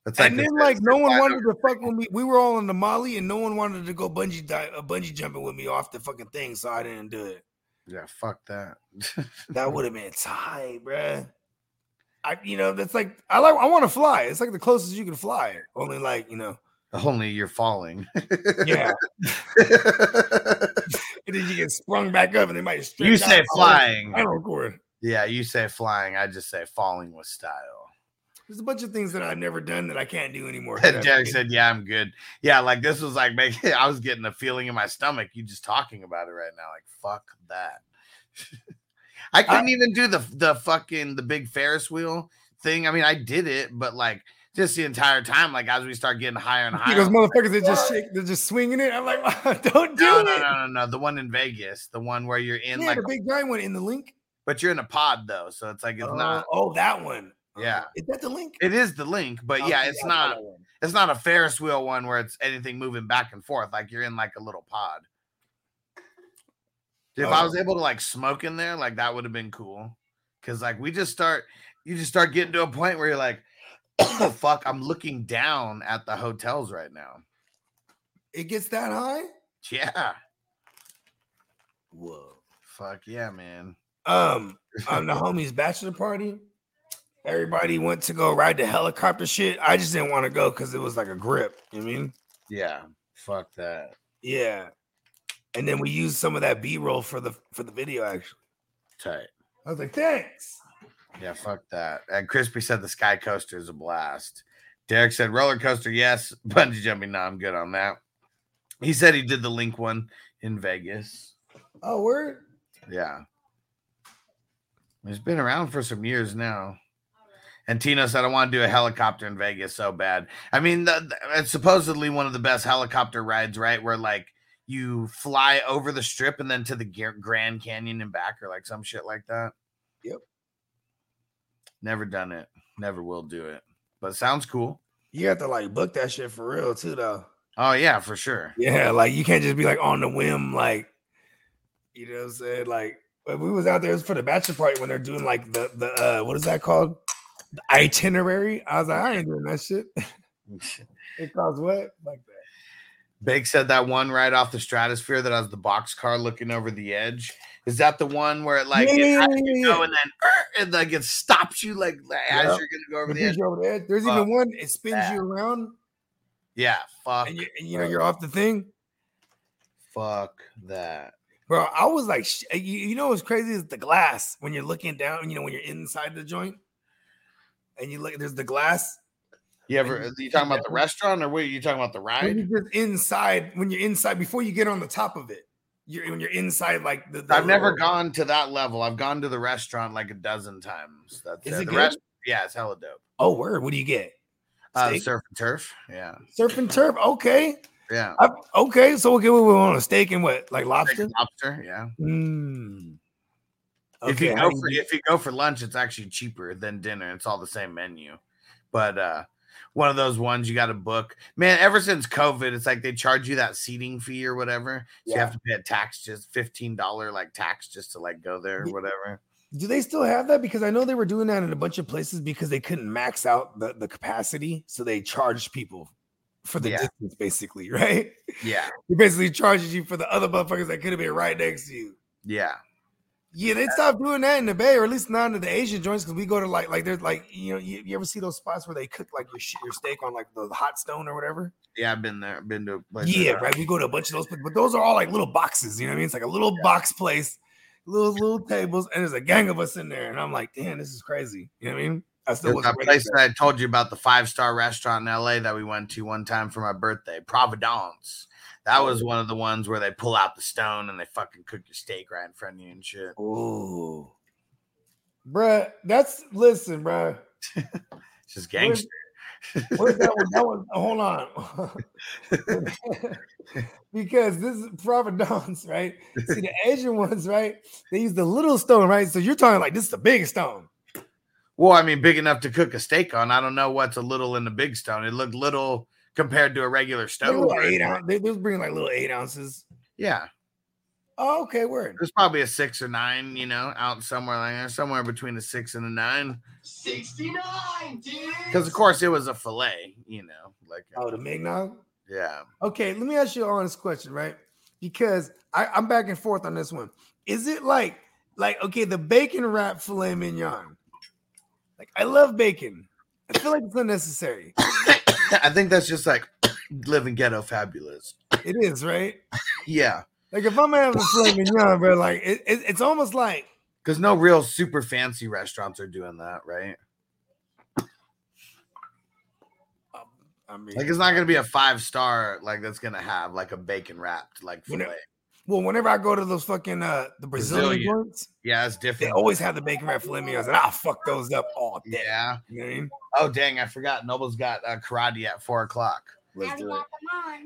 That's and then like no one wanted to fuck with me. We were all in the Molly, and no one wanted to go bungee di- uh, bungee jumping with me off the fucking thing, so I didn't do it. Yeah, fuck that. (laughs) That would have been tight, bruh. I, you know, that's like I like. I want to fly. It's like the closest you can fly. Only like you know, Only you're falling. yeah. (laughs) (laughs) and then you get sprung back up, and they might. you say flying. I don't cord. Yeah, you say flying. I just say falling with style. There's a bunch of things that I've never done that I can't do anymore. (laughs) Derek said, "Yeah, I'm good." Yeah, like this was like making. (laughs) I was getting a feeling in my stomach. You just talking about it right now. Like fuck that. (laughs) I couldn't even do the the fucking the big Ferris wheel thing. I mean, I did it, but like just the entire time, like as we start getting higher and higher. Those motherfuckers that just shake, they're just swinging it. I'm like, don't do no, it. no, no, no, no. The one in Vegas, the one where you're in yeah, like, the big giant one in the LINQ. But you're in a pod though, so it's like it's Oh, not. oh, that one. Yeah. Is that the LINQ? It is the LINQ, but Okay, yeah, it's know not. It's not a Ferris wheel one where it's anything moving back and forth. Like you're in like a little pod. Dude, if I Oh. was able to like smoke in there, like that would have been cool. Cause like we just start, you just start getting to a point where you're like, (coughs) fuck, I'm looking down at the hotels right now. It gets that high? Yeah. Whoa. Fuck yeah, man. Um, on (laughs) the homie's bachelor party, everybody went to go ride the helicopter shit. I just didn't want to go because it was like a grip. You know I mean? Yeah. Fuck that. Yeah. And then we used some of that B-roll for the for the video actually. Tight. I was like, thanks. Yeah, fuck that. And Crispy said the sky coaster is a blast. Derek said roller coaster, yes. Bungee jumping, no, I'm good on that. He said he did the LINQ one in Vegas. Oh, word. Yeah. It's been around for some years now. And Tino said, I want to do a helicopter in Vegas so bad. I mean, the, the- it's supposedly one of the best helicopter rides, right? Where like you fly over the strip and then to the Grand Canyon and back, or like some shit like that. Yep. Never done it. Never will do it. But it sounds cool. You have to like book that shit for real too, though. Oh, yeah, for sure. Yeah, like you can't just be like on the whim, like you know what I'm saying? Like we was out there it was for the bachelor party when they're doing like the the uh what is that called? The itinerary. I was like, I ain't doing that shit. (laughs) it costs what? Like that. Bake said that one right off the stratosphere that has the box car looking over the edge. Is that the one where it like Yeah, it yeah, yeah, go and then er, and like it stops you like as you're gonna go over It the edge? over the edge. There's even one, it spins you around Yeah, fuck, and you, and you know you're off the thing. fuck that. Bro, I was like, sh- you, you know what's crazy is the glass when you're looking down, you know, when you're inside the joint and you look, there's the glass. You ever? Are you talking about the restaurant or what? Are you talking about the When ride? you're just inside, when you're inside, before you get on the top of it, you're when you're inside, like the. the I've never gone to that level. I've gone to the restaurant like a dozen times. That's Is it. it The good? rest- yeah, it's hella dope. Oh, word! What do you get? Uh, surf and turf. Yeah, Surf and turf. Okay, yeah. I, okay. So we'll get we want a steak and what, like lobster? lobster. Yeah. Mm. if you go for if you go for lunch, it's actually cheaper than dinner. It's all the same menu, but uh, one of those ones you got to book. Man, ever since COVID, it's like they charge you that seating fee or whatever. So you have to pay a tax, just fifteen dollar like tax, just to like go there or whatever. Do they still have that? Because I know they were doing that in a bunch of places because they couldn't max out the, the capacity. So they charged people for the Yeah. distance, basically, (laughs) right? Yeah, He basically charges you for the other motherfuckers that could have been right next to you. yeah, Yeah, they stopped doing that in the Bay, or at least not in the Asian joints, because we go to like like there's like you know you, you ever see those spots where they cook like your shit, your steak on like the hot stone or whatever? yeah. I've been there. Been to like Yeah, right. We go to a bunch of those, but those are all like little boxes. You know what I mean? It's like a little box place, little little tables, and there's a gang of us in there, and I'm like, damn, this is crazy. You know what I mean? I still that place that I told you about the five star restaurant in LA that we went to one time for my birthday, Providence. That oh, was one of the ones where they pull out the stone and they fucking cook your steak right in front of you and shit. Ooh, bruh, that's listen, bruh. It's (laughs) just gangster. (laughs) Where's that one? That one. Hold on. (laughs) because this is Providence, right? See, the Asian ones, right? They use the little stone, right? So you're talking like this is the big stone. Well, I mean, big enough to cook a steak on. I don't know what's a little in the big stone. It looked little compared to a regular They stone. eight ounce. They, they was bringing like little eight ounces. Yeah, Oh, okay, word. there's probably a six or nine, you know, out somewhere like there, somewhere between a six and a nine. 69, dude. Because of course it was a fillet, you know, like Oh, the Mignon. yeah. Okay, let me ask you an honest question, right? Because I, I'm back and forth on this one. Is it like, like, okay, the bacon wrap filet mignon? Like, I love bacon. I feel like it's unnecessary. (coughs) I think that's just like (coughs) living ghetto fabulous. It is, right? (laughs) Yeah. Like, if I'm having a filet (laughs) mignon, bro, like, it, it, it's almost like, Because no real super fancy restaurants are doing that, right? Um, I mean, Like it's not gonna be a five star like that's gonna have like a bacon wrapped like fillet. Well, whenever I go to those fucking uh the Brazilian, Brazilian. joints, Yeah, it's different. they different. always have the bacon wrap filet mignons, and I'll fuck those up all day. Yeah. You know what I mean? Oh dang, I forgot. Noble's got uh, karate at four o'clock. Let's do it.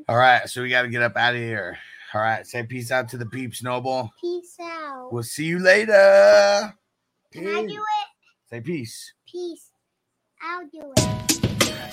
All right, so we got to get up out of here. All right, say peace out to the peeps, Noble. Peace out. We'll see you later. Can I do it? Say peace. Peace. I'll do it.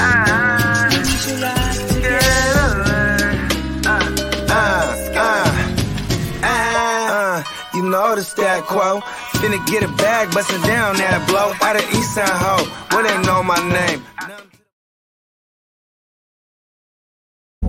Uh, uh, uh, you know the stat quo. Finna get a bag, bustin' down that blow. Out of East Side Ho, where they know my name.